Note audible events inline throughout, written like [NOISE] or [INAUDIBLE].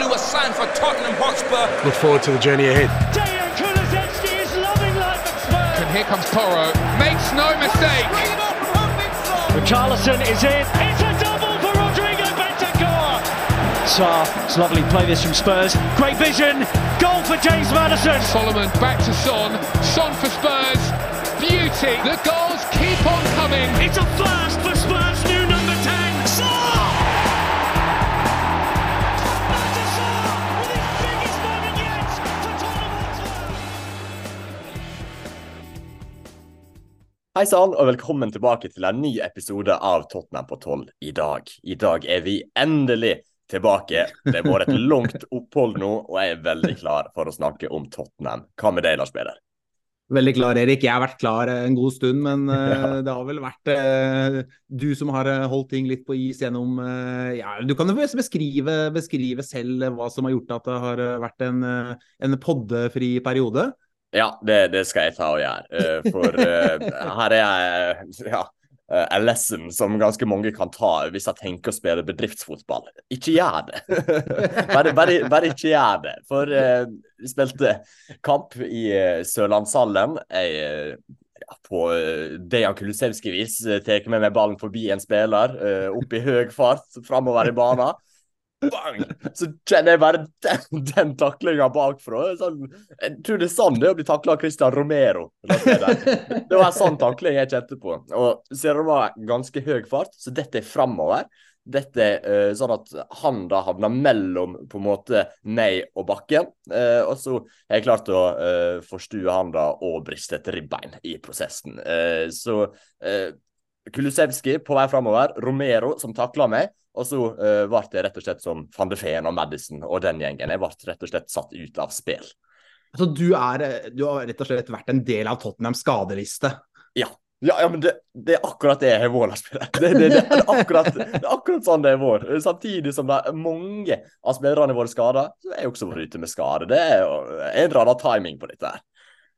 blew a sign for Tottenham Hotspur. Look forward to the journey ahead. Dejan Kulusevski is loving life at Spurs. And here comes Toro. Makes no mistake. Richarlison is in. It's a double for Rodrigo Bentancur. Sar, it's lovely play this from Spurs. Great vision. Goal for James Madison. Solomon back to Son. Son for Spurs. Beauty. The goals keep on coming. It's a first for Spurs' Hei sann, og velkommen tilbake til en ny episode av Tottenham på 12 i dag. I dag er vi endelig tilbake. Det har vært et [LAUGHS] langt opphold nå, og jeg er veldig klar for å snakke om Tottenham. Hva med deg, Lars Peder? Veldig klar, Erik. Jeg har vært klar en god stund, men [LAUGHS] uh, det har vel vært uh, du som har eh, holdt ting litt på is gjennom uh, ja, Du kan jo beskrive, beskrive selv hva som har gjort at det har eh, vært en, eh, en poddefri periode. Ja, det, det skal jeg ta og gjøre. eh, For eh, her er ja, a en lesson som ganske mange kan ta hvis jeg tenker å spille bedriftsfotball. Ikke gjør det! [LAUGHS] bare, bare, bare ikke gjør det. For eh, vi spilte kamp i Sørlandshallen. Jeg eh, på Dejan Kulusevskij-vis tar med meg ballen forbi en spiller eh, opp i høy fart framover i banen. Bang! Så kjenner jeg bare den, den taklinga bakfra. Sånn, jeg tror det er sånn det å bli takla av Christian Romero. Det var en sånn takling jeg kjente på. Og ser det var ganske høy fart, så dette er framover. Dette er eh, sånn at han da havner mellom på en måte meg og bakken. Eh, og så har jeg klart å uh, forstue han da og briste et ribbein i prosessen. Eh, så eh, Kulusevski på vei framover, Romero som takla meg. Og så uh, ble det rett og slett som van de Feen og Madison og den gjengen. Jeg ble rett og slett satt ut av spill. Så du, er, eh, du har rett og slett vært en del av Tottenhams skadeliste. Ja, ja, ja men det, det er akkurat det jeg har vært. Det, det, det, er akkurat, det er akkurat sånn det har vært. Samtidig som det er mange av spillerne våre skada, så er jeg også vært ute med skade. Det er jo en annen timing på dette her.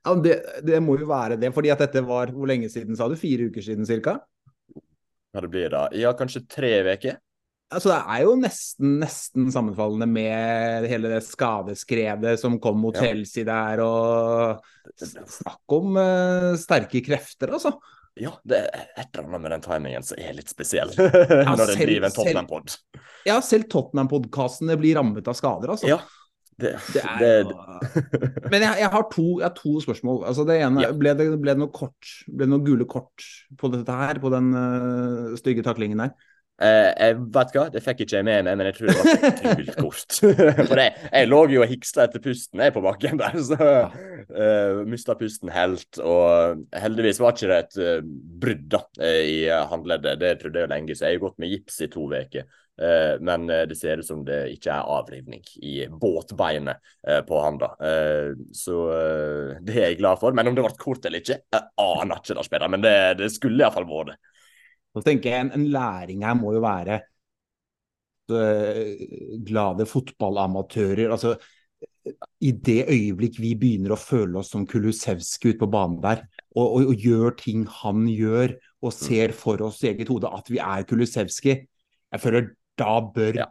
Ja, det, det må jo være det, fordi at dette var Hvor lenge siden, sa du? Fire uker siden cirka? Ja, det blir da? Ja, kanskje tre uker? Altså, det er jo nesten, nesten sammenfallende med hele det skadeskredet som kom mot Ja. Chelsea der, og snakk om uh, sterke krefter, altså. Ja, det er et eller annet med den timingen som er litt spesiell [LAUGHS] Ja, når en driver en Tottenham-pod. Ja, selv Tottenham-podkastene blir rammet av skader, altså. Ja, det, Det det, er jo Men jeg, jeg, har to, jeg har to spørsmål. Altså det ene, Ja. ble, det, ble det noe kort, ble det noe gule kort på dette her, på den uh, stygge taklingen der? Eh, jeg vet hva, det fikk ikke jeg med meg, men jeg tror det var et gult kort. [LAUGHS] For jeg, jeg lå jo og hiksta etter pusten jeg på bakken der, så uh, mista pusten helt. Og heldigvis var ikke det et uh, brudd da, eh, i uh, håndleddet, det trodde jeg jo lenge, så jeg har gått med gips i to uker. Uh, men eh, det ser ut som det ikke er avrivning i båtbeinet eh, på handa. Eh, så eh, det er jeg glad for. Men om det ble kort eller ikke, jeg aner ikke, Lars Peder. Men det, det skulle iallfall vært det. Så tenker jeg en, en læring her må jo være eh, glade fotballamatører. Altså, i det øyeblikk vi begynner å føle oss som Kulusevski ute på banen der, og, og, og gjør ting han gjør, og ser for oss i eget hode at vi er Kulusevski, jeg føler da bør Ja.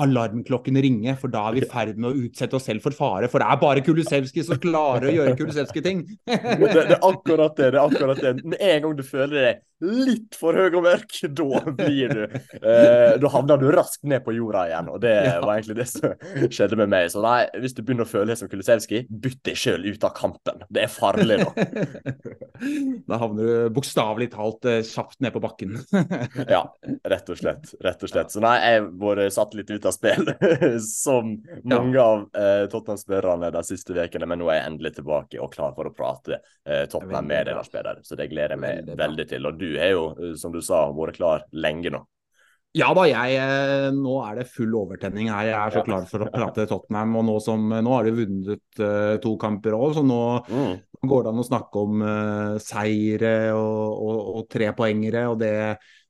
alarmklokkene ringe, for da er vi i ferd med å utsette oss selv for fare. For det er bare Kulusevski som klarer å gjøre Kulusevski-ting. det, det er akkurat det. det er akkurat det. Med en gang du føler deg litt for høy og mørk, [LAUGHS] da blir du [LAUGHS] eh, Da havner du raskt ned på jorda igjen. Og det Ja. var egentlig det som skjedde med meg. Så nei, hvis du begynner å føle deg som Kulisevskij, bytt deg sjøl ut av kampen. Det er farlig da. [LAUGHS] Da havner du bokstavelig talt eh, kjapt ned på bakken. Ja, rett og slett. Rett og slett. Så nei, jeg har vært satt litt ut av spill, som mange av eh, Tottenham-spillerne de siste ukene. Men nå er jeg endelig tilbake og klar for å prate eh, Tottenham med deg, spillere, Så det gleder jeg meg veldig til. Og du har jo, eh, som du sa, vært klar lenge nå. Ja da, jeg, eh, nå er det full overtenning her. Jeg er så klar for å prate Tottenham. Og nå, som, nå har de vunnet uh, to kamper òg, så nå Mm. går det an å snakke om uh, seire og, og, og trepoengere. Og det,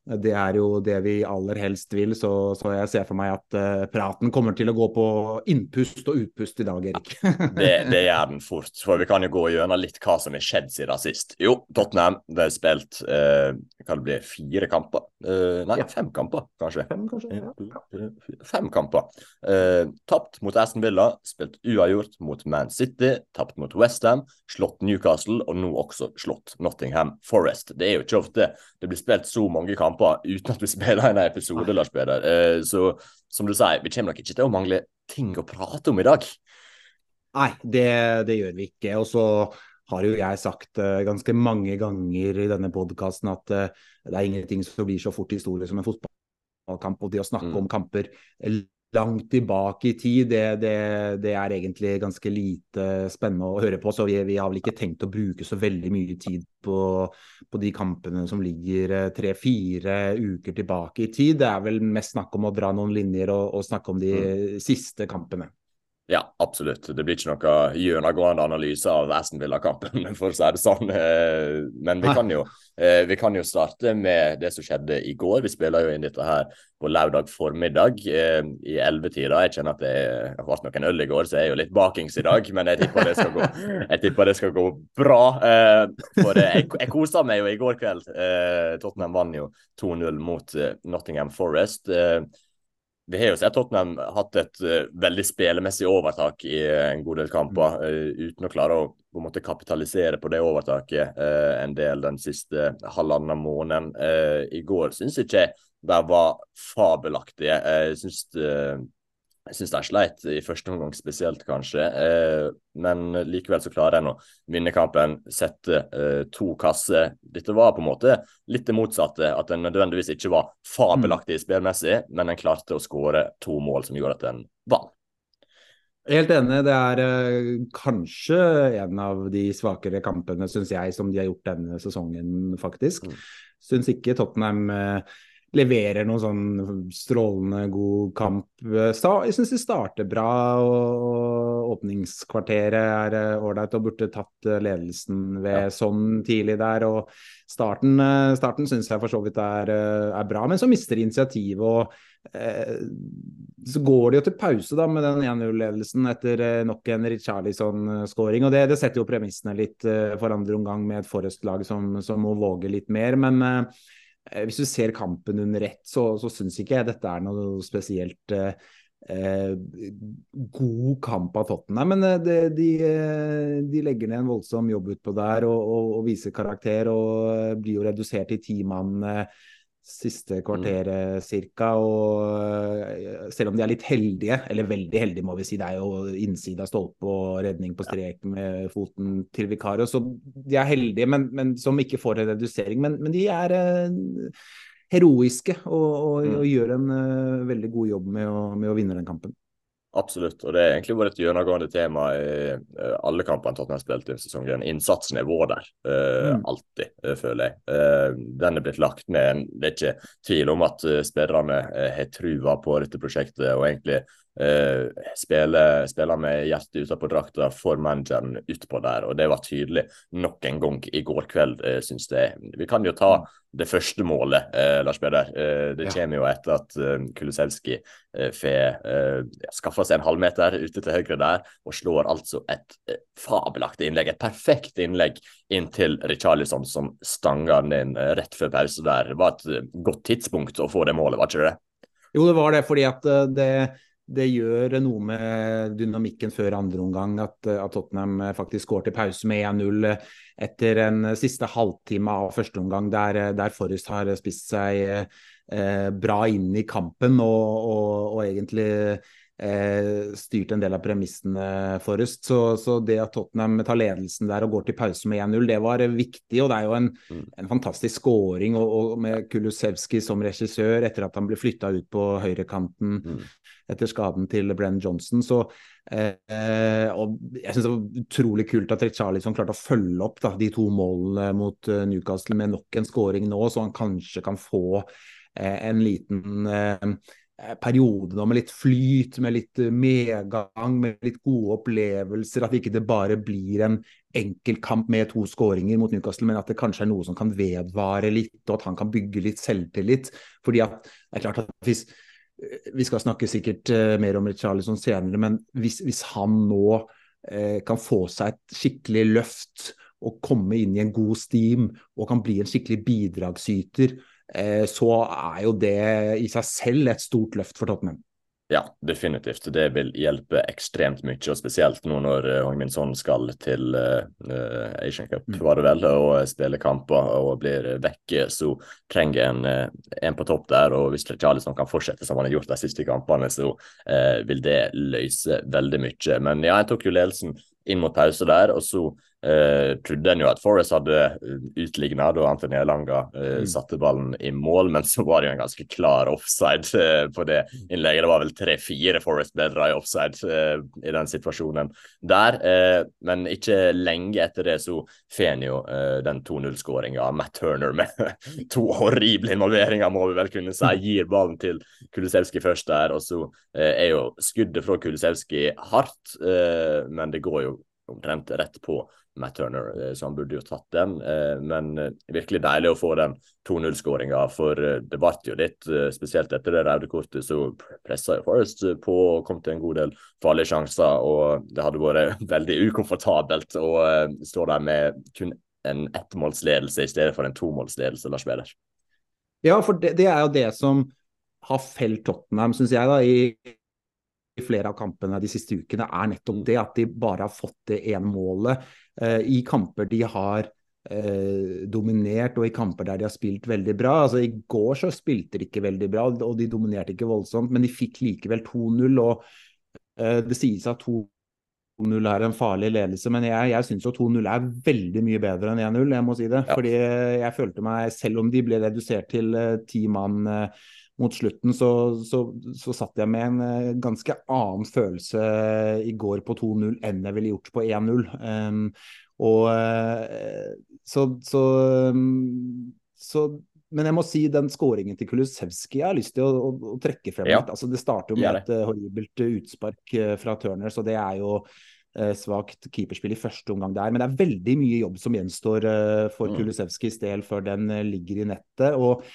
det er jo det vi aller helst vil, så, så jeg ser for meg at uh, praten kommer til å gå på innpust og utpust i dag, Erik. Det, det gjør den fort, for vi kan jo gå gjennom litt hva som har skjedd siden sist. Jo, Tottenham det har spilt uh, kan det bli fire kamper. Uh, nei, Ja. fem kamper, kanskje. Fem, kanskje? Ja. Fem kamper. Uh, tapt mot Aston Villa, spilt uavgjort mot Man City, tapt mot Westham, slått Newcastle og nå også slått Nottingham Forest. Det er jo ikke ofte det blir spilt så mange kamper uten at vi spiller en episode, Lars Peder. Uh, så som du sier, vi kommer nok ikke til å mangle ting å prate om i dag. Nei, det, det gjør vi ikke. Og så har jo jeg sagt eh, ganske mange ganger i denne podkasten at eh, det er ingenting som blir så fort historie som en fotballkamp. Og det å snakke Mm. om kamper langt tilbake i tid, det, det, det er egentlig ganske lite spennende å høre på. Så vi, vi har vel ikke tenkt å bruke så veldig mye tid på, på de kampene som ligger eh, tre-fire uker tilbake i tid. Det er vel mest snakk om å dra noen linjer og, og snakke om de siste kampene. Ja, absolutt. Det blir ikke noe gjennomgående analyse av Aston Villa-kampen, [LAUGHS] for å si det sånn. Eh, Men vi kan, jo, eh, vi kan jo starte med det som skjedde i går. Vi spiller jo inn dette her på lørdag formiddag eh, i ellevetida. Jeg kjenner at det har vært noen øl i går, så jeg er jo litt bakings i dag. Men jeg tipper det skal gå, [LAUGHS] jeg det skal gå bra. For jeg, jeg kosa meg jo i går kveld. Tottenham vant jo 2-0 mot Nottingham Forest. Vi har jo sett Tottenham hatt et uh, veldig spillemessig overtak i uh, en god del kamper, uh, uten å klare å på en måte kapitalisere på det overtaket en del den siste halvannen måneden. I går syns ikke de var fabelaktige. Jeg syns jeg syns de sleit i første omgang spesielt, kanskje. Eh, men likevel så klarer en å vinne kampen, sette eh, to kasser. Dette var på en måte litt det motsatte. At en nødvendigvis ikke var fabelaktig spillmessig, men en klarte å skåre to mål som gjorde at en vant. Helt enig. Det er eh, kanskje en av de svakere kampene, syns jeg, som de har gjort denne sesongen, faktisk. Mm. Syns ikke Tottenham eh, leverer noen sånn strålende god kamp. Jeg syns de starter bra, og åpningskvarteret er ålreit og burde tatt eh, ledelsen ved Ja. sånn tidlig der. og Starten, eh, starten syns jeg for så vidt er, eh, er bra, men så mister de initiativet. og eh, Så går det jo til pause da med den 1-0-ledelsen etter eh, nok en Richarlison-skåring. og det, det setter jo premissene litt eh, for andre omgang med et Forrest-lag som, som må våge litt mer. men eh, Eh, Hvis du ser kampen under ett, så, så syns ikke jeg dette er noe spesielt eh, eh, god kamp av Tottenham. Men eh, det, de, eh, de legger ned en voldsom jobb utpå der og, og, og viser karakter. Og eh, blir jo redusert til ti mann eh, siste kvarteret cirka. Og eh, selv om de er litt heldige, eller veldig heldige må vi si, det er jo innside av stolpe og redning på strek med foten til Vikario. Så de er heldige, men, men som ikke får en redusering. Men, men de er eh, heroiske og, og, Mm. og gjør en eh, veldig god jobb med å, med å vinne den kampen. Absolutt, og det er egentlig vært et gjennomgående tema i eh, alle kampene Tottenham har spilt i sesongen. Innsatsen vår der, uh, Mm. alltid, eh, føler jeg. Uh, den er blitt lagt ned. Det er ikke tvil om at spillerne har trua på dette prosjektet og egentlig uh, spiller, spiller med hjertet utapå drakta for manageren utpå der, og det var tydelig nok en gang i går kveld, uh, syns jeg. Vi kan jo ta det første målet, uh, Lars Peder. Uh, det Ja. kommer jo etter at uh, Kulusevski eh, får eh, skaffa seg en halvmeter ute til høyre der, og slår altså et eh, fabelaktig innlegg. Et perfekt innlegg inn til Richarlison, som stanger den inn eh, rett før pause der. Det var et eh, godt tidspunkt å få det målet, var ikke det? Jo, det var det, fordi at eh, det, det gjør noe med dynamikken før andre omgang at, eh, at Tottenham eh, faktisk går til pause med 1-0 eh, etter en siste halvtime av første omgang, der, der Forrest har spist seg eh, bra inn i kampen og, og, og egentlig eh, styrt en del av premissene Forrest. Så, så det at Tottenham tar ledelsen der og går til pause med 1-0, det var viktig. Og det er jo en, Mm. en fantastisk scoring og, og med Kulusevski som regissør etter at han ble flytta ut på høyrekanten Mm. Etter skaden til Brenn Johnson. Så, eh, og jeg syns det var utrolig kult at Richarlison klarte å følge opp da, de to målene mot eh, Newcastle med nok en scoring nå, så han kanskje kan få eh, en liten eh, periode nå med litt flyt, med litt eh, medgang, med litt gode opplevelser. At ikke det bare blir en enkeltkamp med to skåringer mot Newcastle, men at det kanskje er noe som kan vedvare litt, og at han kan bygge litt selvtillit. Fordi at det er klart at hvis vi skal snakke sikkert eh, mer om Richarlison senere, men hvis, hvis han nå eh, kan få seg et skikkelig løft og komme inn i en god steam og kan bli en skikkelig bidragsyter, eh, så er jo det i seg selv et stort løft for Tottenham. Ja, definitivt. Det vil hjelpe ekstremt mye, og spesielt nå når uh, Hong Min Son skal til uh, Asian Cup, mm. var det vel, og spiller kamper og blir vekke, så trenger en en på topp der. Og hvis Charlison kan fortsette som han har gjort de siste kampene, så uh, vil det løse veldig mye. Men ja, jeg tok jo ledelsen inn mot pause der, og så Uh, trodde en jo at Forrest hadde eh, utligna da Anthony Elanga uh, mm. satte ballen i mål, men så var det jo en ganske klar offside uh, på det innlegget. Det var vel tre-fire Forrest-bedre i offside i den situasjonen der. men ikke lenge etter det så får jo den 2-0-skåringa av Matt Turner med [LAUGHS] to horrible involveringer, må vi vel kunne si. Mm. Gir ballen til Kulisevski først der, og så er jo skuddet fra Kulisevski hardt, men det går jo omtrent rett på Matt Turner, eh, så han burde jo tatt den. Eh, men eh, virkelig deilig å få den 2-0-skåringa, for det ble jo litt spesielt etter det røde kortet, så pressa jo Forest på og kom til en god del farlige sjanser. Og det hadde vært [LAUGHS] veldig ukomfortabelt å stå der med kun en ettmålsledelse i stedet for en tomålsledelse, Lars Beder. Ja, for det, det, er jo det som har felt Tottenham, syns jeg, da, i i flere av kampene de siste ukene, er nettopp det at de bare har fått det ene målet eh, i kamper de har eh, dominert, og i kamper der de har spilt veldig bra. Altså I går så spilte de ikke veldig bra, og de dominerte ikke voldsomt, men de fikk likevel 2-0. og eh, Det sies at 2-0 er en farlig ledelse, men jeg, jeg syns 2-0 er veldig mye bedre enn 1-0, jeg må si det. Ja. Fordi jeg følte meg, selv om de ble redusert til eh, ti mann eh, mot slutten så, så, så, satt jeg med en eh, ganske annen følelse i går på 2-0 enn jeg ville gjort på 1-0. Um, ehm, og eh, så, så, så, Men jeg må si den skåringen til Kulusevski jeg har lyst til å, å, å trekke frem ja. litt. Altså, det starter jo med et uh, horribelt utspark uh, fra Turner, så det er jo uh, svakt keeperspill i første omgang der. Men det er veldig mye jobb som gjenstår for mm. Kulusevskis del før den ligger i nettet. og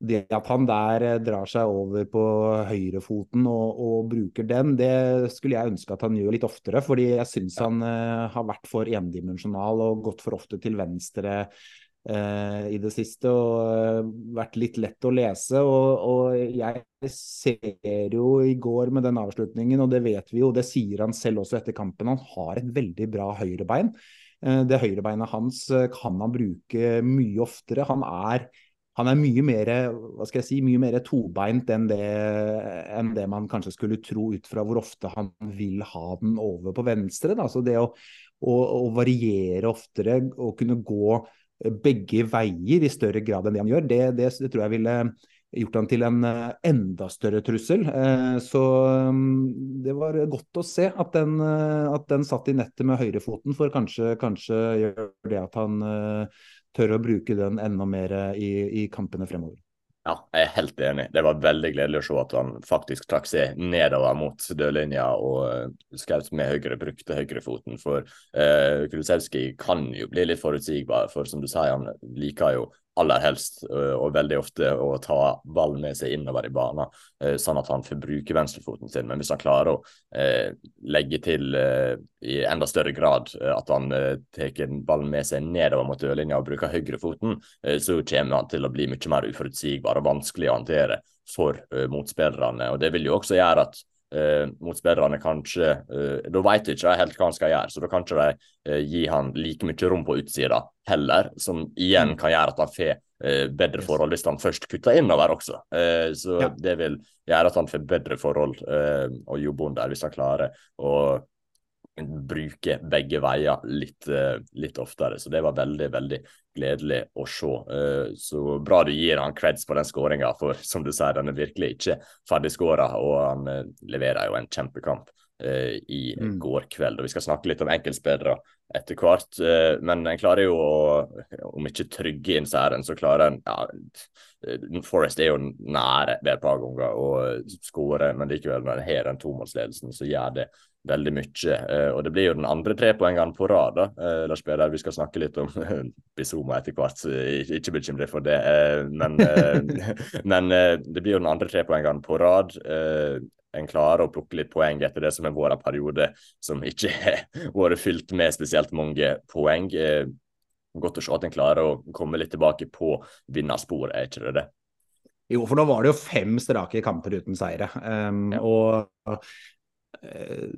det at han der eh, drar seg over på høyrefoten og, og, bruker den, det skulle jeg ønske at han gjør litt oftere. Fordi jeg syns han eh, har vært for endimensjonal og gått for ofte til venstre eh, i det siste. Og eh, vært litt lett å lese. Og, og, jeg ser jo i går med den avslutningen, og det vet vi jo, det sier han selv også etter kampen, han har et veldig bra høyrebein. Det høyrebeinet hans kan han bruke mye oftere. Han er han er mye mer, hva skal jeg si, mye mer tobeint enn det, enn det, man kanskje skulle tro ut fra hvor ofte han vil ha den over på venstre. Da. Så det å, å, å variere oftere og kunne gå begge veier i større grad enn det han gjør, det, det, det tror jeg ville gjort han til en enda større trussel. Eh, så mm, det var godt å se at den, at den satt i nettet med høyrefoten, for kanskje, kanskje gjør det at han tør å bruke den enda mer i, i kampene fremover. Ja, jeg er helt enig. Det var veldig gledelig å se at han faktisk trakk seg nedover mot dødlinja og uh, skjøt med høyre, brukte høyrefoten. For eh, Kulusevski kan jo bli litt forutsigbar, for som du sier, han liker jo aller helst, eh, og veldig ofte, å ta ballen med seg innover i banen, eh, sånn at han får bruke venstrefoten sin. Men hvis han klarer å eh, legge til i enda større grad at han tar ballen med seg nedover mot dørlinja og bruker høyrefoten, så kommer han til å bli mye mer uforutsigbar og vanskelig å håndtere for motspillerne. Og Det vil jo også gjøre at eh, motspillerne kanskje eh, Da vet de ikke helt hva han skal gjøre, så da kan ikke de eh, gi han like mye rom på utsida heller, som igjen mm. kan gjøre at han får eh, bedre forhold hvis han først kutter innover også. Eh, så ja. det vil gjøre at han får bedre forhold eh, og jobbe under hvis han klarer å bruke begge veier litt, litt, oftere. Så det var veldig, veldig gledelig å se. Uh, så bra du gir han creds på den skåringa, for som du sier, den er virkelig ikke ferdig skåra. Og han uh, leverer jo en kjempekamp i mm. går kveld. Og vi skal snakke litt om enkeltspillere etter hvert. men en klarer jo å, om ikke trygge inn særen, så klarer en ja, Forest er jo nære ved et par ganger å skåre, men likevel når en har den tomålsledelsen, så gjør det veldig mye. Og det blir jo den andre trepoengeren på rad. da, Lars Peder. Vi skal snakke litt om [LAUGHS] Bizoma etter hvert, ikke bekymre for det. Men, [LAUGHS] men det blir jo den andre trepoengeren på rad. En klarer å plukke litt poeng etter det som er vår periode, som ikke har vært fylt med spesielt mange poeng. Eh, godt å se at en klarer å komme litt tilbake på vinnerspor, er ikke det det? Jo, for nå var det jo fem strake kamper uten seire. Um, ja. Og uh,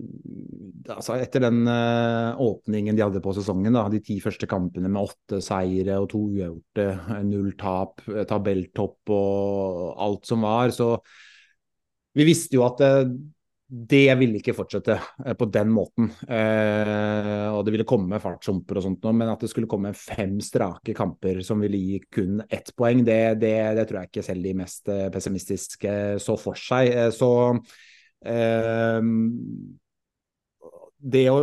altså etter den uh, åpningen de hadde på sesongen, da, de ti første kampene med åtte seire og to uavgjorte, null tap, tabelltopp og alt som var, så vi visste jo at uh, det ville ikke fortsette eh, på den måten. Eh, og det ville komme fartshumper og sånt, men at det skulle komme fem strake kamper som ville gi kun ett poeng, det, det, det tror jeg ikke selv de mest eh, pessimistiske så for seg. Eh, så eh, det å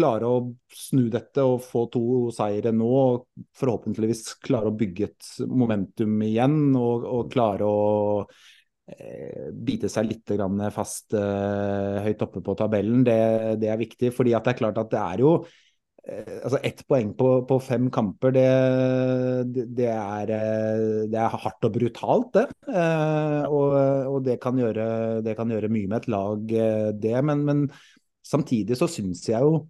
klare å snu dette og få to seire nå, og forhåpentligvis klare å bygge et momentum igjen og, og klare å Eh, bite seg litt fast uh, høyt oppe på tabellen, det, det, er viktig. fordi at det er klart at det er jo uh, altså Ett poeng på, på fem kamper, det, det, er, det er hardt og brutalt, det. Og, og, det, kan gjøre, det kan gjøre mye med et lag, det. Men, men samtidig så syns jeg jo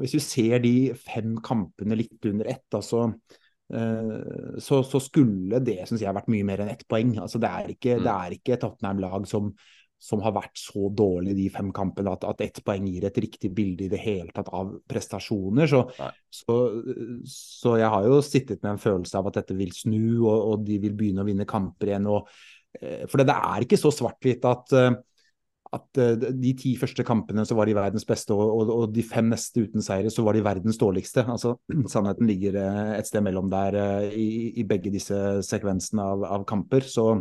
Hvis vi ser de fem kampene litt under ett, altså Eh, så, så, skulle det synes jeg vært mye mer enn ett poeng. Altså, det, er ikke, mm. det er ikke et Tottenham-lag som, som, har vært så dårlig de fem kampene at, at ett poeng gir et riktig bilde i det hele tatt av prestasjoner. Så, så, så, jeg har jo sittet med en følelse av at dette vil snu, og, og de vil begynne å vinne kamper igjen. Og, eh, for det er ikke så svart-hvitt at uh, at uh, de ti første kampene så var de verdens beste, og, og, og, de fem neste uten seire så var de verdens dårligste. Altså, [CLEARS THROAT] Sannheten ligger uh, et sted mellom der uh, i, i, begge disse sekvensene av, av kamper. Så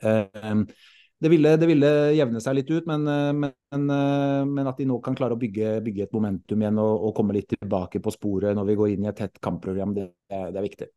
det ville, det, ville, jevne seg litt ut, men, men, men, at de nå kan klare å bygge, bygge et momentum igjen og, og, komme litt tilbake på sporet når vi går inn i et tett kampprogram, det, det er viktig.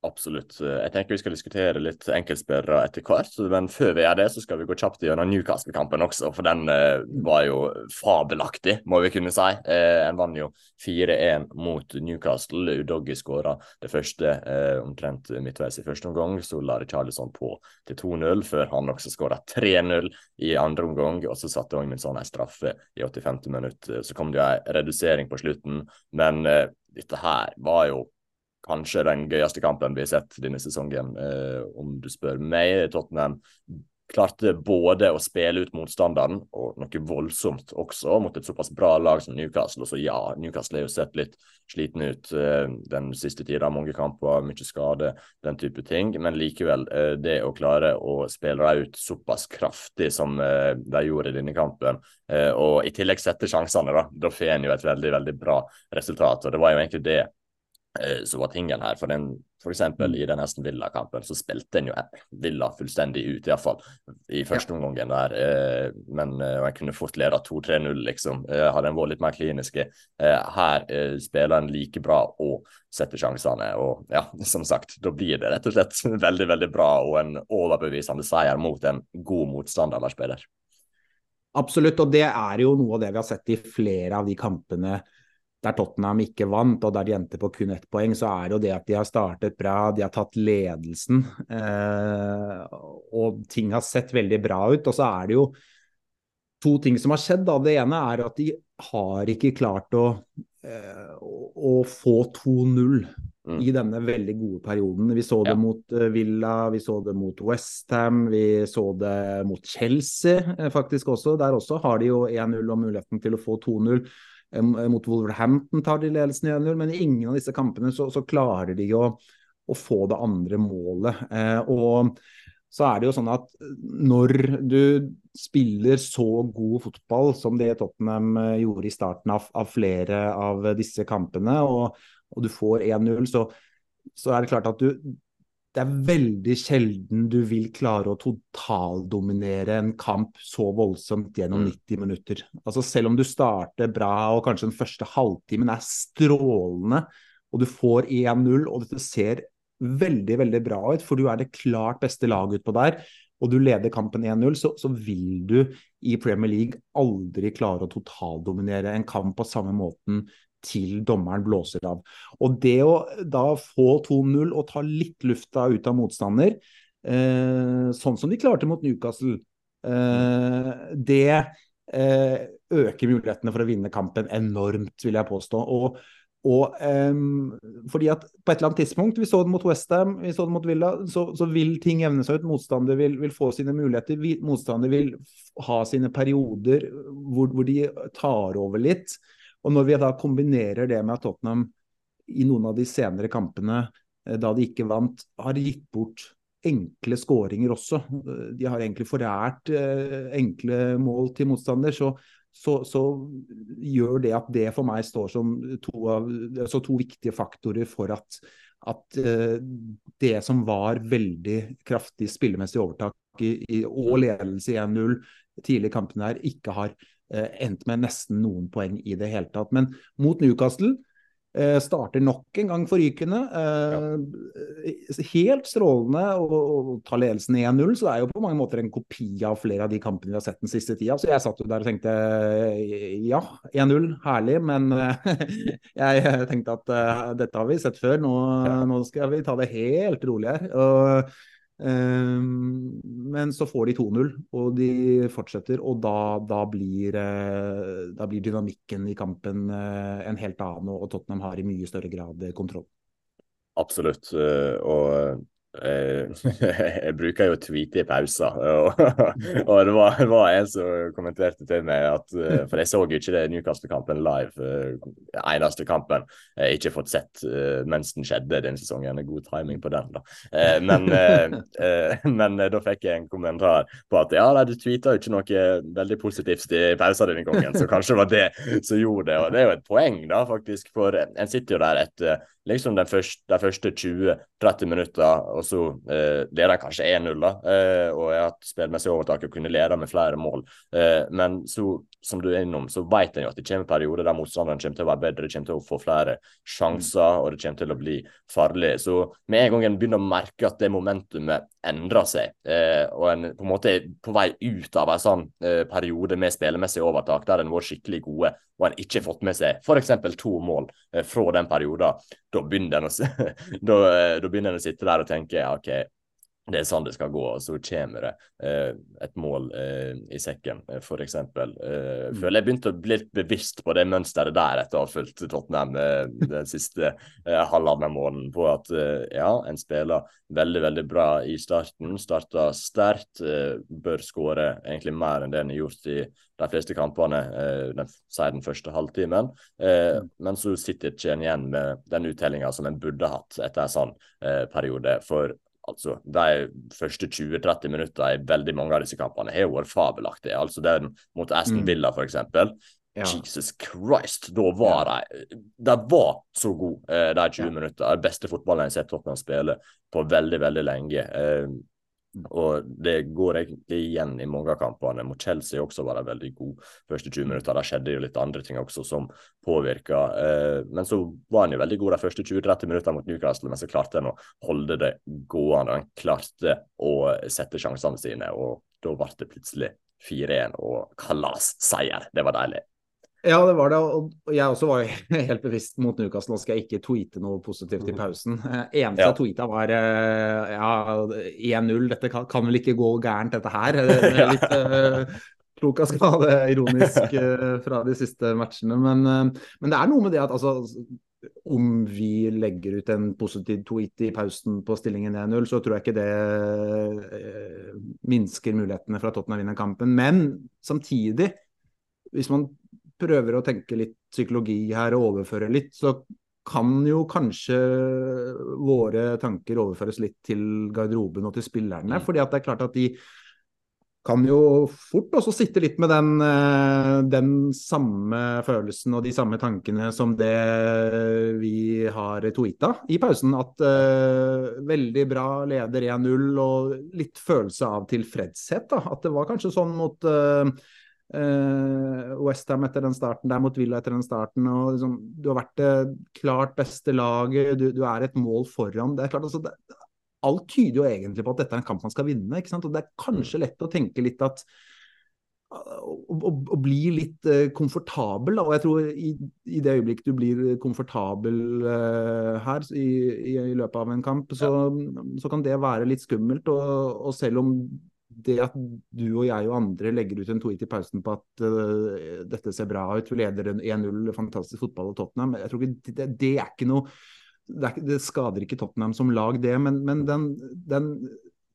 Absolutt. Jeg tenker vi skal diskutere litt enkeltspillere etter hvert. Men før vi gjør det, så skal vi gå kjapt gjennom Newcastle-kampen også. For den eh, var jo fabelaktig, må vi kunne si. Eh, en vant jo 4-1 mot Newcastle. Udoggi skåra det første eh, omtrent midtveis i første omgang. Så la Charlison på til 2-0, før han også skåra 3-0 i andre omgang. Og så satte Ogminson ei straffe i 85. minutt. Så kom det jo en redusering på slutten. Men eh, dette her var jo kanskje den gøyeste kampen vi har sett denne sesongen, eh, om du spør meg. Tottenham klarte både å spille ut motstanderen og noe voldsomt også mot et såpass bra lag som Newcastle. Og så ja, Newcastle har jo sett litt sliten ut eh, den siste tida. Mange kamper, mye skade, den type ting. Men likevel, eh, det å klare å spille dem ut såpass kraftig som eh, de gjorde i denne kampen, eh, og i tillegg sette sjansene, da, da får en jo et veldig, veldig bra resultat. Og det var jo egentlig det så var tingen her. For, den, for eksempel i den Aston Villa-kampen så spilte en jo Villa fullstendig ut, iallfall i første omgangen der. Eh, men eh, jeg kunne fort lede 2-3-0, liksom. Hadde en vært litt mer kliniske. Her spiller en like bra og setter sjansene. Og ja, [LAUGHS] som sagt, da blir det rett og slett [LAUGHS] veldig, veldig bra og en overbevisende seier mot en god motstanderspiller. Absolutt, og det er jo noe av det vi har sett i flere av de kampene der Tottenham ikke vant, og der de endte på kun ett poeng, så er det jo det at de har startet bra, de har tatt ledelsen. Eh, og ting har sett veldig bra ut. Og så er det jo to ting som har skjedd. Da. Det ene er at de har ikke klart å, eh, å få 2-0 mm. i denne veldig gode perioden. Vi så det ja. mot uh, Villa, vi så det mot Westham, vi så det mot Chelsea eh, faktisk også. Der også har de jo 1-0 og muligheten til å få 2-0. Eh, mot Wolverhampton tar de ledelsen 1-0, men i ingen av disse kampene så, så klarer de å, å, få det andre målet. Eh, og så er det jo sånn at når du spiller så god fotball som det Tottenham eh, gjorde i starten av, av flere av disse kampene, og, og du får 1-0, så, så, er det klart at du, det er veldig sjelden du vil klare å totaldominere en kamp så voldsomt gjennom 90 mm. minutter. Altså Selv om du starter bra og kanskje den første halvtimen er strålende, og du får 1-0 og dette ser veldig veldig bra ut, for du er det klart beste laget utpå der, og du leder kampen 1-0, så, så, vil du i Premier League aldri klare å totaldominere en kamp på samme måten til dommeren blåser av. Og det å da få 2-0 og ta litt lufta ut av motstander, eh, sånn som de klarte mot Newcastle, det øker mulighetene for å vinne kampen enormt, vil jeg påstå. Og og um, fordi at på et eller annet tidspunkt, vi så det mot Westham, vi så det mot Villa, så, så vil ting jevne seg ut. Motstander vil, vil, få sine muligheter. Motstander vil ha sine perioder hvor, hvor, de tar over litt. Og når vi da kombinerer det med at Tottenham i noen av de senere kampene, eh, da de ikke vant, har gitt bort enkle skåringer også. De har egentlig forært eh, enkle mål til motstander. Så, så, så, gjør det at det for meg står som to, av, altså to viktige faktorer for at, at uh, det som var veldig kraftig spillemessig overtak i, i, og ledelse i 1-0 tidlig i kampen her, ikke har uh, endt med nesten noen poeng i det hele tatt. Men mot Newcastle Eh, starter nok en gang forrykende. Ja. Helt strålende å ta ledelsen 1-0. Så det er jo på mange måter en kopi av flere av de kampene vi har sett den siste tida. Så jeg satt jo der og tenkte ja, 1-0, herlig. Men [LAUGHS] jeg tenkte at dette har vi sett før. Nå, ja. nå, skal vi ta det helt rolig her. Og men så får de 2-0, og de fortsetter. Og da, da, blir, eh, da, blir, dynamikken i kampen eh, en helt annen, og Tottenham har i mye større grad kontroll. Absolutt. Eh, og [LAUGHS] jeg bruker jo å tweete i pauser, og, [LAUGHS] og det, var, det, var, en som kommenterte til meg at eh, For jeg så jo ikke det Newcastle-kampen live, eh, eneste kampen. Jeg ikke fått sett mens den skjedde denne sesongen. God timing på den, da. Men, [LAUGHS] men da fikk jeg en kommentar på at ja, nei, du tweeta jo ikke noe veldig positivt i pausen denne gangen, så kanskje det var det som gjorde det. Og det er jo et poeng, da, faktisk, for en sitter jo der etter liksom de første, første 20-30 minutter, og så eh, leder de kanskje 1-0, da, eh, og har hatt spillmessig overtak og kunne lede med flere mål. Eh, men så, som du er innom, så vet en jo at det kommer perioder der motstanderen kommer til å være bedre, det kommer til å få flere sjanser, og det kommer til å bli farlig. Så med en gang en begynner å merke at det momentumet endrer seg, eh, og en på en måte er på vei ut av en sånn eh, periode med spillemessig overtak, der en har vært skikkelig gode, og en ikke har fått med seg f.eks. to mål eh, fra den perioden, da begynner en å, [LAUGHS] å sitte der og tenke OK, det er sånn det skal gå, og så kommer det eh, et mål eh, i sekken, eh, f.eks. Eh, mm. føler jeg begynte å bli litt bevisst på det mønsteret der etter å ha fulgt Tottenham eh, den siste eh, halvannen måneden, på at eh, ja, en spiller veldig, veldig bra i starten. Starta sterkt, bør skåre egentlig mer enn det en har gjort i de fleste kampene, den, sier den første halvtimen. Mm. Men så sitter ikke en igjen med den uttellinga som en burde hatt etter en sånn periode. For Altså, De første 20-30 minutter i veldig mange av disse kampene har vært fabelaktige. Altså den mot Aston mm. Villa, for eksempel. Ja. Jesus Christ! Da var ja. de De var så gode, eh, de 20 ja. minutter. Det beste fotballen jeg har sett Tottenham spille på veldig, veldig lenge. Og det går egentlig igjen i mange av kampene. Mot Chelsea også var de veldig gode første 20 minutter. Der skjedde jo litt andre ting også som påvirka. Eh, men så var han jo veldig god de første 20-30 minuttene mot Newcastle, men så klarte han å holde det gående. Han klarte å sette sjansene sine, og da ble det plutselig 4-1 og kalasseier. Det var deilig. Ja, det var det. Og jeg også var [LAUGHS] helt bevisst mot Newcastle. Nå skal jeg ikke tweete noe positivt i mm. pausen. Eh, eneste ja. jeg tweeta var eh, ja, 1-0. Dette kan, kan, vel ikke gå gærent, dette her. [LAUGHS] Litt uh, klok av skade, ironisk uh, fra de siste matchene. Men, uh, men, det er noe med det at altså, om vi legger ut en positiv tweet i pausen på stillingen 1-0, så tror jeg ikke det minsker mulighetene for at Tottenham vinner kampen. Men samtidig, hvis man prøver å tenke litt psykologi her og overføre litt, så kan jo kanskje våre tanker overføres litt til garderoben og til spillerne. Mm. fordi at det er klart at de kan jo fort også sitte litt med den, eh, den, samme følelsen og de samme tankene som det vi har tweeta i pausen. At uh, veldig bra leder 1-0 og litt følelse av tilfredshet. Da. At det var kanskje sånn mot uh, Uh, Westham etter den starten der mot Villa etter den starten. og liksom, Du har vært det klart beste laget, du, du, er et mål foran. det er klart altså, det, Alt tyder jo egentlig på at dette er en kamp man skal vinne. ikke sant? og Det er kanskje lett å tenke litt at å, bli litt uh, komfortabel. Da. Og jeg tror i, i, det øyeblikket du blir komfortabel uh, her i, i, i, løpet av en kamp, så, ja. så, kan det være litt skummelt. Og, og selv om det at du og jeg og andre legger ut en tweet i pausen på at uh, dette ser bra ut, vi leder 1-0, fantastisk fotball og Tottenham, jeg tror ikke, det, det er ikke noe det, er, det, skader ikke Tottenham som lag, det, men, men den, den,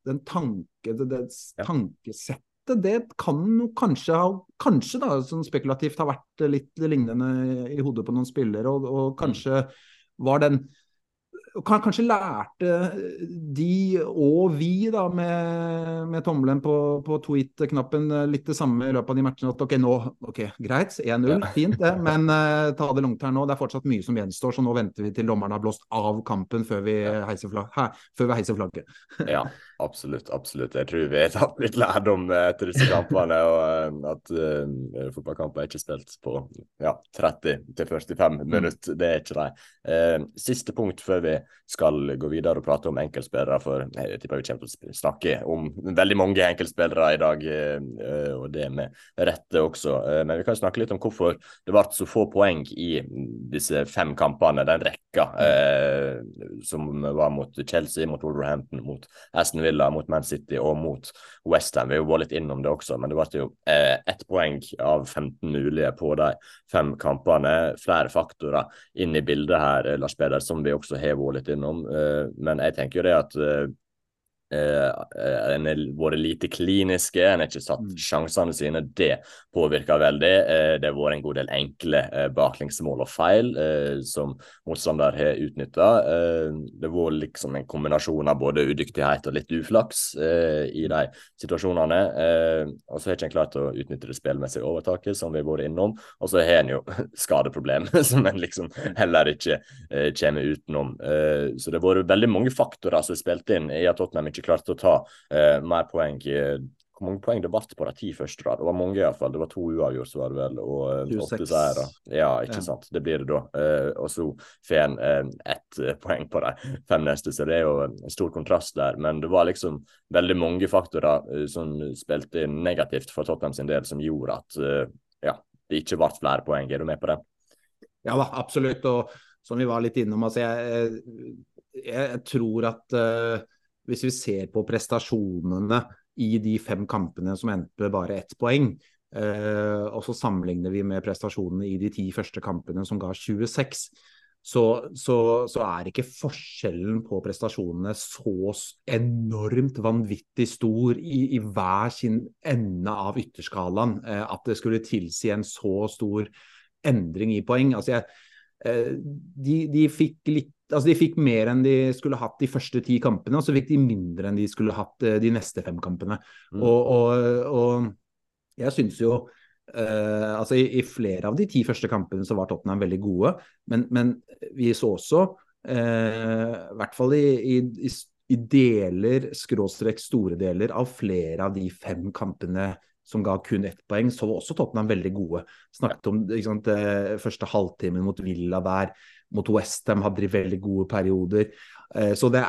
den tanke, det, det tankesettet det kan jo kanskje, kanskje da, sånn spekulativt ha vært litt lignende i hodet på noen spillere, og, og kanskje var den Kanskje lærte de og vi da med, med tommelen på, på tweet-knappen litt det samme i løpet av de matchene. At ok, nå, ok, greit, 1-0, ja. fint det, [LAUGHS] men uh, ta det langt her nå. Det er fortsatt mye som gjenstår, så nå venter vi til dommerne har blåst av kampen før vi heiser, flagg, her, før vi heiser flagget. [LAUGHS] ja, absolutt. Absolutt. Jeg tror vi har tatt litt lærdom etter disse kampene, og uh, at uh, fotballkamper er ikke spilt på ja, 30-45 mm. minutter. Det er ikke de. siste punkt før vi skal gå videre og prate om enkeltspillere, for jeg tipper vi kommer til å snakke om veldig mange enkeltspillere i dag, eh, og det med rette også. Eh, men vi kan snakke litt om hvorfor det ble så få poeng i disse fem kampene, den rekka eh, som var mot Chelsea, mot Wolverhampton, mot Aston Villa, mot Man City og mot Westham. Vi var litt innom det også, men det ble jo ett poeng av 15 mulige på de fem kampene. Flere faktorer inn i bildet her, Lars Peder, som vi også har vært litt innom. Eh, men jeg tenker jo det at eh, en har vært lite kliniske, en har ikke satt mm. sjansene sine. Det påvirker veldig. Eh, det har vært en god del enkle eh, baklengsmål og feil som motstander har utnytta. Det har vært liksom en kombinasjon av både udyktighet og litt uflaks i de situasjonene. Og så har ikke en klart å utnytte det spillmessige overtaket, som vi har vært innom. Og så har en jo [LAUGHS] skadeproblem, [LAUGHS] som en liksom heller ikke kommer utenom. Så det har vært veldig mange faktorer som har spilt inn i at Tottenham ikke klarte å ta eh, mer poeng. Hvor mange poeng det ble på de ti første? da? Det var mange iallfall. Det var to uavgjort, så var det vel, og eh, åtte seire. Ja, ikke ja. sant. Det blir det da. Eh, og så får en eh, ett eh, poeng på de fem neste, så det er jo en stor kontrast der. Men det var liksom veldig mange faktorer uh, som spilte negativt for Tottenham sin del, som gjorde at ja, det ikke ble flere poeng. Er du med på det? Ja da, absolutt. Og som vi var litt innom, altså jeg, jeg, jeg tror at uh, hvis vi ser på prestasjonene i de fem kampene som endte med bare ett poeng, eh, og så sammenligner vi med prestasjonene i de ti første kampene som ga 26, så, så, så, er ikke forskjellen på prestasjonene så enormt vanvittig stor i, i hver sin ende av ytterskalaen eh, at det skulle tilsi en så stor endring i poeng. Altså jeg, eh, de, de, fikk litt Altså, de fikk mer enn de skulle hatt de første ti kampene, og så fikk de mindre enn de skulle hatt eh, de neste fem kampene. Mm. Og, og, og, jeg syns jo uh, altså i, i, flere av de ti første kampene så var Tottenham veldig gode, men, men vi så også, uh, i hvert fall i, i, i deler, skråstrek store deler, av flere av de fem kampene som ga kun ett poeng, så var også Tottenham veldig gode. Snakket om sant, første halvtimen mot Villa der mot Westham hadde de veldig gode perioder. Eh, så det,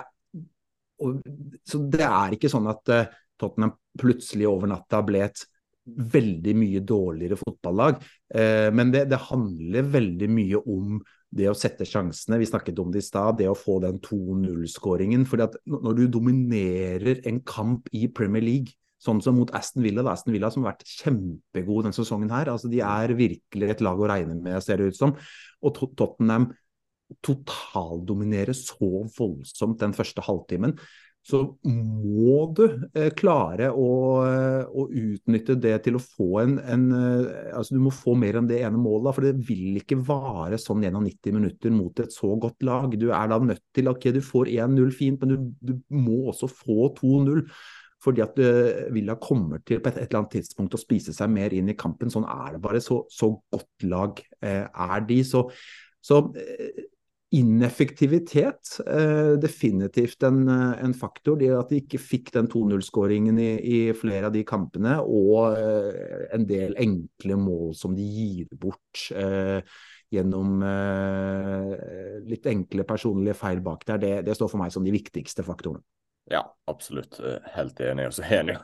så det er ikke sånn at eh, Tottenham plutselig over natta ble et veldig mye dårligere fotballag. Eh, men det, det handler veldig mye om det å sette sjansene. Vi snakket om det i stad. Det å få den 2-0-skåringen. fordi at når du dominerer en kamp i Premier League, sånn som mot Aston Villa, da, Aston Villa som har vært kjempegod denne sesongen her. altså De er virkelig et lag å regne med, ser det ut som. Og Tottenham totaldominere så voldsomt den første halvtimen, så må du eh, klare å, eh, å, utnytte det til å få en, en, eh, altså Du må få mer enn det ene målet, for det vil ikke vare sånn gjennom 90 minutter mot et så godt lag. Du er da nødt til ok, du får 1-0 fint, men du, du, må også få 2-0. Fordi at uh, Villa kommer til på et, eller annet tidspunkt å spise seg mer inn i kampen. Sånn er det bare. Så, så godt lag er de. Så, så ineffektivitet eh, definitivt en, eh, en, faktor. Det at de ikke fikk den 2-0-skåringen i, i, flere av de kampene, og eh, en del enkle mål som de gir bort eh, gjennom litt enkle personlige feil bak der, det, det, står for meg som de viktigste faktorene. Ja, absolutt. Helt enig. Og så enig.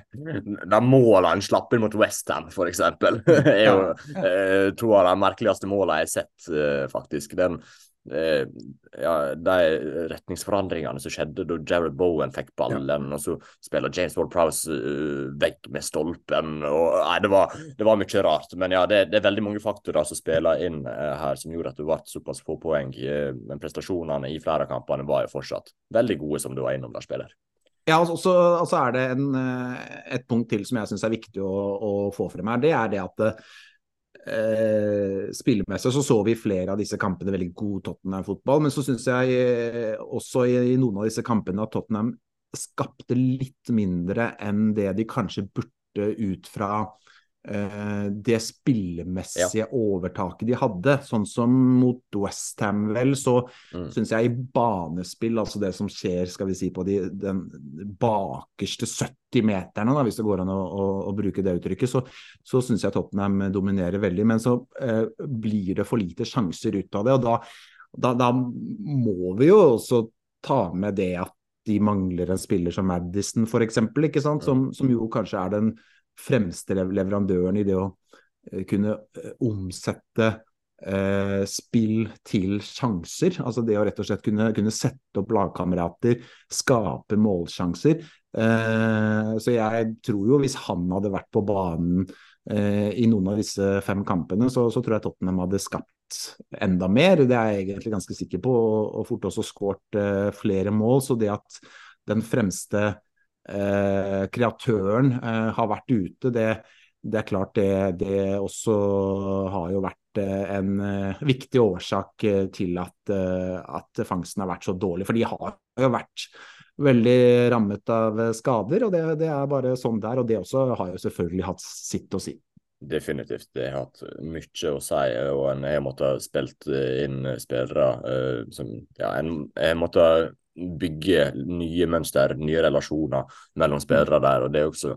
[LAUGHS] De målene han slapp inn mot Westham, f.eks., [LAUGHS] er jo to av de merkeligste målene jeg har sett, faktisk. Den ja, de retningsforandringene som skjedde da Jared Bowen fikk ballen, ja. og så spiller James Ward Prowse uh, vekk med stolpen. og nei, Det var, det var mye rart. Men ja, det, det, er veldig mange faktorer som spiller inn uh, her, som gjorde at det ble såpass få poeng. Uh, men prestasjonene i flere av kampene var jo fortsatt veldig gode, som du var innom der, spiller. Ja, og så, altså er det en, et punkt til som jeg syns er viktig å, å, få frem her. Det er det at eh, spillemessig så så vi flere av disse kampene veldig god Tottenham-fotball. Men så syns jeg eh, også i, i, noen av disse kampene at Tottenham skapte litt mindre enn det de kanskje burde ut fra det spillemessige ja. overtaket de hadde. Sånn som mot Westham, vel, så mm. syns jeg i banespill, altså det som skjer skal vi si, på de, den bakerste 70 meterne, da, hvis det går an å, å, å bruke det uttrykket, så, så syns jeg Tottenham dominerer veldig. Men så eh, blir det for lite sjanser ut av det. og da, da, da må vi jo også ta med det at de mangler en spiller som Madison, f.eks., som, som jo kanskje er den fremste leverandøren i det å eh, kunne eh, omsette eh, spill til sjanser. Altså det å rett og slett kunne, kunne sette opp lagkamerater, skape målsjanser. Eh, så jeg tror jo hvis han hadde vært på banen eh, i noen av disse fem kampene, så, så, tror jeg Tottenham hadde skapt enda mer. Det er jeg egentlig ganske sikker på, og, og fort også skåret eh, flere mål. Så det at den fremste eh, kreatøren eh, har vært ute, det, det er klart det, det, også har jo vært eh, en uh, viktig årsak til at, at, fangsten har vært så dårlig. For de har jo vært veldig rammet av skader, og det, det, er bare sånn det er. Og det også har jo selvfølgelig hatt sitt å si. Definitivt. Det har hatt mye å si, og en har måttet spilt inn spillere som ja, en, har måtte bygge nye mønster, nye relasjoner mellom spillere der. og det er også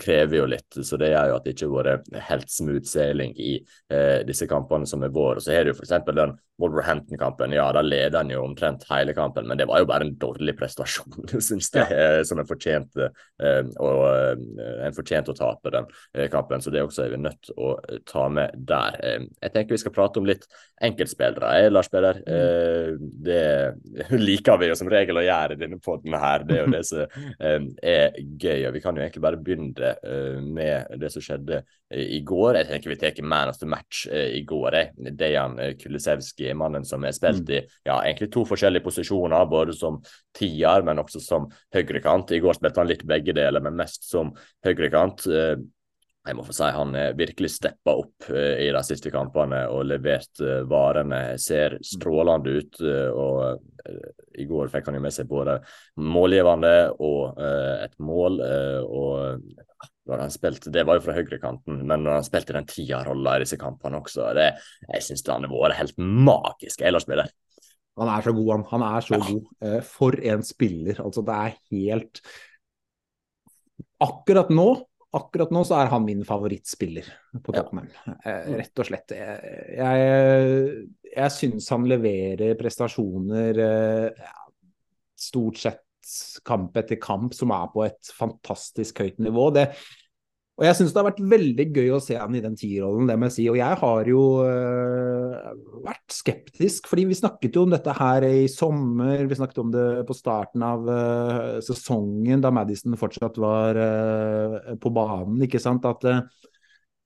krever jo litt. Så det gjør jo at det ikke har vært helt smooth sailing i eh, disse kampene som er vår. Og så har du f.eks. den Wolverhampton-kampen. Ja, da leder han jo omtrent hele kampen, men det var jo bare en dårlig prestasjon, [LAUGHS] syns jeg, ja. som en fortjente, eh, og, eh, en fortjente å tape den eh, kampen. Så det også er vi nødt til å ta med der. Eh, jeg tenker vi skal prate om litt enkeltspillere, eh, Lars Peder. Mm. det [LAUGHS] liker vi jo som regel å gjøre i denne poden her. Det er jo det som er gøy. og Vi kan jo egentlig bare begynne begynne uh, med det som skjedde uh, i går. Jeg tenker vi tar man of the match uh, i går. Eh. Dejan Kulisevskij, mannen som har spilt i ja, egentlig to forskjellige posisjoner, både som tier, men også som høyrekant. I går spilte han litt begge deler, men mest som høyrekant. Jeg må få si han er virkelig steppa opp uh, i de siste kampene og levert uh, varene. Ser strålende ut. Og i går fikk han jo med seg både målgivende og et mål. og når han spilte, Det var jo fra høyrekanten, men når han spilte den tierrolla i disse kampene også, det, jeg syns han har vært helt magisk det. Han er så god, han. Han er så ja. god. For en spiller. Altså, det er helt Akkurat nå akkurat nå så er han min favorittspiller på Tottenham. Ja. Eh, rett og slett. Jeg, jeg, jeg syns han leverer prestasjoner eh, stort sett kamp etter kamp som er på et fantastisk høyt nivå. Det, og jeg syns det har vært veldig gøy å se han i den tierrollen, det må jeg si. Og jeg har jo uh, vært skeptisk, fordi vi snakket jo om dette her i sommer. Vi snakket om det på starten av uh, sesongen, da Madison fortsatt var uh, på banen. ikke sant, at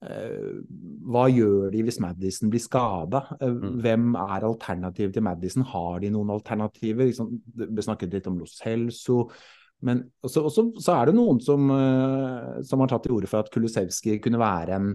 hva gjør de hvis Madison blir skada? Mm. Hvem er alternativet til Madison? Har de noen alternativer? Vi snakket litt om Los Helso. Men også, også, så er det noen som, uh, som har tatt til orde for at Kulusevski kunne være en,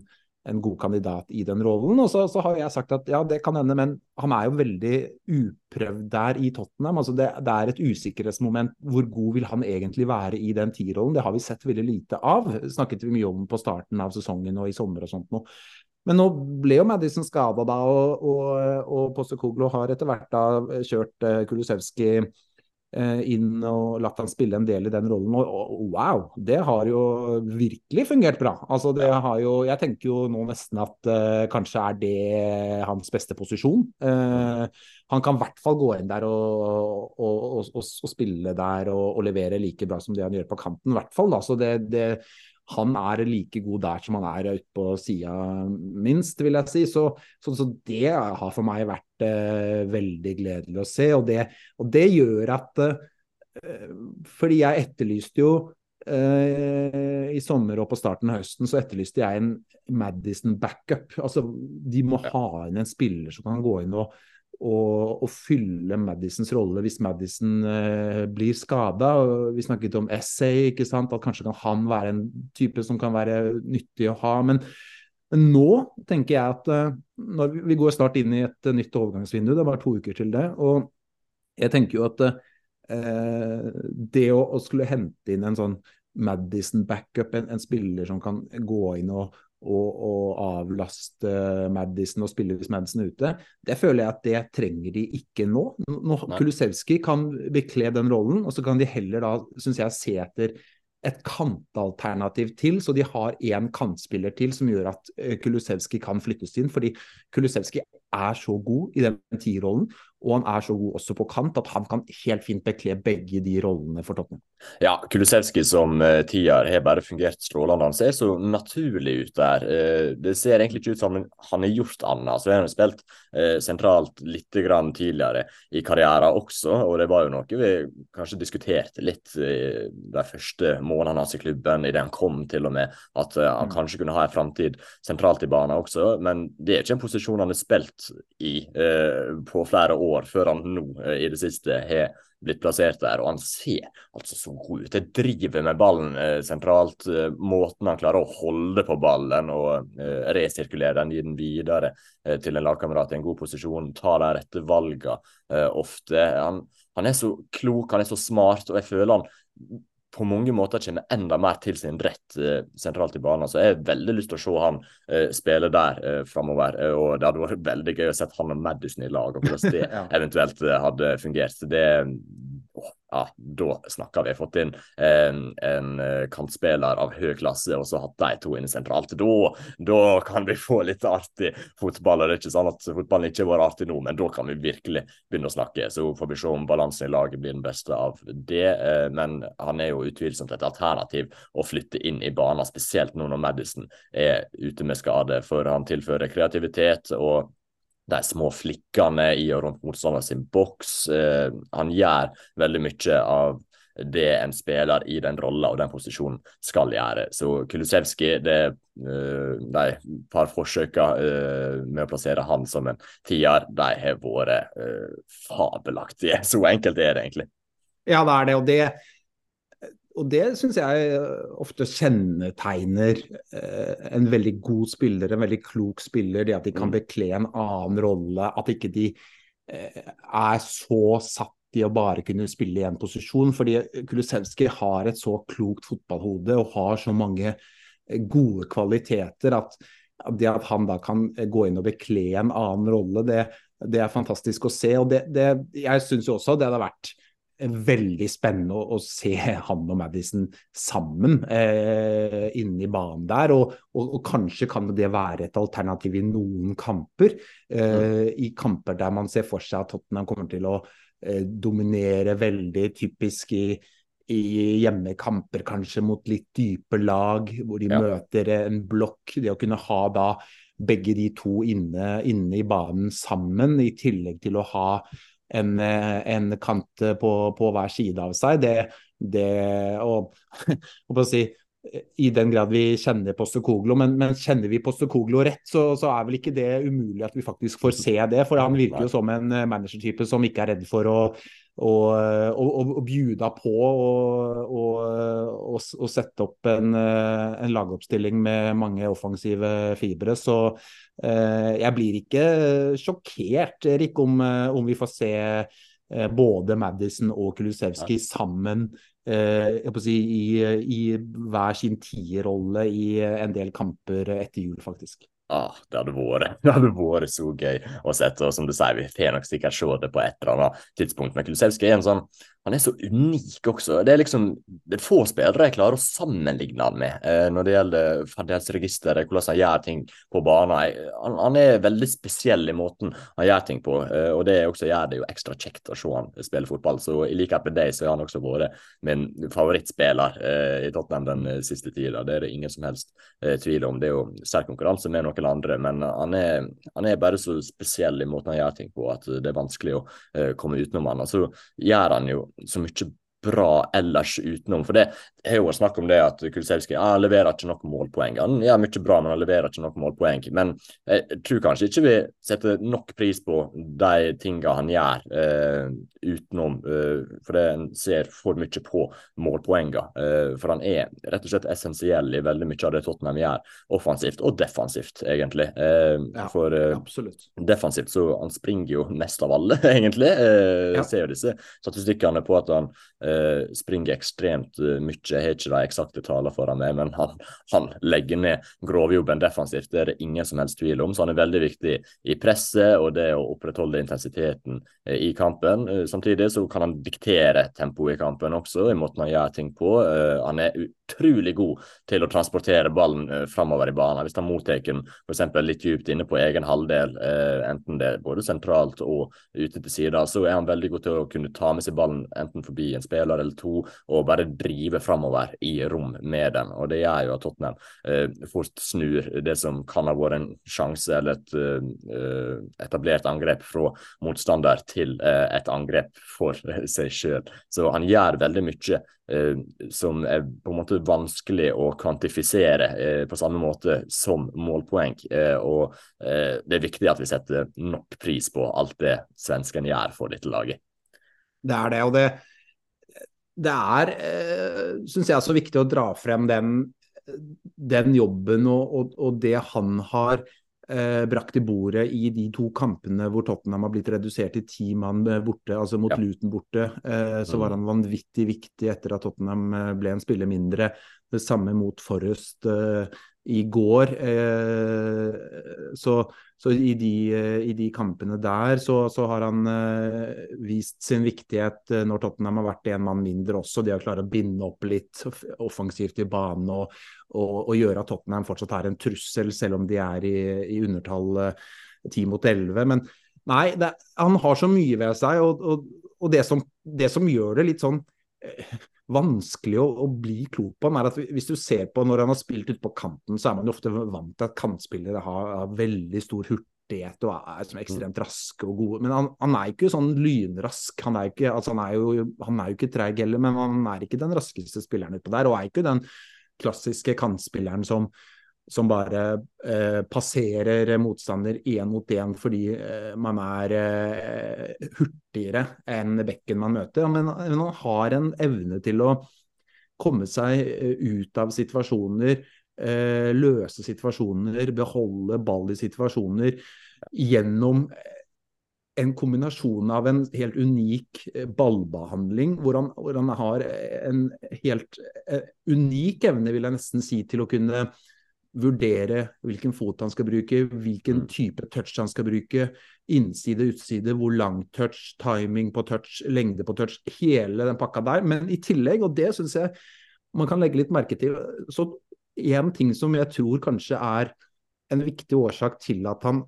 en, god kandidat i den rollen. Og så, så, har jeg sagt at ja, det kan hende, men han er jo veldig uprøvd der i Tottenham. Altså det, det er et usikkerhetsmoment. Hvor god vil han egentlig være i den T-rollen? Det har vi sett veldig lite av. Snakket vi mye om på starten av sesongen og i sommer og sånt noe. Men nå ble jo Madison skada da, og, og, og Postekoglo har etter hvert da kjørt uh, Kulusevski Eh, inn og latt han spille en del i den rollen. Og, wow, det har jo virkelig fungert bra. Altså det har jo, jeg tenker jo nå nesten at uh, kanskje er det hans beste posisjon. Uh, han kan i hvert fall gå inn der og, og, og spille der og, levere like bra som det han gjør på kanten. I hvert fall da, så det, det han er like god der som han er ute på sida, minst, vil jeg si. Så, så, så, det har for meg vært eh, veldig gledelig å se. Og det, og det gjør at eh, Fordi jeg etterlyste jo eh, i sommer og på starten av høsten så etterlyste jeg en Madison backup. Altså, de må ha inn en spiller som kan gå inn og å, å fylle Madisons rolle hvis Madison eh, blir skada. Vi snakket om Essay, ikke sant? at kanskje kan han være en type som kan være nyttig å ha. Men, nå tenker jeg at eh, vi, vi, går snart inn i et uh, nytt overgangsvindu, det er bare to uker til det. og jeg tenker jo at eh, det å, å, skulle hente inn en sånn Madison-backup, en, en, spiller som kan gå inn og, og, og avlaste Madison og spille hvis Madison er ute. Det føler jeg at det trenger de ikke nå. nå Kulusevski kan bekle den rollen, og så kan de heller da, syns jeg, se etter et kantalternativ til, så de har én kantspiller til som gjør at eh, Kulusevski kan flyttes inn. Fordi Kulusevski er så god i den tierrollen, og han er så god også på kant at han kan helt fint bekle begge de rollene for Tottenham. Ja, Kulusevski som uh, tier har bare fungert strålende. Han ser så naturlig ut der. Uh, det ser egentlig ikke ut som han har gjort annet. Så han har spilt uh, sentralt litt grann tidligere i karrieren også, og det var jo noe vi kanskje diskuterte litt de første månedene hans i klubben, idet han kom til og med, at han mm. kanskje kunne ha en framtid sentralt i banen også, men det er ikke en posisjon han har spilt i på flere år år før han nå eh, i det siste har blitt plassert der. Og han ser altså så god ut. Det driver med ballen eh, sentralt. Eh, måten han klarer å holde på ballen og resirkulere den, gi den videre til en lagkamerat i en god posisjon, ta de rette valgene ofte. Han, han, er så klok, han er så smart, og jeg føler han på mange måter kommer enda mer til sin rett eh, sentralt i banen. Så jeg har veldig lyst til å se han eh, spille der eh, framover. Eh, og det hadde vært veldig gøy å se han og Madison i lag, og hvordan det [LAUGHS] ja. eventuelt hadde fungert. Det, ja, da snakker vi. Fått inn en, en eh, kantspiller av høy klasse og så hatt de to inne sentralt. Da, da kan vi få litt artig fotball. og Det er ikke sånn at fotballen ikke har vært artig nå, men da kan vi virkelig begynne å snakke. Så får vi se om balansen i laget blir den beste av det. Eh, men han er jo utvilsomt et alternativ å flytte inn i banen, spesielt nå når Madison er ute med skade, for han tilfører kreativitet. og de små flikkene i og rundt motstanderen sin boks. Eh, han gjør veldig mye av det en spiller i den rolla og den posisjonen skal gjøre. Så Kulusevski, det uh, de par forsøka uh, med å plassere han som en tier, de har vært uh, fabelaktige. [LAUGHS] Så enkelt er det egentlig. Ja, det er det. Og det og det syns jeg eh, ofte kjennetegner eh, en veldig god spiller, en veldig klok spiller. Det at de kan mm. bekle en annen rolle. At ikke de eh, er så satt i å bare kunne spille i én posisjon. Fordi Kulusevski har et så klokt fotballhode og har så mange gode kvaliteter at det at han da kan gå inn og bekle en annen rolle, det, det er fantastisk å se. og det, det Jeg syns jo også det hadde vært veldig spennende å, å, se han og Madison sammen eh, inne i banen der. Og, og, og, kanskje kan det være et alternativ i noen kamper. Eh. I kamper der man ser for seg at Tottenham kommer til å eh, dominere veldig, typisk i, i hjemmekamper kanskje mot litt dype lag, hvor de ja. møter en blokk. Det å kunne ha da begge de to inne, inne i banen sammen, i tillegg til å ha en, eh, en kant på, på, hver side av seg. Det, det og, [LAUGHS] og si, i den grad vi kjenner Postekoglo, men, men, kjenner vi Postekoglo rett, så, så, er vel ikke det umulig at vi faktisk får se det. For han virker jo som en eh, managertype som ikke er redd for å, og, og, og bjuda på og, og, sette opp en, en, lagoppstilling med mange offensive fibre. Så eh, jeg blir ikke sjokkert, Erik, om, om vi får se eh, både Madison og Kulusevski sammen eh, si, i, i, hver sin tierrolle i en del kamper etter jul, faktisk. Ah, det hadde vært [LAUGHS] det hadde vært så gøy å sette. Og som du sier, vi får nok sikkert se det på et eller annet tidspunkt. Men Kulusevski er en sånn han er så unik også. Det er liksom det er få spillere jeg klarer å sammenligne han med eh, når det gjelder ferdighetsregisteret, hvordan han gjør ting på banen. Han, han, er veldig spesiell i måten han gjør ting på, eh, og det også gjør det jo ekstra kjekt å se han spille fotball. Så i likhet med deg så har han også vært min favorittspiller eh, i Tottenham den eh, siste tida. Det er det ingen som helst eh, tvil om. Det er jo sterk konkurranse med noen andre, men han er, han er, bare så spesiell i måten han gjør ting på at det er vanskelig å uh, komme utenom han. Og så gjør han jo så mye bra ellers utenom. For det er jo snakk om det at Kulisevskij ja, leverer ikke nok målpoeng. Han gjør mye bra, men han leverer ikke nok målpoeng. Men jeg tror kanskje ikke vi setter nok pris på de tingene han gjør eh, utenom. Eh, for det en ser for mye på målpoengene. Eh, for han er rett og slett essensiell i veldig mye av det Tottenham gjør, offensivt og defensivt, egentlig. Eh, ja, for eh, defensivt så han springer jo mest av alle, [LAUGHS] egentlig. Eh, Ja. Ser jo disse statistikkene på at han eh, springer ekstremt uh, mye. Jeg har ikke de eksakte tallene foran meg, men han, han legger ned grovjobben defensivt. Det er det ingen som helst tvil om. Så han er veldig viktig i presset og det å opprettholde intensiteten eh, i kampen. Eh, samtidig så kan han diktere tempoet i kampen også, i måten han gjør ting på. Eh, han er utrolig god til å transportere ballen uh, framover i banen. Hvis han mottar den f.eks. litt dypt inne på egen halvdel, eh, enten det er både sentralt og ute til sida, så er han veldig god til å kunne ta med seg ballen enten forbi en spiller eller to, og bare drive framover i rom med den. Og det gjør jo at Tottenham eh, fort snur det som kan ha vært en sjanse eller et eh, etablert angrep fra motstander til eh, et angrep for seg sjøl. Så han gjør veldig mye eh, som er på en måte vanskelig å kvantifisere eh, på samme måte som målpoeng. Eh, og eh, det er viktig at vi setter nok pris på alt det svensken gjør for dette laget. Det er det, og det, det er, eh, syns jeg, så viktig å dra frem den, den jobben og, og, og det han har eh, brakt til bordet i de to kampene hvor Tottenham har blitt redusert til ti mann borte, altså mot Ja. Luton borte. Eh, så Mm. var han vanvittig viktig etter at Tottenham eh, ble en spiller mindre. Det samme mot Forrest eh, i går. Eh, så så i de, eh, i de kampene der så, så har han vist sin viktighet når Tottenham har vært en mann mindre også. De har klart å binde opp litt offensivt i banen og, og, og gjøre at Tottenham fortsatt er en trussel, selv om de er i, i undertall ti 10 mot 11. Men nei, det, han har så mye ved seg, og, og, det, som, det som gjør det litt sånn vanskelig å, å bli klok på ham, er at hvis du ser på når han har spilt ute på kanten, så er man jo ofte vant til at kantspillere har, har veldig stor hurtighet og er som ekstremt raske og gode. Men han, han er ikke sånn lynrask. Han er, ikke, altså han er jo, han er jo ikke treig heller, men han er ikke den raskeste spilleren utpå der. Og er ikke den klassiske kantspilleren som, som bare eh, passerer motstander én mot én fordi eh, man er eh, hurtigere enn bekken man møter. Men, men han har en evne til å komme seg eh, ut av situasjoner, eh, løse situasjoner, beholde ball i situasjoner gjennom en kombinasjon av en helt unik eh, ballbehandling, hvor han, hvor han har en helt unik evne, vil jeg nesten si, til å kunne vurdere hvilken fot han skal bruke, hvilken type touch han skal bruke, innside, utside, hvor lang touch, timing på touch, lengde på touch, hele den pakka der. Men i tillegg, og det syns jeg man kan legge litt merke til, så en ting som jeg tror kanskje er en viktig årsak til at han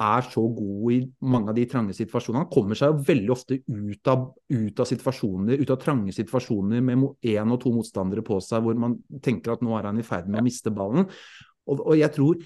er så god i mange av de trange situasjonene. Han kommer seg jo veldig ofte ut av, ut av situasjoner, ut av trange situasjoner med én og to motstandere på seg, hvor man tenker at nå er han i ferd med å miste ballen. Og, og jeg tror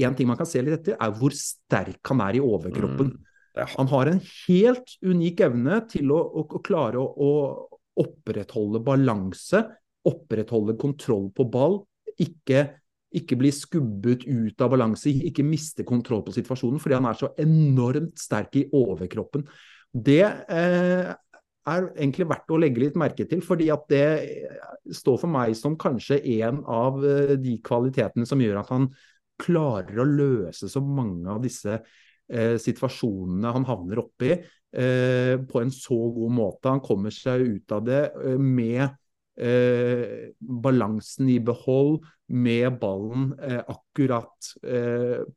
en ting man kan se litt etter, er hvor sterk han er i overkroppen. Mm. Han har en helt unik evne til å, å, å klare å, å opprettholde balanse, opprettholde kontroll på ball, ikke ikke bli skubbet ut av balanse, ikke miste kontroll på situasjonen, fordi han er så enormt sterk i overkroppen. Det eh, er egentlig verdt å legge litt merke til, fordi at det står for meg som kanskje en av eh, de kvalitetene som gjør at han klarer å løse så mange av disse eh, situasjonene han havner oppi, eh, på en så god måte. Han kommer seg ut av det eh, med eh, balansen i behold med ballen eh, akkurat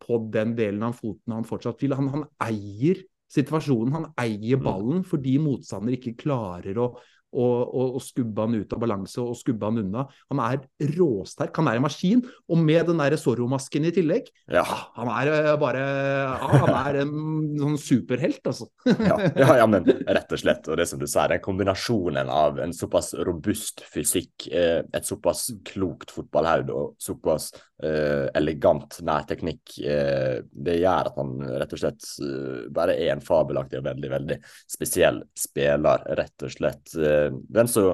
på den delen av foten han fortsatt vil. Han, han eier situasjonen, han eier Mm. ballen fordi motstander ikke klarer å, å, og, og skubbe han ut av balanse og skubbe han unna. Han er råsterk, han er en maskin. Og med den der Zorro-masken i tillegg, Ja. ah, han er eh, bare ah, Han er en sånn superhelt, altså. Ja, ja, ja, men rett og slett. Og det som du sa, den kombinasjonen av en såpass robust fysikk, eh, et såpass klokt fotballhode og såpass eh, elegant nærteknikk, det gjør at han rett og slett bare er en fabelaktig og veldig, veldig spesiell spiller, rett og slett. Eh, den som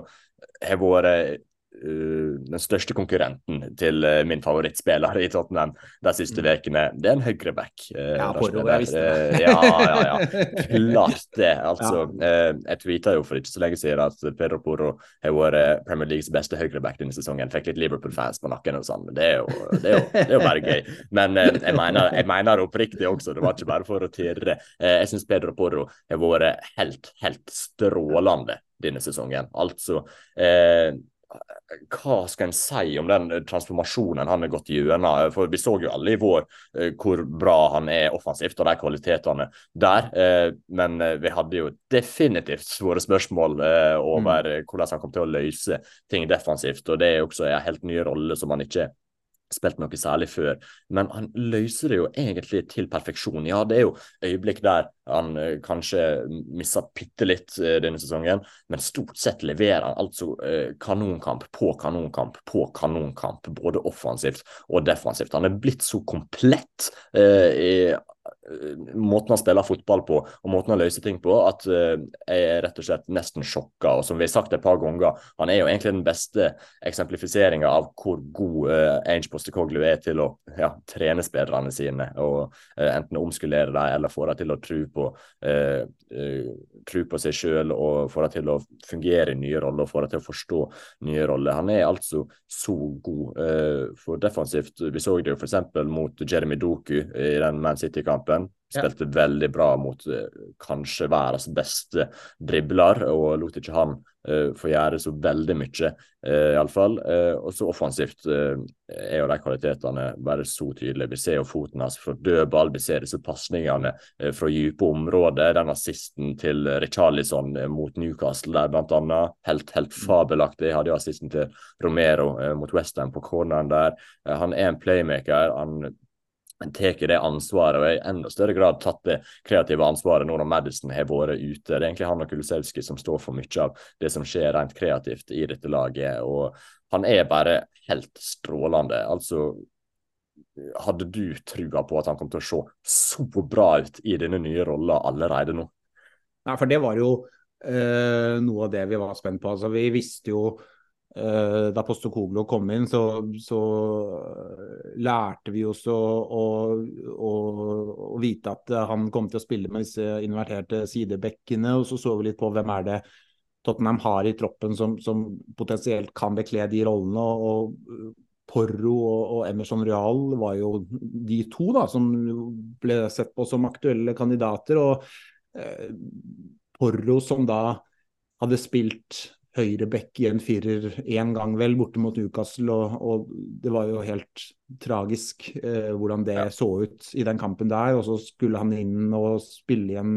har vært Uh, den største konkurrenten til uh, min favorittspiller i Tottenham de siste ukene, det er en høyreback. Uh, Ja, Porro, jeg visste det. Ja, ja, ja. [LAUGHS] Klart det. Altså, uh, jeg tweeta jo for ikke så lenge siden at Pedro Porro har vært Premier Leagues beste høyreback denne sesongen. Fikk litt Liverpool-fans på nakken og sånn, men det er, jo, det, er jo, det er jo bare gøy. Men jeg mener jeg mener det oppriktig også, det var ikke bare for å tirre. Jeg syns Pedro Porro har vært helt, helt strålende denne sesongen. Altså uh, hva skal en si om den transformasjonen han har gått gjennom? For vi så jo alle i vår eh, hvor bra han er offensivt og de kvalitetene der. Eh, men eh, vi hadde jo definitivt våre spørsmål eh, over eh, hvordan han kom til å løse ting defensivt. Og det er jo også en helt ny rolle som han ikke spilt noe særlig før, men han løser det jo egentlig til perfeksjon. Ja, det er jo øyeblikk der han eh, kanskje misser bitte litt eh, denne sesongen, men stort sett leverer han altså eh, kanonkamp på kanonkamp på kanonkamp, både offensivt og defensivt. Han er blitt så komplett eh, i måten han spiller fotball på og måten han løser ting på, at eh, jeg er rett og slett nesten sjokka. Og som vi har sagt et par ganger, han er jo egentlig den beste eksemplifiseringa av hvor god uh, Ange Postekoglu er til å ja, trene spillerne sine, og eh, enten omskulere dem eller få dem til å tro på, eh, eh, tro på seg sjøl og få dem til å fungere i nye roller og få dem til å forstå nye roller. Han er altså så god eh, for defensivt. Vi så det jo f.eks. mot Jeremy Doku i den Man City-kampen. Spilte veldig bra mot eh, kanskje verdens beste dribler, og lot ikke han uh, få gjøre så veldig mye, uh, iallfall. Uh, og så offensivt uh, er jo de kvalitetene bare så tydelige. Vi ser jo foten hans fra dødball, vi ser disse pasningene uh, fra dype områder. Den assisten til Richarlison eh, mot Newcastle der, blant annet. Helt, helt fabelaktig. Hadde jo assisten til Romero eh, mot Western på corneren der. Eh, han er en playmaker. han han tar det ansvaret, og i enda større grad tatt det kreative ansvaret nå når Madison har vært ute. Det er egentlig han og Kulusevski som står for mye av det som skjer rent kreativt i dette laget. og Han er bare helt strålende. Altså, hadde du trua på at han kom til å se så bra ut i denne nye rolla allerede nå? Nei, for det var jo øh, noe av det vi var spent på. Altså, vi visste jo eh, da Postokoglo kom inn, så, så lærte vi oss å, å, å, vite at han kom til å spille med disse inverterte sidebekkene. Og så så vi litt på hvem er det Tottenham har i troppen som, som potensielt kan bekle de rollene. og Porro og, og, Emerson Real var jo de to da, som ble sett på som aktuelle kandidater. og eh, Porro som da hadde spilt høyreback i en firer én gang, vel, borte mot Newcastle. Og, og det var jo helt tragisk eh, hvordan det så ut i den kampen der. Og så skulle han inn og spille i en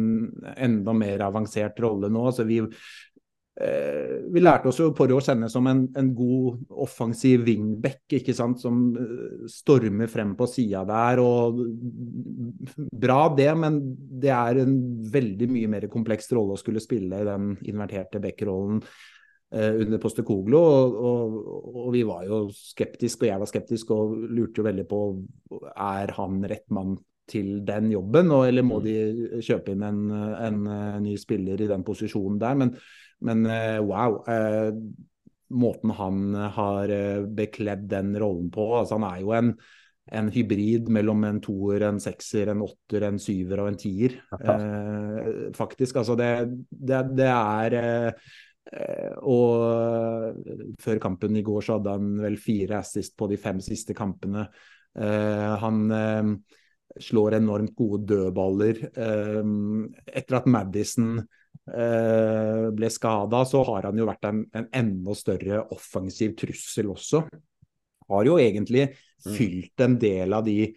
enda mer avansert rolle nå. så vi eh, vi lærte oss jo Porro å kjenne som en, en god offensiv wingback, ikke sant, som uh, stormer frem på sida der. og Bra det, men det er en veldig mye mer kompleks rolle å skulle spille i den inverterte backrollen under Postekoglo. Og, og, og, vi var jo skeptiske, og jeg var skeptisk og lurte jo veldig på er han rett mann til den jobben, og, eller må de kjøpe inn en, en, en ny spiller i den posisjonen der. men men wow. Eh, måten han har bekledd den rollen på. altså Han er jo en, en hybrid mellom en toer, en sekser, en åtter, en syver og en tier. Eh, faktisk. Altså det, det, det er eh, Og før kampen i går så hadde han vel fire assist på de fem siste kampene. han slår enormt gode dødballer. etter at Madison eh, ble skada, så har han jo vært en, en enda større offensiv trussel også. Har jo egentlig Mm. fylt en del av de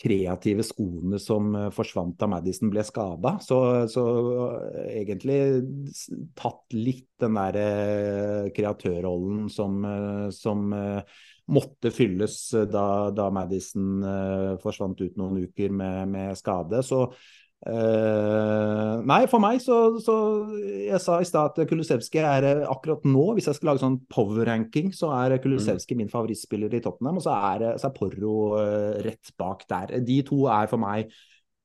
kreative skoene som eh, forsvant da Madison ble skada. Så, så eh, egentlig tatt litt den der eh, kreatørrollen som, som måtte fylles da, da Madison forsvant ut noen uker med, med skade. Så eh, Nei, for meg så, så Jeg sa i stad at Kulusevski er eh, akkurat nå, hvis jeg skal lage sånn power-ranking, så er Kulusevski min favorittspiller i Tottenham, og så er, så er Porro uh, rett bak der. De to er for meg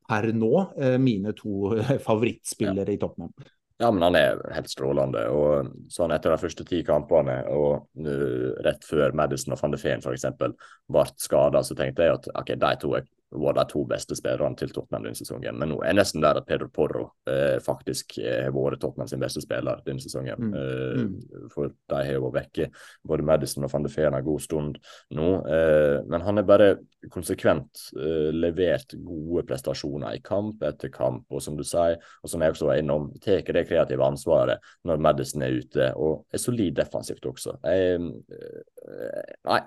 per nå uh, mine to favorittspillere favorittspillere i Tottenham. Ja, men han er helt strålende. og sånn Etter de første ti kampene, og uh, rett før Madison og van de Feen f.eks. ble skada, så tenkte jeg at ok, de to er, var de to beste spillerne til Tottenham denne sesongen. Men nå er nesten der at Pedro Porro eh, faktisk har vært Tottenham sin beste spiller denne sesongen. Mm. Eh, for de har vært vekke, både Madison og van de Feen en god stund nå. Eh, men han har bare konsekvent uh, levert gode prestasjoner i kamp etter kamp, og som du sier, og som jeg også var innom, tar det kreative ansvaret når Madison er ute, og er solid defensivt også. Jeg, øh, nei,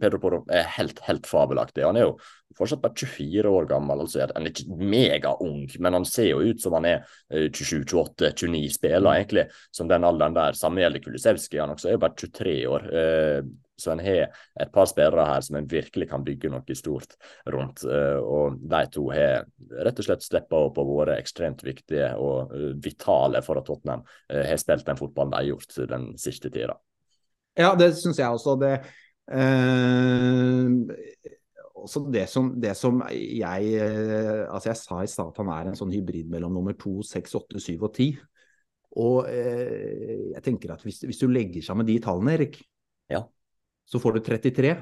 Pedro Porro er helt, helt fabelaktig. Han er jo fortsatt bare 24 år gammel. altså Han er ikke megaung, men han ser jo ut som han er øh, 27-28-29, spiller egentlig som den alderen der. Samme gjelder Kulisevskij, han også er jo bare 23 år. øh, så en har et par spillere her som en virkelig kan bygge noe stort rundt. øh, og de to har rett og slett steppa opp og vært ekstremt viktige og vitale for at Tottenham har spilt den fotballen de har gjort den siste tida. Ja, det syns jeg også. Det, eh, også det som, det som jeg eh, Altså, jeg sa i stad at han er en sånn hybrid mellom nummer to, seks, åtte, syv og ti. Og eh, jeg tenker at hvis, hvis du legger sammen de tallene, Erik, Ja. så får du 33.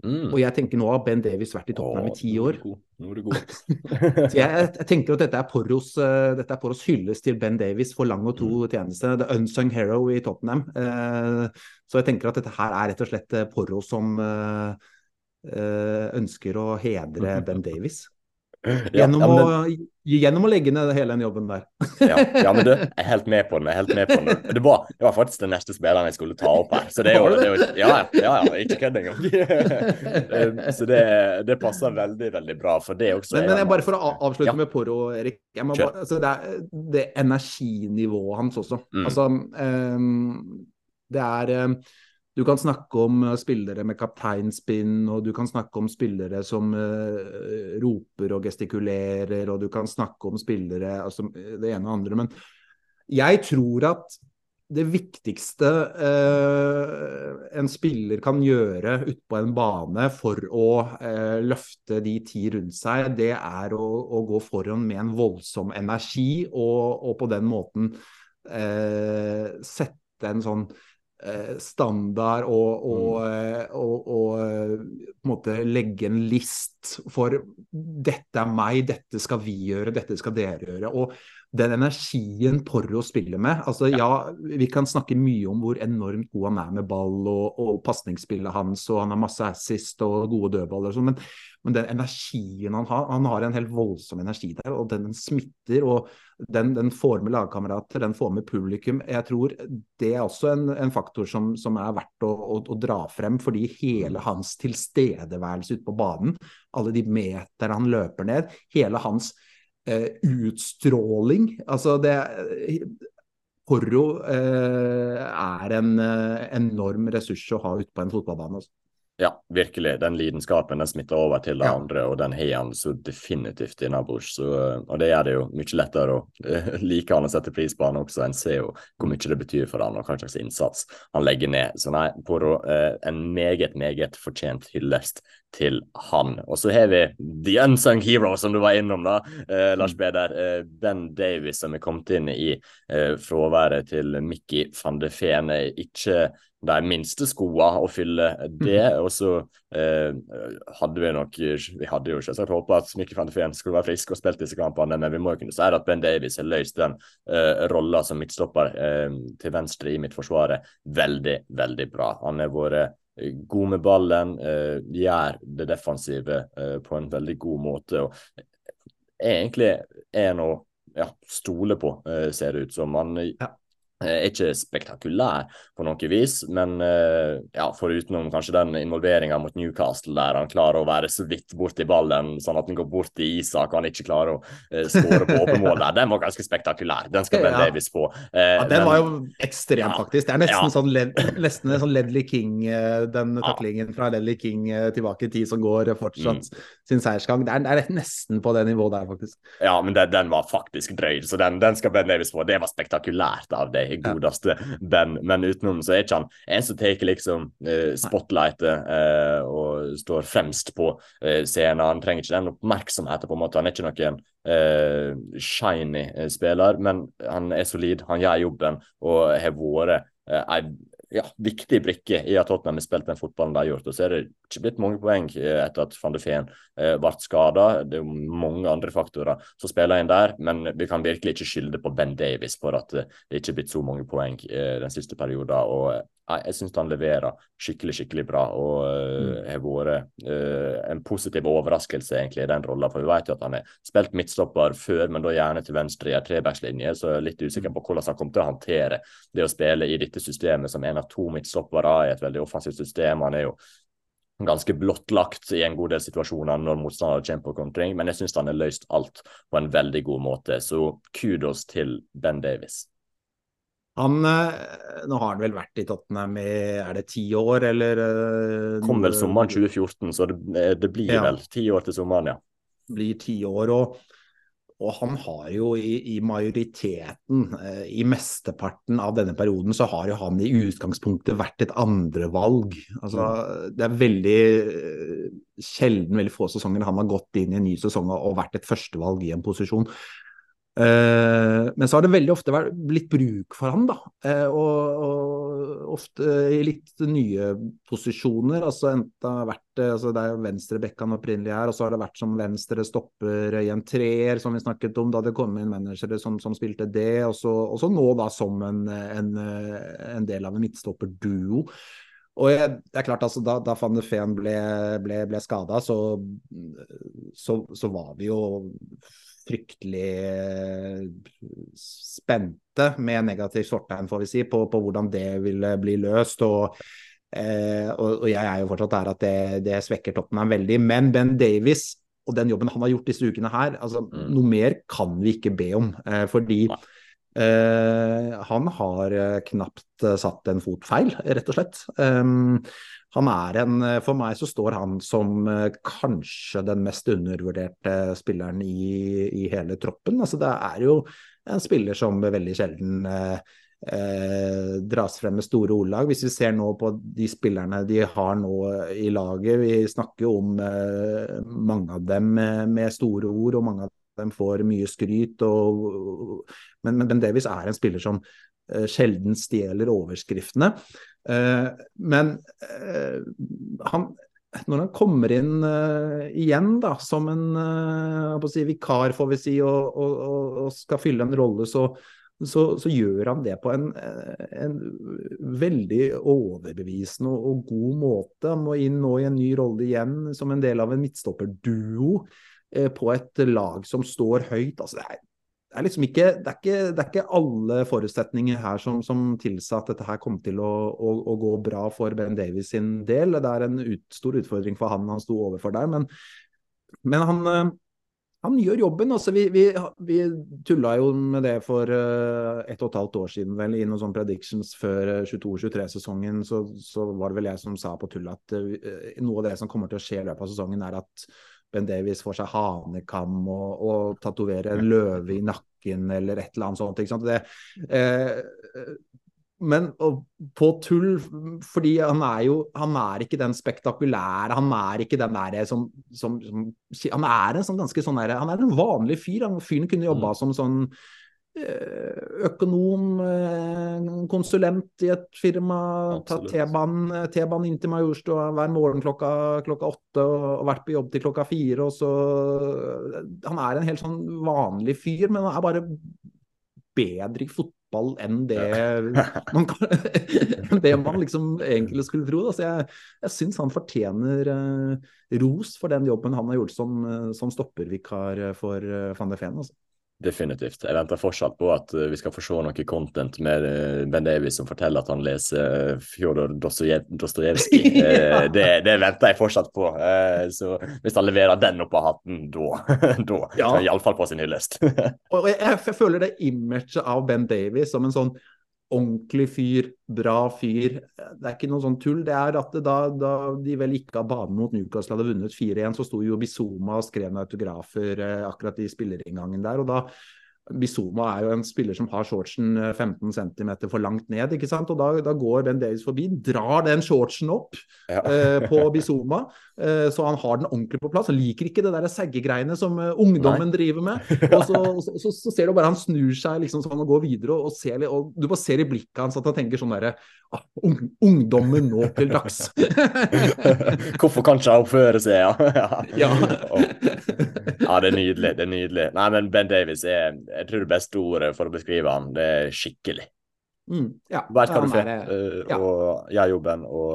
Mm. Og jeg tenker nå har Ben Davies vært i Tottenham i ti år. Nå er du god. [LAUGHS] Så jeg, jeg tenker at dette er Porros, eh, dette er Porros hyllest til Ben Davies for lang og tro tjeneste. The unsung hero i Tottenham. Eh, så jeg tenker at dette her er rett og slett Porro som eh, ønsker å hedre Ben Davies. Gjennom, ja, men, å, gjennom å legge ned hele den jobben der. ja, ja, men du, jeg er helt med på den. jeg er helt med på den. Det var, det var faktisk den neste spilleren jeg skulle ta opp her. Så det er jo, det er jo Ja, ja, ja, ikke kødd engang. Eh, Så det, det passer veldig, veldig bra. For det også Men, men jeg bare for å avslutte Ja. med Poro, Erik. Bare, altså det, er, det energinivået hans også. Mm. Altså, um, det er ehm, Du kan snakke om eh, spillere med kapteinspinn, og du kan snakke om spillere som uh, roper og gestikulerer, og du kan snakke om spillere altså, det ene og andre. Men jeg tror at det viktigste uh, en spiller kan gjøre utpå en bane for å uh, løfte de ti rundt seg, det er å, å gå foran med en voldsom energi, og, og på den måten eh, sette en sånn eh, standard og, og, eh, og, og eh, på en måte legge en list for dette er meg, dette skal vi gjøre, dette skal dere gjøre. og den energien Porro spiller med altså ja. Vi kan snakke mye om hvor enormt god han er med ball og, og pasningsspillet hans, og han har masse assist og gode dødballer og sånn, men, men den energien han har Han har en helt voldsom energi der, og den, den smitter. og den, den får med lagkamerater, den får med publikum. Jeg tror det er også en, en faktor som, som, er verdt å, å, å, dra frem, fordi hele hans tilstedeværelse ute på banen, alle de meterne han løper ned, hele hans utstråling Altså, det Porro eh, er en eh, enorm ressurs å ha ute på en fotballbane. Altså. Ja, virkelig. Den lidenskapen den smitter over til de Ja. andre, og den har han så definitivt i innabords. Og det gjør det jo mye lettere å eh, like han og sette pris på han også. En ser jo hvor mye det betyr for han, og hva slags innsats han legger ned. Så nei, Poro, eh, en meget, meget fortjent hyllest til han. Og så har vi the unsung hero, som du var innom, da, eh, Lars Beder. Eh, ben Davies, som er kommet inn i eh, fraværet til Mickey van de Feen. er Ikke de minste skoene å fylle det. Og så eh, hadde vi nok Vi hadde jo selvsagt håpa at Mikkel van de Feen skulle være frisk og spilt disse kampene, men vi må jo kunne si at Ben Davies har løst den eh, rolla som midtstopper eh, til venstre i midtforsvaret veldig, veldig bra. Han har vært god med ballen, eh, gjør det defensive eh, på en veldig god måte. og Egentlig er nå ja, stole på, ser det ut som. Han ja. Eh, er ikke spektakulær på noe vis, men uh, ja, forutenom kanskje den involveringa mot Newcastle der han klarer å være så vidt borti ballen, sånn at han går bort i Isak og han ikke klarer å uh, skåre på åpen mål der, den var ganske spektakulær. Den skal Ben ja. Davies på. Uh, ja, den men, var jo ekstrem, ja, faktisk. Det er nesten sånn, led, nesten sånn Ledley King, den taklingen fra Ledley King tilbake i tid som går fortsatt mm. sin seiersgang. Det er, det er, nesten på det nivået der, faktisk. Ja, men det, den var faktisk drøy, så den, den skal Ben Davies få. Det var spektakulært av deg godeste Ben, men utenom så er ikke han en som tar liksom uh, spotlightet uh, og står fremst på uh, scenen. Han trenger ikke den oppmerksomheten, på en måte. Han er ikke noen shiny spiller, men han er solid, han gjør jobben og har vært ei ja, viktig brikke i at Tottenham har spilt den fotballen de har gjort. Og så er det ikke blitt mange poeng eh, etter at van de Feen eh, ble skada. Det er jo mange andre faktorer som spiller inn der, men vi kan virkelig ikke skylde på Ben Davies for at eh, det ikke er blitt så mange poeng den siste perioden. og Nei, jeg syns han leverer skikkelig skikkelig bra og uh, har vært uh, en positiv overraskelse egentlig i den rolla. For vi vet jo at han har spilt midtstopper før, men da gjerne til venstre i en trebackslinje. Så jeg er litt usikker på hvordan han kommer til å håndtere det å spille i dette systemet som en av to midtstoppere i et veldig offensivt system. Han er jo ganske blottlagt i en god del situasjoner når motstander kommer på kontring, men jeg syns han har løst alt på en veldig god måte. Så kudos til Ben Davis. Han, eh, nå har han vel vært i Tottenham i er det ti år, eller? Eh, Kom vel sommeren 2014, så det, eh, det blir ja. vel ti år til sommeren, ja. Blir ti år, og, og han har jo i, i, majoriteten, i mesteparten av denne perioden, så har jo han i utgangspunktet vært et andrevalg. Altså, mm. det er veldig sjelden, veldig få sesonger han har gått inn i en ny sesong og vært et førstevalg i en posisjon. Uh, men så har det veldig ofte vært, blitt bruk for han, da. Uh, og, og, ofte i litt nye posisjoner. altså enten har vært altså Det er venstre bekk han opprinnelig er, og så har det vært som venstre stopper i en treer, som vi snakket om da det kom inn managere som, som spilte det. Og så, og så, nå da som en, en, en del av en midtstopperduo. Og jeg, det er klart, altså, Da, da van de Feen ble, ble, ble skada, så, så, så var vi jo fryktelig eh, spente, med negativt fortegn, får vi si, på, på, hvordan det ville bli løst. og eh, og, og, jeg er jo fortsatt der at det, det svekker Tottenham veldig. Men Ben Davies og den jobben han har gjort disse ukene her, altså mm. noe mer kan vi ikke be om. Eh, fordi eh, han har eh, knapt satt en fot feil, rett og slett. Um, han er en For meg så står han som eh, kanskje den mest undervurderte spilleren i, i hele troppen. Altså det er jo en spiller som veldig sjelden eh, eh, dras frem med store ordlag. Hvis vi ser nå på de spillerne de har nå i laget, vi snakker jo om eh, mange av dem med, store ord, og mange av dem får mye skryt. Og, men, men Ben Davies er en spiller som uh, sjelden stjeler overskriftene. Uh, men uh, han, når han kommer inn igjen da, som en si, vikar, får vi si, og, og, og skal fylle en rolle, så, så, så gjør han det på en, en veldig overbevisende og, og, god måte. Han må inn nå i en ny rolle igjen som en del av en midtstopperduo på et lag som står høyt. Altså, det er det er liksom ikke det er ikke, det er ikke alle forutsetninger her som, som tilsa at dette her kom til å, å, å, gå bra for Ben Davies sin del. Det er en ut, stor utfordring for han han sto overfor der, men, men han, eh, han, gjør jobben. Altså, vi, vi, vi tulla jo med det for uh, ett og et halvt år siden, vel, i noen sånne predictions før 22-23-sesongen. Så, så, var det vel jeg som sa på tull at uh, noe av det som kommer til å skje i løpet av sesongen, er at Ben Davies får seg hanekam og, og tatoverer en løve i nakken eller et eller annet sånt. Ikke sant? Det, eh, men på tull, fordi han er jo Han er ikke den spektakulære, han er ikke den derre som, som, som, Han er en sånn ganske sånn derre Han er en vanlig fyr. Han fyren kunne jobba mm. som sånn økonom, eh, konsulent i et firma, tatt T-banen inn til Majorstua hver morgen klokka, klokka, åtte og vært på jobb til klokka fire. Og så, han er en helt sånn vanlig fyr, men han er bare bedre i fotball enn det [LAUGHS] man, kan, det man liksom egentlig skulle tro. Altså jeg jeg syns han fortjener ros for den jobben han har gjort som, som stoppervikar for van de Feen. Altså. Definitivt. Jeg venter fortsatt på at vi skal få se noe content med Ben Davies som forteller at han leser Fjodor Dostojevskij. [LAUGHS] ja. det, det, venter jeg fortsatt på. Så hvis han leverer den opp av hatten, da, [LAUGHS] da ja. iallfall på sin hyllest. [LAUGHS] og jeg, jeg føler det imaget av Ben Davies som en sånn ordentlig fyr, bra fyr. Det er ikke noe sånn tull. Det er at da, da de vel gikk av banen mot Newcastle hadde vunnet 4-1, så sto jo Bizoma og skrev autografer eh, akkurat i spillerinngangen der. og da Bizuma er jo en spiller som har shortsen 15 eh, cm for langt ned. ikke sant? Og Da, da går Ben Davies forbi, drar den shortsen opp ja. eh, på Bizoma, eh, så han har den ordentlig på plass. Han liker ikke det der seggegreiene som uh, ungdommen Nei. driver med. Og så, så, så, så, ser du bare han snur seg liksom sånn og går videre, og, og, ser, og du bare ser i blikket hans at han tenker sånn derre ah, Ungdommen nå til dags. [LAUGHS] Hvorfor kan ikke han oppføre seg, ja? ja. [LAUGHS] ja, det er nydelig. Det er nydelig. Nei, men Ben Davies er jeg tror det beste ordet for å beskrive han, det er skikkelig. Mm, ja, Vet hva du får, uh, ja. og gjør jobben, og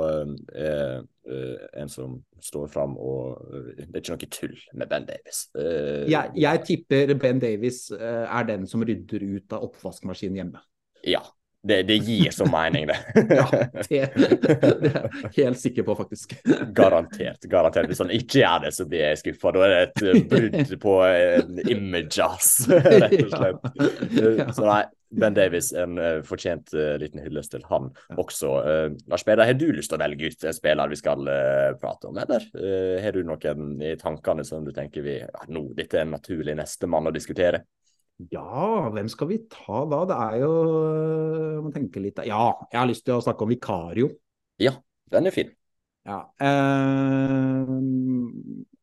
er uh, en som står fram. Og uh, det er ikke noe tull med Ben Davies. Jeg, jeg, tipper Ben Davies er den som rydder ut av oppvaskmaskinen hjemme. Ja, det, det, gir så mening, det. [LAUGHS] ja, det, det, er jeg helt sikker på, faktisk. garantert. garantert. Hvis han ikke gjør det, så blir jeg skuffa. Da er det et eh, brudd [LAUGHS] på uh, image. [LAUGHS] Rett og slett. Ja. Så nei, Ben Davies, en uh, fortjent uh, liten hyllest til han også. Uh, Lars Peder, har du lyst til å velge ut en spiller vi skal prate om, eller har du noen i tankene som du tenker vi ja, nå, dette er en naturlig nestemann å diskutere? Ja, hvem skal vi ta da? Det er jo Må tenke litt Ja, jeg har lyst til å snakke om Vikario. Ja, den er fin. Ja. Eh,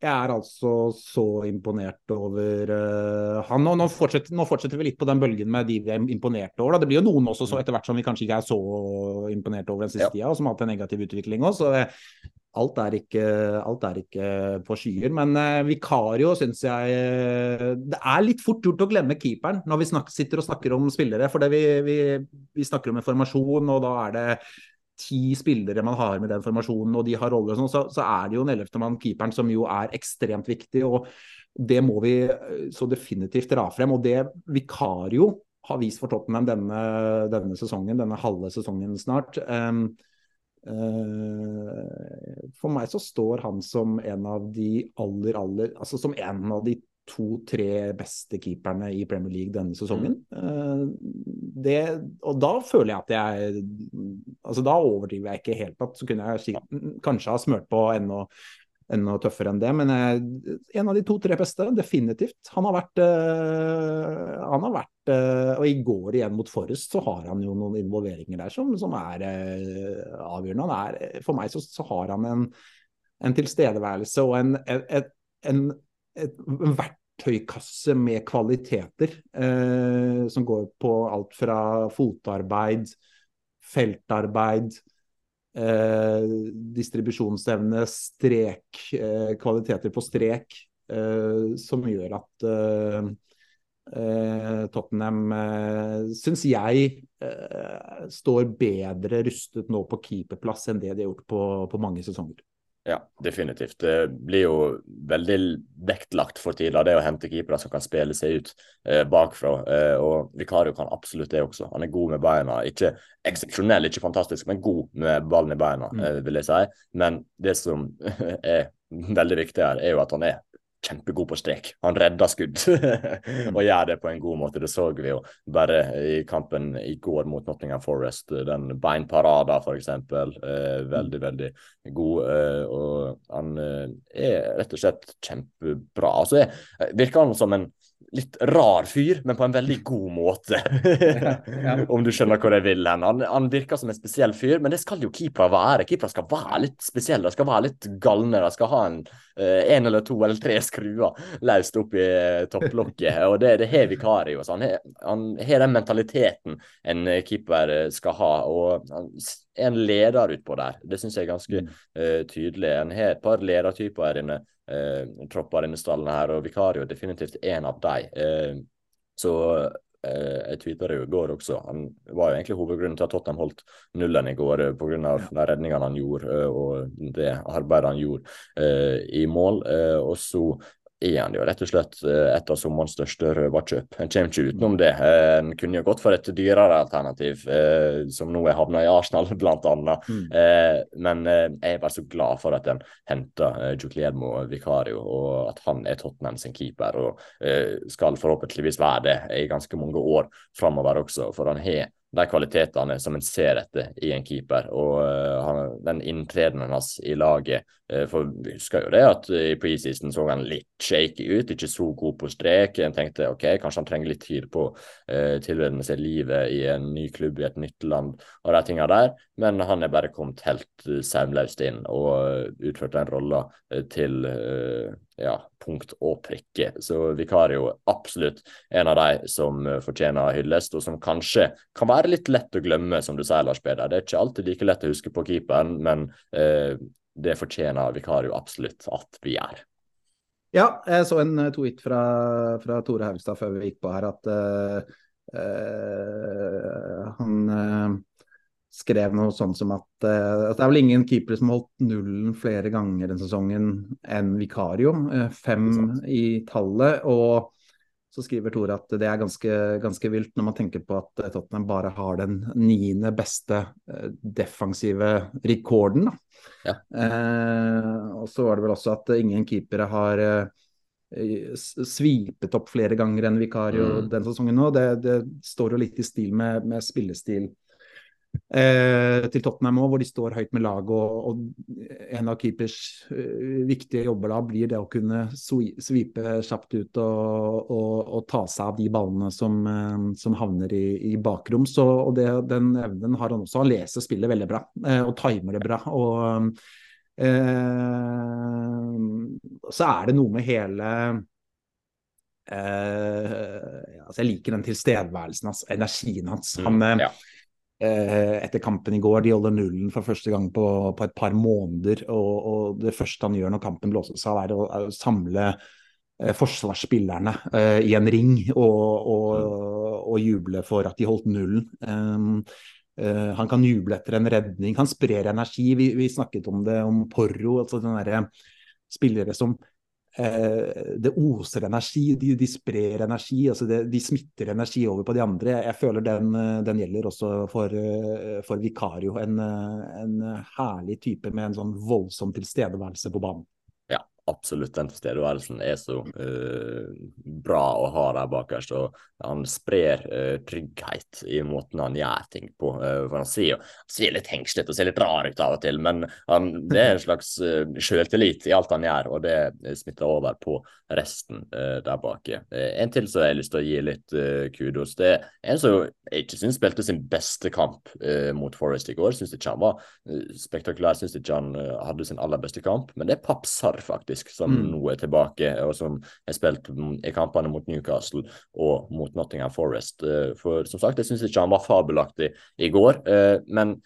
jeg er altså så imponert over eh, han. Og nå fortsetter, nå fortsetter, vi litt på den bølgen med de vi er imponert over. Da. Det blir jo noen også så etter hvert som vi kanskje ikke er så imponert over den siste ja. tida, og som har hatt en negativ utvikling òg. Så alt er, ikke, alt er ikke på skyer. Men eh, Vikario syns jeg uh, Det er litt fort gjort å glemme keeperen når vi snakker, sitter og snakker om spillere. For vi, vi, vi, snakker om en formasjon, og da er det ti spillere man har med den formasjonen, og de har roller og sånn, så, så, er det jo en ellevtemann, keeperen, som jo er ekstremt viktig. og Det må vi eh, så definitivt dra frem. Og det Vikario har vist for Tottenham denne, denne sesongen, denne halve sesongen snart. Um, Eh, for meg så står han som en av de aller, aller Altså som en av de to-tre beste keeperne i Premier League denne sesongen. Mm. Det, og da føler jeg at jeg Altså da overdriver jeg ikke helt at så kunne jeg kanskje ha smurt på enda enda tøffere enn det. Men jeg, en av de to-tre beste, definitivt. Han har vært, øh, han har vært øh, Og i går igjen mot Forrest så har han jo noen involveringer der som, som er avgjørende. Han er, for meg så, så har han en, en, tilstedeværelse og en, et, en, et, en verktøykasse med kvaliteter som går på alt fra fotarbeid, feltarbeid, eh, distribusjonsevne, strek, eh, kvaliteter på strek, eh, som gjør at eh, eh, Tottenham, uh, syns jeg, står bedre rustet nå på keeperplass enn det de har gjort på, på mange sesonger. Ja, definitivt. Det blir jo veldig vektlagt for tida, det å hente keepere som kan spille seg ut eh, bakfra. Eh, og Vikario kan absolutt det også. Han er god med beina. Ikke eksepsjonell, ikke fantastisk, men god med ballen i beina, mm. eh, vil jeg si. Men det som [LAUGHS] er veldig viktig her, er jo at han er kjempegod på strek. Han redder skudd [LAUGHS] og gjør det på en god måte. Det så vi jo bare i kampen i går mot Nottingham Forest. Den beinparada, f.eks. Eh, veldig, veldig god. Eh, og han eh, er rett og slett kjempebra. Altså, virker han som en litt rar fyr, men på en veldig god måte. ja, [LAUGHS] ja. Om du skjønner hvor jeg vil hen. Han, han, virker som en spesiell fyr, men det skal jo keepere være. Keepere skal være litt spesielle, de skal være litt galne. De skal ha en, uh, en eller to eller tre skruer løst opp i uh, topplokket. og det, det har Vikario. Han har den mentaliteten en keeper skal ha. og han er en leder utpå der. Det syns jeg er ganske uh, tydelig. En har et par ledertyper her inne eh, tropper denne stallen her, og Vikario er definitivt en av dem. Eh, så eh, jeg tweeta det jo i går også. Han var jo egentlig hovedgrunnen til at Tottenham holdt nullen i går, eh, pga. De redningene han gjorde eh, og det arbeidet han gjorde i mål. og så er han jo rett og slett et av sommerens største røverkjøp. En kommer ikke utenom det. En kunne jo gått for et dyrere alternativ, som nå er havna i Arsenal, [LAUGHS] blant annet. Mm. Men jeg er bare så glad for at en henter Giulielmo Vicario, og at han er Tottenham sin keeper, og skal forhåpentligvis være det i ganske mange år framover også, for han har de kvalitetene som en ser etter i en keeper. Og uh, han, den inntredenen hans i laget uh, For vi husker jo det at i preseason så han litt shaky ut, ikke så god på strek. En tenkte ok, kanskje han trenger litt tid på å uh, tilvenne seg livet i en ny klubb i et nytt land og de tinga der. Men han er bare kommet helt uh, saumløst inn og utført den rolla til ja, punkt og prikke. Så vikar er jo absolutt en av de som fortjener hyllest, og som kanskje kan være litt lett å glemme, som du sier, Lars Peder. Det er ikke alltid like lett å huske på keeperen, men eh, det fortjener Vikario absolutt at vi gjør. Ja, jeg så en tweet fra, fra Tore Haugstad før vi gikk på her, at uh, uh, han uh, skrev noe sånn som at, uh, det er vel ingen keepere som holdt nullen flere ganger den sesongen enn Vikario. Uh, fem i tallet. Og så skriver Tore at det er ganske, ganske, vilt når man tenker på at Tottenham bare har den niende beste uh, defensive rekorden. Ja. og så var det vel også at ingen keepere har svipet opp flere ganger enn Vikario mm. den sesongen nå. Det, det, står jo litt i stil med, med spillestil eh, til Tottenham òg, hvor de står høyt med laget. Og, og, en av keepers uh, viktige jobber da blir det å kunne svipe kjapt ut og, og, og, ta seg av de ballene som, uh, som havner i, i bakrom. Så, og det, den evnen har han også. Han leser spillet veldig bra og timer det bra. og så er det noe med hele altså Jeg liker den tilstedeværelsen hans, energien hans. Han, mm, ja Eh, etter kampen i går. De holder nullen for første gang på, på et par måneder. Og, og, det første han gjør når kampen blåses av, er å, er å samle eh, forsvarsspillerne eh, i en ring og, og, og, juble for at de holdt nullen. Um, uh, han kan juble etter en redning. Han sprer energi. Vi, vi snakket om det om Porro, altså den der, spillere som Eh, det oser energi, de, de sprer energi. altså det, De smitter energi over på de andre. Jeg føler den, eh, den gjelder også for, eh, for Vikario. En, en, herlig type med en sånn voldsom tilstedeværelse på banen absolutt den tilstedeværelsen er så uh, bra å ha der bakerst. Og han sprer uh, trygghet i måten han gjør ting på. Uh, for han ser jo ser litt hengslete og ser litt rar ut av og til, men han, det er en slags uh, sjøltillit i alt han gjør, og det smitter over på resten der bak. en til som jeg har lyst til å gi litt kudos. Det er en som jeg ikke syns spilte sin beste kamp mot Forest i går. Syns ikke han var spektakulær, syns ikke han hadde sin aller beste kamp, men det er Papsar, faktisk faktisk, som mm. nå er tilbake, og som har spilt i kampene mot Newcastle og mot Nottingham Forest. Eh, for som sagt, jeg syns ikke han var fabelaktig i går, eh, men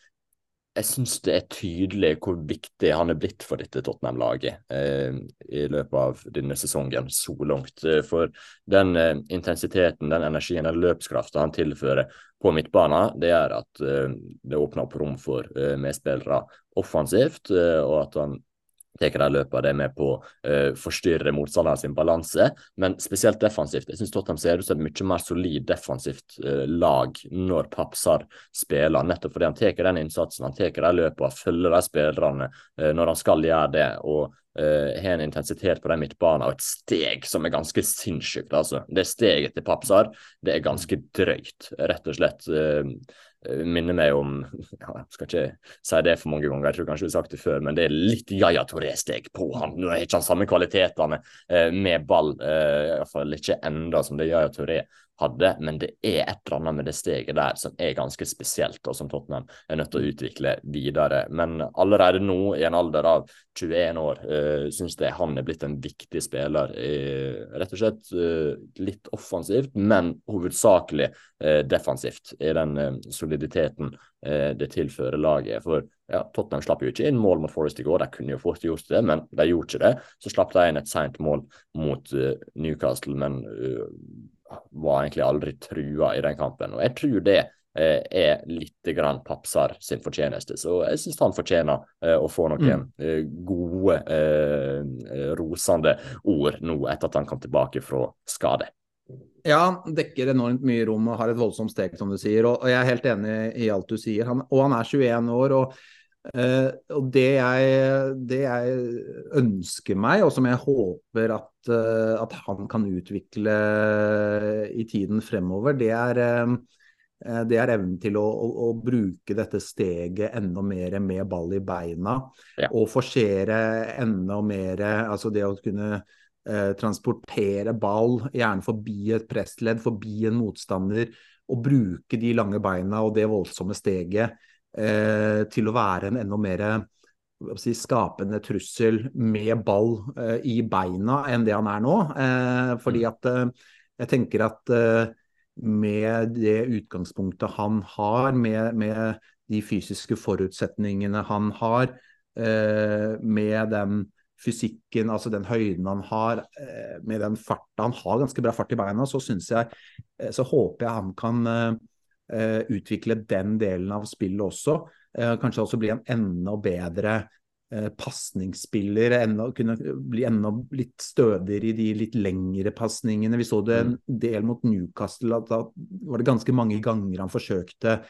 jeg syns det er tydelig hvor viktig han er blitt for dette Tottenham-laget eh, i løpet av denne sesongen så langt. For den eh, intensiteten, den energien, den løpskrafta han tilfører på midtbanen, det gjør at eh, det åpner opp rom for medspillere offensivt, og at han tar de løpene, det er med på å uh, forstyrre motstanderen sin balanse. Men spesielt defensivt. Jeg syns Tottenham ser ut som et mye mer solid defensivt uh, lag når Papsar spiller, nettopp fordi han tar den innsatsen, han tar de løpene, følger de spillerne uh, når han skal gjøre det. og har en intensitet på den midtbanen og et steg som er ganske sinnssykt. altså. Det steget til Papsar det er ganske drøyt, rett og slett. Eh, minner meg om [LAUGHS] ja, Jeg skal ikke si det for mange ganger, jeg tror kanskje vi har sagt det før, men det er litt Yaya Toré-steg på han. Nå er ikke han samme kvalitetene eh, med ball, eh, iallfall ikke enda som det Yaya Touré hadde, men det er et eller annet med det steget der som er ganske spesielt, og som Tottenham er nødt til å utvikle videre. Men allerede nå, i en alder av 21 år, uh, syns jeg han er blitt en viktig spiller. Uh, rett og slett uh, litt offensivt, men hovedsakelig uh, defensivt, i den soliditeten det tilfører laget. For ja, Tottenham slapp jo ikke inn mål mot Forest i går, de kunne jo fort gjort det, men de gjorde ikke det. Så slapp de inn et seint mål mot Newcastle, men var egentlig aldri trua i den kampen. Og jeg tror det eh, er litt grann Papsar sin fortjeneste. Så jeg syns han fortjener eh, å få noen mm. gode, rosende ord nå etter at han kom tilbake fra skade. Ja, dekker enormt mye rom og har et voldsomt steg, som du sier. Og, jeg er helt enig i alt du sier. Han, og han er 21 år. og Uh, og det jeg, det jeg, ønsker meg, og som jeg håper at, uh, at han kan utvikle i tiden fremover, det er, uh, det er evnen til å, å, å, bruke dette steget enda mer med ball i beina. Ja. Og forsere enda mer Altså det å kunne transportere ball, gjerne forbi et pressledd, forbi en motstander, og bruke de lange beina og det voldsomme steget eh, til å være en enda mer si, skapende trussel med ball eh, i beina enn det han er nå. Eh, fordi mm. at eh, jeg tenker at eh, med det utgangspunktet han har, med, med de fysiske forutsetningene han har, eh, med den fysikken, altså den høyden han har, med den farta Han har ganske bra fart i beina, så syns jeg Så håper jeg han kan Eh, utvikle den delen av spillet også. Eh, kanskje også bli en enda bedre eh, pasningsspiller. Kunne bli enda litt stødigere i de litt lengre pasningene. Vi så det en mm. del mot Newcastle, at da var det ganske mange ganger han forsøkte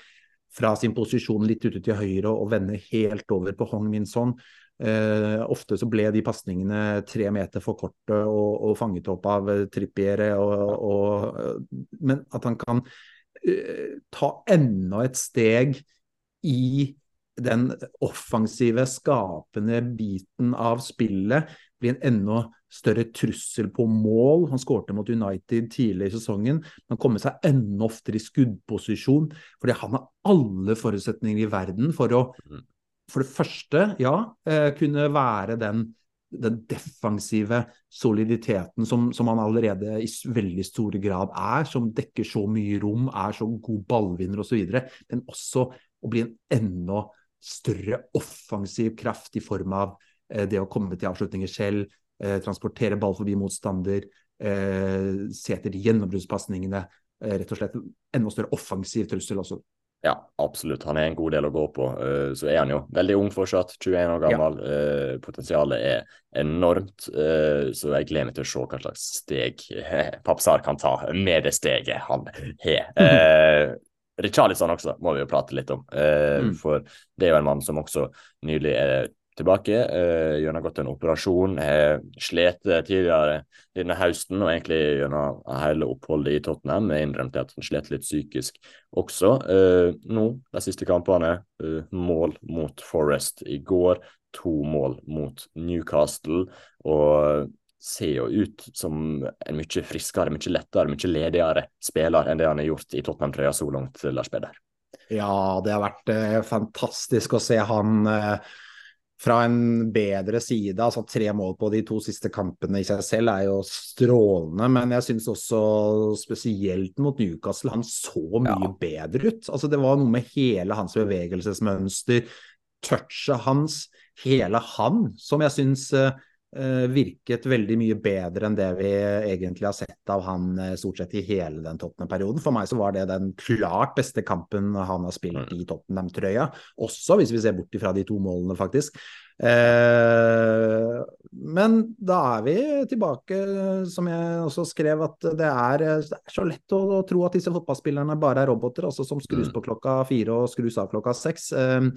fra sin posisjon litt ute til høyre og vende helt over på Hong Min Son. Eh, ofte så ble de pasningene tre meter for korte og, og fanget opp av Trippiere. Og, og, men at han kan Eh, ta enda et steg i den offensive, skapende biten av spillet. Bli en enda større trussel på mål. Han skårte mot United tidlig i sesongen. Men komme seg enda oftere i skuddposisjon. Fordi han har alle forutsetninger i verden for å mm. for det første, ja, eh, kunne være den den defensive soliditeten som, som, han allerede i veldig stor grad er, som dekker så mye rom, er så god ballvinner osv., men også å bli en enda større offensiv kraft i form av eh, det å komme til avslutninger selv, eh, transportere ball forbi motstander, eh, se etter gjennombruddspasningene. Eh, rett og slett enda større offensiv trussel også. Ja, absolutt. Han er en god del å gå på. Uh, så er han jo veldig ung fortsatt, 21 år gammel. Ja. Uh, potensialet er enormt, uh, så jeg gleder meg til å se hva slags steg [LAUGHS] Papsar kan ta med det steget han har. Mm. [LAUGHS] Richarlison også må vi jo prate litt om, mm. for det er jo en mann som også nylig er tilbake. Uh, gjennomgått en operasjon. Har slet tidligere denne høsten og egentlig gjennom hele oppholdet i Tottenham. Jeg innrømte at han slet litt psykisk også. Uh, nå, de siste kampene, uh, mål mot Forest i går. To mål mot Newcastle. Og ser jo ut som en mye friskere, mye lettere, mye ledigere spiller enn det han har gjort i Tottenham-trøya så langt, Lars Peder. Ja, det har vært fantastisk å se han fra en bedre side. altså Tre mål på de to siste kampene i seg selv er jo strålende. Men jeg syns også spesielt mot Newcastle han så mye ja. bedre ut. altså Det var noe med hele hans bevegelsesmønster, touchet hans, hele han, som jeg syns Eh, virket veldig mye bedre enn det vi egentlig har sett av han eh, stort sett i hele den Tottenham-perioden. For meg så var det den klart beste kampen han har spilt i Tottenham-trøya. Også hvis vi ser bort ifra de to målene, faktisk. Eh, men da er vi tilbake, som jeg også skrev, at det er, det er så lett å, å, tro at disse fotballspillerne bare er roboter, også som skrus mm. på klokka fire og skrus av klokka seks. Eh,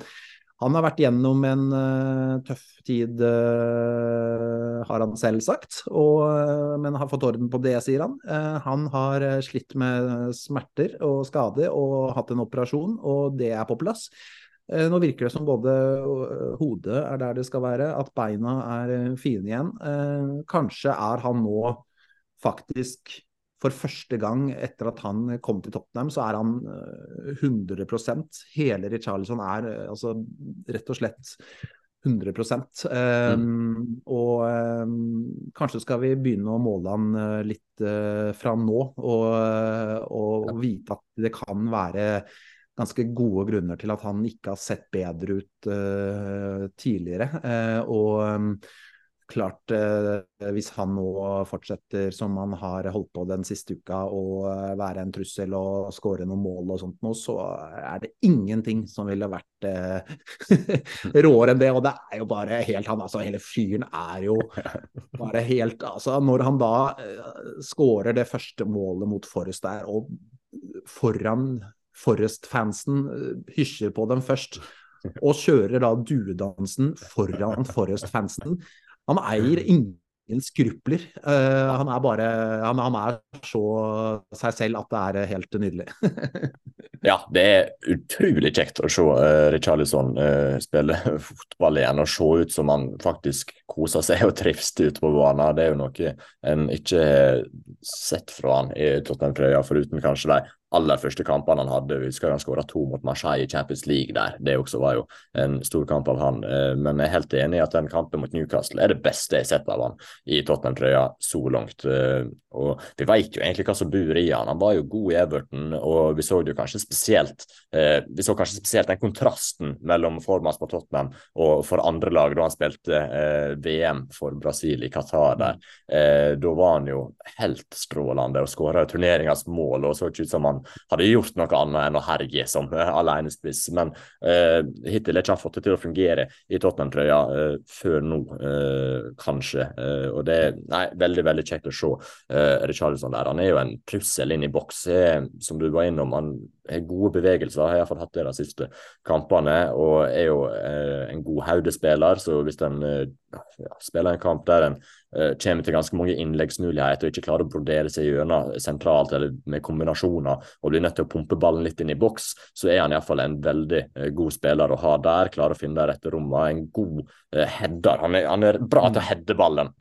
han har vært gjennom en uh, tøff tid, uh, har han selv sagt, og, uh, men har fått orden på det, sier han. han har slitt med smerter og skade og hatt en operasjon, og det er på plass. Nå virker det som både hodet er der det skal være, at beina er fine igjen. Kanskje er han nå faktisk for første gang etter at han kom til Tottenham, så er han 100 eh, Hele Richarlison er eh, altså rett og slett 100 um, mm. Og um, kanskje skal vi begynne å måle han uh, litt uh, fra nå, og, uh, og vite at det kan være ganske gode grunner til at han ikke har sett bedre ut tidligere. og um, klart, eh, hvis han nå fortsetter som han har holdt på den siste uka, og eh, være en trussel og skåre noen mål og sånt nå, så er det ingenting som ville vært eh, [LAUGHS] råere enn det. Og det er jo bare helt han, altså hele fyren er jo bare helt Altså, når han da skårer det første målet mot Forrest der, og foran Forrest-fansen hysjer på dem først og kjører da duedansen foran Forrest-fansen. Han eier ingen skrupler. Uh, han er bare han, han, er så seg selv at det er helt nydelig. [LAUGHS] ja, det er utrolig kjekt å se uh, Richarlison uh, spille [LAUGHS] fotball igjen og se ut som han faktisk koser seg og trives ute på banen. Det er jo noe en ikke har sett fra han i Tottenham-trøya, foruten kanskje de aller første kampene han hadde. Vi husker han skåra to mot Marseille i Champions League der. Det også var jo en stor kamp av han. Eh, men jeg er helt enig i at den kampen mot Newcastle er det beste jeg har sett av han i Tottenham-trøya så langt. Eh, og vi vet jo egentlig hva som bor i han. Han var jo god i Everton, og vi så jo kanskje spesielt eh, Vi så kanskje spesielt den kontrasten mellom formen på Tottenham og for andre lag da han spilte VM for Brasil i Qatar der. da var han jo helt strålende og skåra turneringas mål og så ikke ut som han hadde gjort noe annet enn å herje som uh, alenespiss. Men uh, hittil har ikke han fått det til å fungere i Tottenham-trøya uh, før nå, kanskje. og det er veldig veldig kjekt å se uh, Richarlison der. Han er jo en trussel inn i boks. Som du var innom, han har gode bevegelser, har iallfall hatt det de siste kampene. Og er jo en god hodespiller, så hvis en ja, spiller en kamp der en kommer til ganske mange innleggsmuligheter og ikke klarer å brodere seg gjennom sentralt eller med kombinasjoner og blir nødt til å pumpe ballen litt inn i boks, så er han iallfall en veldig uh, god spiller å ha der. Klarer å finne de rette rommene. En god uh, header. Han er, han er, bra til å heade ballen,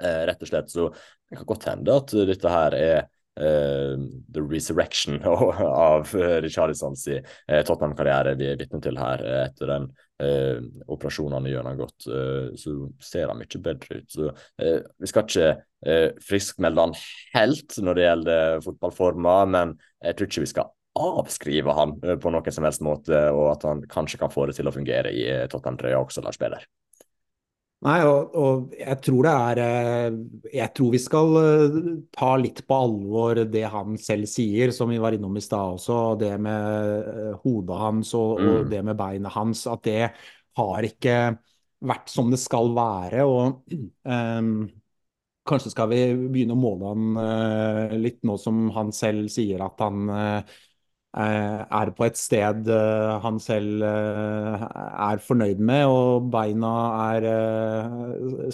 rett og slett. Så det kan godt hende at dette her er the resurrection [LAUGHS] av Richarlisons Tottenham-karriere vi er vitne til her etter den eh, operasjonene godt, eh, så ser han mye bedre ut. Så eh, vi skal ikke eh, friskmelde han helt når det gjelder fotballforma, men jeg tror ikke vi skal avskrive han eh, på noen som helst måte, og at han kanskje kan få det til å fungere i eh, Tottenham-trøya også, Lars Peder. Nei, og, og, jeg tror det er eh, Jeg tror vi skal eh, ta litt på alvor det han selv sier, som vi var innom i stad også. Det med eh, hodet hans og, mm. og det med beinet hans. At det har ikke vært som det skal være. Og um, [CLEARS THROAT] kanskje skal vi begynne å måle han uh, litt nå som han selv sier at han uh, er på et sted eh, han selv eh, er fornøyd med, og beina er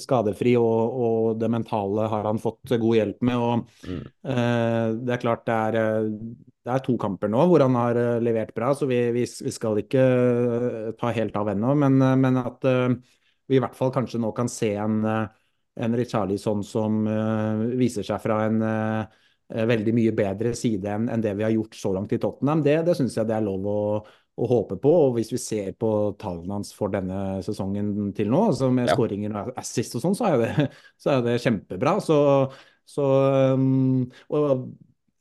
skadefri, og, og, det mentale har han fått god hjelp med. og mm. Det er klart det er, det er, to kamper nå hvor han har levert bra, så vi, vi, vi skal ikke ta helt av ennå. Men, men, at vi i hvert fall kanskje nå kan se en, en Richarlison som viser seg fra en Eh, veldig mye bedre side enn, det vi har gjort så langt i Tottenham. Det, det syns jeg det er lov å, å, håpe på. Og hvis vi ser på tallene hans for denne sesongen til nå, altså med ja. skåringer og assist og sånn, så, [LAUGHS] så, er det kjempebra. Så, så um, og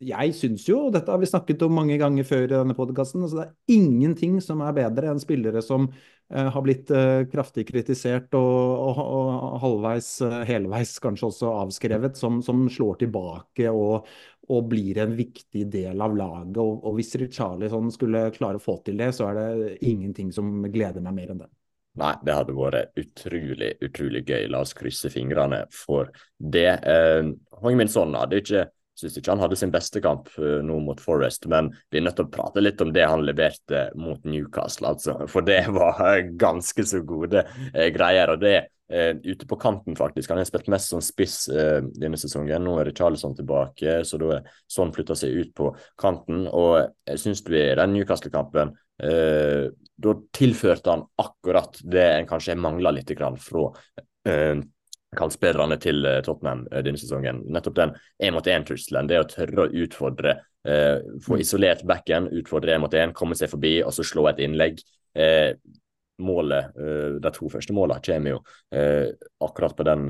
jeg syns jo, dette har vi snakket om mange ganger før i denne podkasten, altså det er ingenting som er bedre enn spillere som har blitt uh, kraftig kritisert og, og, og halvveis, uh, helveis kanskje også avskrevet, som, som slår tilbake og, og, blir en viktig del av laget. Og hvis Richarlison skulle klare å få til det, så er det ingenting som gleder meg mer enn det. Nei, det hadde vært utrolig, utrolig gøy. La oss krysse fingrene for det. Eh, Hong Min Son hadde ikke Syns ikke han hadde sin beste kamp uh, nå mot Forest, men vi er nødt til å prate litt om det han leverte mot Newcastle, altså. [LAUGHS] For det var ganske så gode uh, greier. Og det ute på kanten, faktisk. Han har spilt mest som spiss denne sesongen. Nå er det Charleston tilbake, så da er sånn flytta seg ut på kanten. Og jeg syns vi i den Newcastle-kampen da tilførte han akkurat det en kanskje mangla litt fra kantspillerne til eh, Tottenham eh, denne sesongen. Nettopp den én-mot-én-trusselen. Det å tørre å utfordre, eh, få mm. isolert backen, utfordre én mot én, komme seg forbi og så slå et innlegg. Eh, målet, eh, De to første målene kommer jo eh, akkurat på den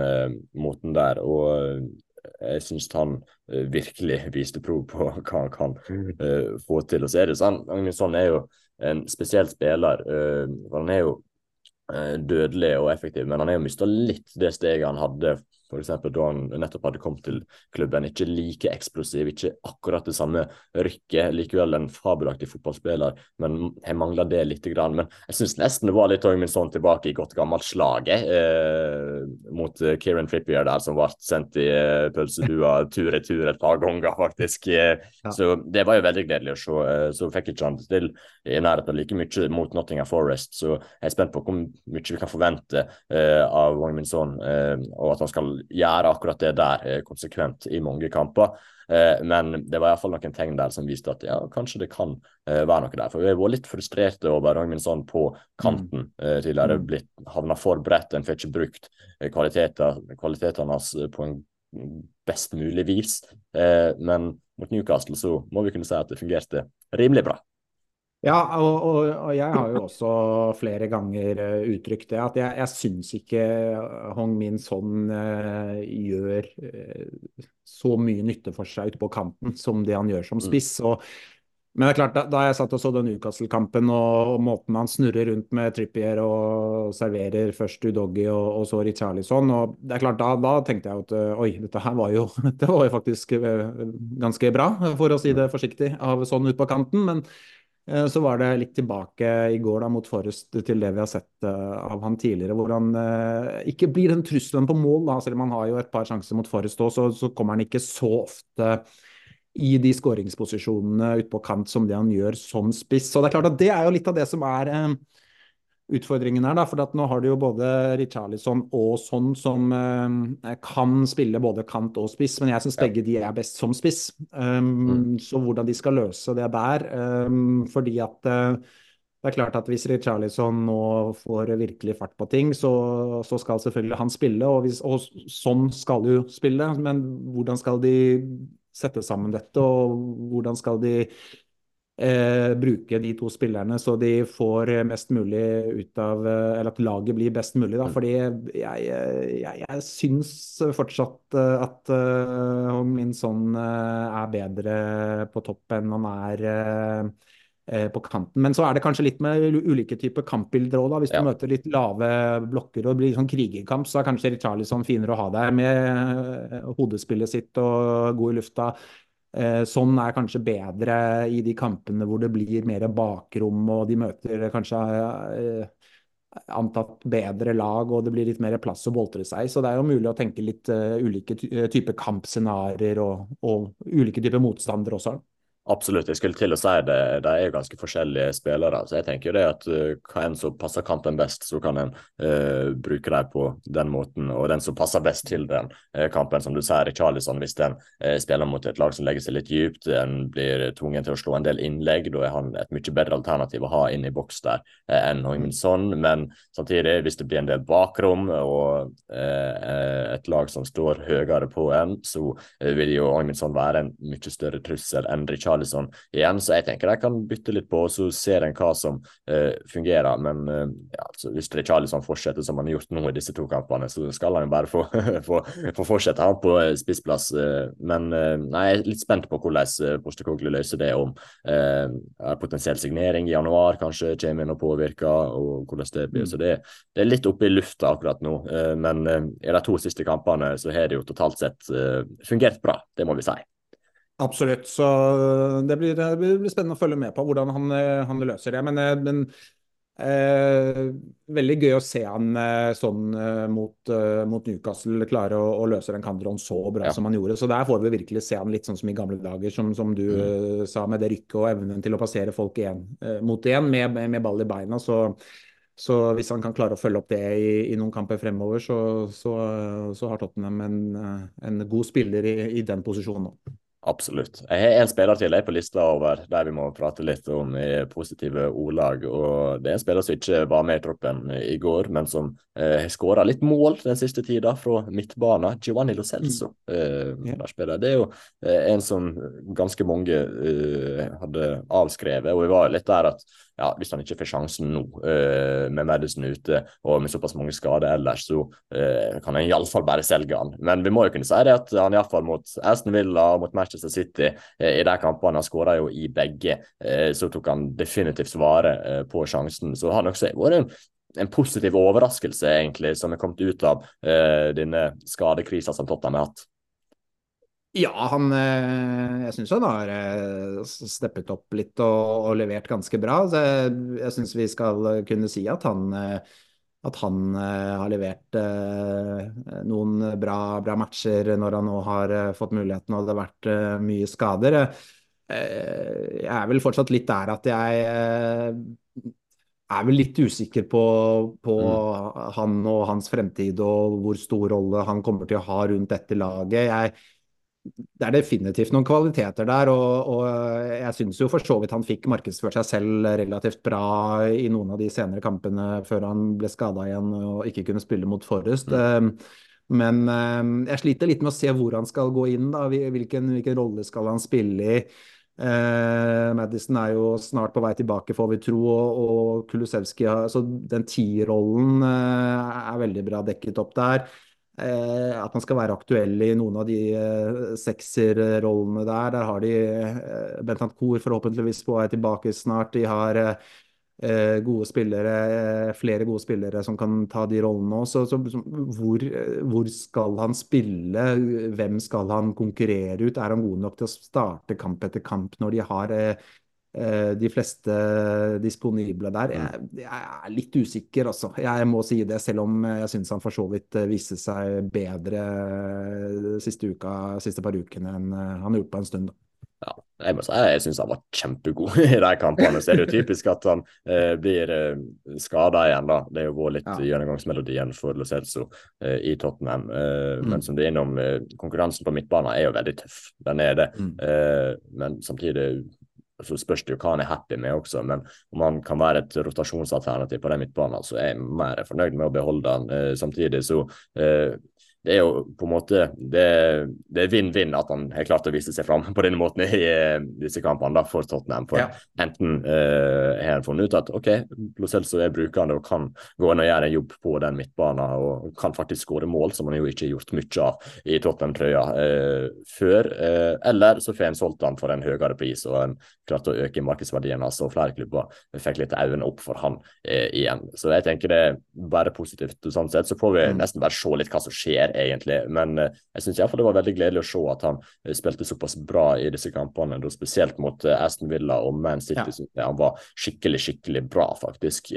måten der. og jeg syns han virkelig viste prov på [LAUGHS] hva han kan få til. Og så er det sånn, Agnesson er jo en spesiell spiller. han er jo dødelig og effektiv, men han har mista litt det steget han hadde F.eks. da han nettopp hadde kommet til klubben. Ikke like eksplosiv, ikke akkurat det samme rykket. Likevel en fabelaktig fotballspiller, men jeg mangla det litt. Grann. Men jeg syns nesten det var litt min sånn tilbake i godt gammelt slaget eh, mot eh, Kieran Frippier der, som ble sendt i eh, pølsedua [LAUGHS] tur-retur et par ganger, faktisk. Eh, ja. Så det var jo veldig gledelig å se. Eh, så fikk ikke han til i nærheten av like mye mot Nottingham Forest, så jeg er spent på hvor mye vi kan forvente eh, av Wang Min Son, og at han skal gjøre akkurat det der eh, konsekvent i mange kamper. Eh, men det var iallfall noen tegn der som viste at ja, kanskje det kan eh, være noe der. For vi har vært litt frustrerte over Ragnhild på kanten mm. tidligere. Mm. blitt havna for bredt, en får ikke brukt kvalitetene hans på en best mulig vis. Men mot Newcastle så må vi kunne si at det fungerte rimelig bra. Ja, og, og, og, jeg har jo også flere ganger uh, uttrykt det, at jeg, jeg syns ikke Hong Min Son uh, gjør uh, så mye nytte for seg ute på kanten som det han gjør som mm. spiss. Og, men det er klart, da, da jeg satt og så den Newcastle-kampen og, måten han snurrer rundt med Trippier og serverer først Udoggi og, og så Richarlison, og det er klart, da, da tenkte jeg at oi, dette her var jo, [LAUGHS] var jo faktisk ganske bra, for å si det forsiktig, av sånn ut på kanten. men Eh, så var det litt tilbake i går da, mot Forrest til det vi har sett uh, av han tidligere. Hvor han uh, ikke blir den trusselen på mål, da, selv om han har jo et par sjanser mot Forrest òg, så, så, kommer han ikke så ofte i de skåringsposisjonene ute på kant som det han gjør som spiss. Så det er klart at det er jo litt av det som er utfordringen her. da, for nå har du jo både Richarlison og sånn som eh, kan spille både kant og spiss, men jeg syns begge de er best som spiss. Um, mm. Så hvordan de skal løse det der um, Fordi at uh, det er klart at hvis Richarlison nå får virkelig fart på ting, så, så skal selvfølgelig han spille, og, hvis, og sånn skal jo spille. Men hvordan skal de sette sammen dette, og hvordan skal de eh, bruke de to spillerne så de får mest mulig ut av eh, Eller at laget blir best mulig, da. Mm. Fordi jeg, jeg, jeg syns fortsatt eh, at uh, min sånn uh, er bedre på topp enn han er uh, på kanten. Men så er det kanskje litt med ulike typer kampbilder òg, Hvis du møter litt lave blokker og det blir sånn krigerkamp, så er kanskje Richarlison finere å ha der med hodespillet sitt og god i lufta. Eh, sånn er kanskje bedre i de kampene hvor det blir mer bakrom, og de møter kanskje eh, antatt bedre lag, og det blir litt mer plass å boltre seg. Så det er jo mulig å tenke litt uh, ulike typer kampscenarioer og, og, ulike typer motstandere også. Absolutt, jeg skulle til å si det. De er ganske forskjellige spillere. så jeg tenker jo det at uh, hva enn som passer kampen best, så kan en uh, bruke dem på den måten. Og den som passer best til den uh, kampen, som du sier, Charlison, hvis den spiller mot et lag som legger seg litt dypt, en blir tvungen til å slå en del innlegg, da er han et mye bedre alternativ å ha inn i boks der enn Hoyminson. Men samtidig, hvis det blir en del bakrom og et lag som står høyere på en, så vil jo Hoyminson være en mye større trussel enn Richard Charlison igjen, så jeg tenker de kan bytte litt på, og så ser en hva som eh, fungerer. Men eh, ja, altså, hvis Charlison fortsetter som han har gjort nå i disse to kampene, så skal han jo bare få, [LAUGHS] få, få fortsette han på eh, spissplass. Uh, men nei, jeg er litt spent på hvordan Postekoglu løser det, om eh, potensiell signering i januar kanskje kommer inn og påvirker, og hvordan det blir. Mm. Så det, det, er litt oppe i lufta akkurat nå. men i de to siste kampene så har det jo totalt sett fungert bra, det må vi si. Absolutt. Så det blir, det blir, spennende å følge med på hvordan han, han løser det. Men, eh, men eh, veldig gøy å se han sånn mot, mot, Newcastle klare å, å, løse den kanten så bra ja. som han gjorde. Så der får vi virkelig se han litt sånn som i gamle dager, som, som du mm. sa, med det rykket og evnen til å passere folk igjen, mot igjen med, med, ball i beina. så så hvis han kan klare å følge opp det i, i noen kamper fremover, så, så, så har Tottenham en, en god spiller i, i den posisjonen nå. Absolutt. Jeg har en spiller til jeg på lista over der vi må prate litt om i positive ordlag. og Det er en spiller som ikke var med i troppen i går, men som eh, har eh, skåra litt mål den siste tida fra midtbanen. Giovanni Lo Celso. Mm. Eh, yeah. Det er jo eh, en som ganske mange eh, hadde avskrevet, og vi var litt der at ja, hvis han ikke får sjansen nå, uh, med Madison ute og med såpass mange skader ellers, så kan han iallfall bare selge han. Men vi må jo kunne si det at han iallfall mot Aston Villa mot Manchester City uh, i de kampene, han skåra jo i begge, så tok han definitivt vare på sjansen. Så han også vært en positiv overraskelse, egentlig, som er kommet ut av uh, denne skadekrisa som Tottenham har hatt? Ja, han Jeg syns han har steppet opp litt og, og levert ganske bra. Så jeg syns vi skal kunne si at han at han uh, har levert uh, noen bra, bra, matcher når han nå har uh, fått muligheten og det har vært mye skader. jeg er vel fortsatt litt der at jeg er vel litt usikker på, på mm. han og hans fremtid og hvor stor rolle han kommer til å ha rundt dette laget. Jeg det er definitivt noen kvaliteter der, og, og jeg syns jo for så vidt han fikk markedsført seg selv relativt bra i noen av de senere kampene før han ble skada igjen og ikke kunne spille mot Forrest. Mm. Ehm, men ehm, jeg sliter litt med å se hvor han skal gå inn, da. Hvilken, hvilken rolle skal han spille i? Eh, Madison er jo snart på vei tilbake, får vi tro, og, og Kulusevski har, så Den tierrollen eh, er veldig bra dekket opp der. Eh, at man skal være aktuell i noen av de eh, sekserrollene der. Der har de eh, Bentant Kor forhåpentligvis på vei tilbake snart. De har gode spillere, flere gode spillere som kan ta de rollene òg. Så, så hvor, hvor, skal han spille? Hvem skal han konkurrere ut? Er han god nok til å starte kamp etter kamp når de har Eh, de fleste disponible der. Jeg, jeg, er litt usikker, altså. Jeg må si det, selv om jeg syns han for så vidt eh, viste seg bedre eh, siste uka, siste par ukene enn han har gjort på en stund. Ja, jeg jeg syns han var kjempegod [LAUGHS] i de kampene. Så er det jo typisk at han eh, blir eh, skada igjen, da. Det er jo vår litt ja. gjennomgangsmelodien for Lo Celso eh, i Tottenham. Eh, mm. Men som du er innom, konkurransen på midtbanen er jo veldig tøff. Den er det. Mm. men samtidig så spørs det jo hva han er happy med også, men om han kan være et rotasjonsalternativ på den midtbanen, så er jeg mer fornøyd med å beholde han. Eh, samtidig så eh, det er jo på en måte Det, det er vinn-vinn at han har klart å vise seg fram på denne måten i uh, disse kampene da, for Tottenham. For ja. enten uh, har han funnet ut at OK, Lo Celso er brukende og kan gå inn og gjøre en jobb på den midtbanen og kan faktisk skåre mål, som han jo ikke har gjort mye av i Tottenham-trøya uh, før. eller så får en solgt han for en høyere pris og en klart å øke markedsverdien hans, og flere klubber fikk litt øynene opp for han igjen. Så jeg tenker det er bare positivt. sånn sett Så får vi mm. nesten bare se litt hva som skjer egentlig. Men eh, jeg syns iallfall det var veldig gledelig å se at han eh, spilte såpass bra i disse kampene. Spesielt mot eh, Aston Villa og Man City. Ja. Han var skikkelig, skikkelig bra, faktisk.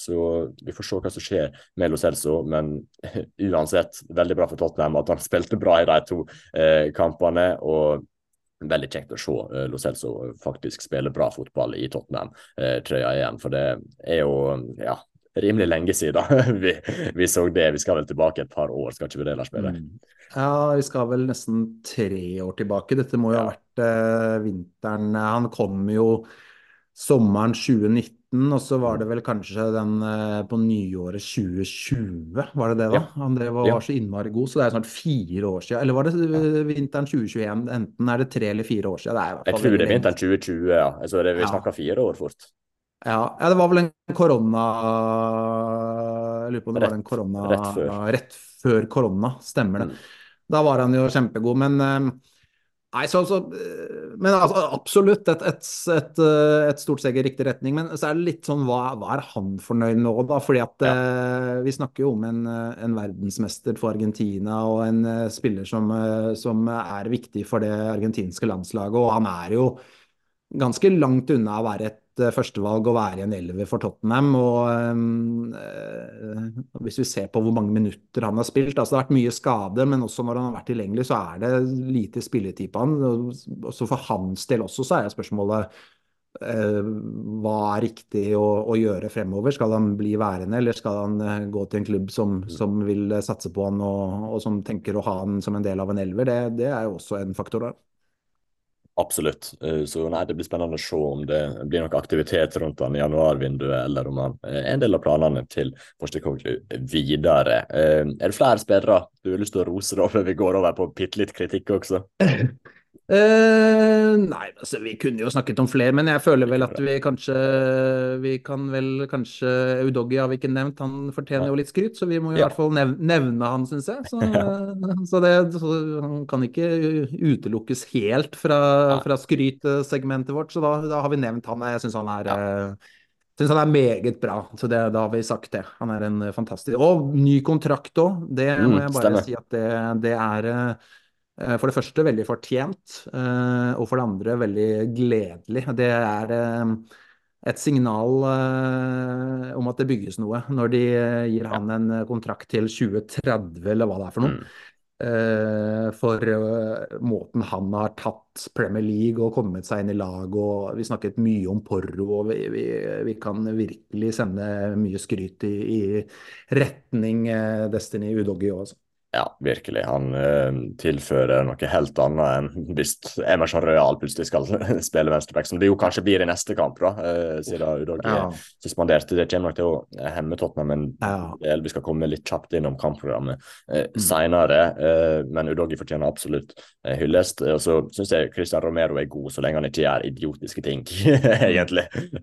Så vi får se hva som skjer med Lo Celso, men [LAUGHS] uansett veldig bra for Tottenham at han [LAUGHS] spilte bra i de to kampene. og veldig kjekt å se Lo Celso faktisk spille bra fotball i Tottenham-trøya igjen. For det er jo ja, rimelig lenge siden [LAUGHS] vi, vi, så det. Vi skal vel tilbake et par år, skal ikke vi det, Lars Peder? Mm. Ja, vi skal vel nesten tre år tilbake. Dette må jo ha vært eh, vinteren Han kom jo sommeren 2019, og så var det vel kanskje den eh, på nyåret 2020, var det det da? Han drev var, var, så innmari god, så det er snart fire år siden. Eller var det eh, vinteren 2021? Enten er det tre eller fire år siden. Det er Jeg tror det er vinteren 2020, ja. Altså, det, vi ja. snakker fire år fort. Ja, ja, det var vel en korona Jeg lurer på om det rett, var en korona rett før. rett før korona, stemmer det. Mm. Da var han jo kjempegod, men eh, Nei, så, så eh, Men altså, absolutt et, et, et, eh, et, stort steg i riktig retning. Men så er det litt sånn hva, hva er han fornøyd nå, da? Fordi at ja. eh, vi snakker jo om en, en, verdensmester for Argentina og en spiller som, som er viktig for det argentinske landslaget. Og han er jo ganske langt unna å være et Eh, førstevalg å være i en elver for Tottenham. og øh, Hvis vi ser på hvor mange minutter han har spilt altså Det har vært mye skade, men også når han har vært tilgjengelig, så er det lite spilletid på han. og Så for hans del også så er spørsmålet øh, hva er riktig å, å, gjøre fremover? Skal han bli værende, eller skal han gå til en klubb som, som vil satse på han og, og, som tenker å ha han som en del av en elver? Det, det er jo også en faktor der. Absolutt. Eh, så nei, det blir spennende å se om det blir noe aktivitet rundt han i januarvinduet, eller om han er en del av planene til Postecoglou videre. Eh, er det flere spillere du har lyst til å rose da, før vi går over på bitte litt kritikk også? [LAUGHS] Uh, nei, altså vi kunne jo snakket om flere, men jeg føler vel at vi kanskje Vi kan vel kanskje Eudoggi har vi ikke nevnt, han fortjener jo litt skryt, så vi må i hvert fall nevne, han, syns jeg. Så, [LAUGHS] så, det, så, han kan ikke utelukkes helt fra, fra skrytsegmentet vårt, så da, da, har vi nevnt han. Jeg syns han er Jeg Syns han er meget bra, så det, da har vi sagt det. Han er en fantastisk Og ny kontrakt òg, det må Mm, jeg bare stemmer. si at det, det er eh, for det første veldig fortjent, eh, og for det andre veldig gledelig. Det er eh, et signal eh, om at det bygges noe, når de eh, gir han en kontrakt til 2030, eller hva det er for noe. Mm. Eh, for eh, måten han har tatt Premier League og kommet seg inn i lag. og Vi snakket mye om Porro, og vi, vi, vi kan virkelig sende mye skryt i, i retning eh, Destiny Udogi òg. Ja, virkelig. Han eh, tilfører noe helt annet enn [LAUGHS] hvis Emerson Royal plutselig skal [LAUGHS] spille venstreback, som det jo kanskje blir i neste kamp, da, eh, siden Udog Ja. er suspendert. Det kommer nok til å hemme Tottenham, men Ja. vi skal komme litt kjapt innom kampprogrammet eh, Mm. senere. Eh, men Udogi fortjener absolutt eh, hyllest. Og så syns jeg Christian Romero er god, så lenge han ikke gjør idiotiske ting, [LAUGHS] egentlig. Mm.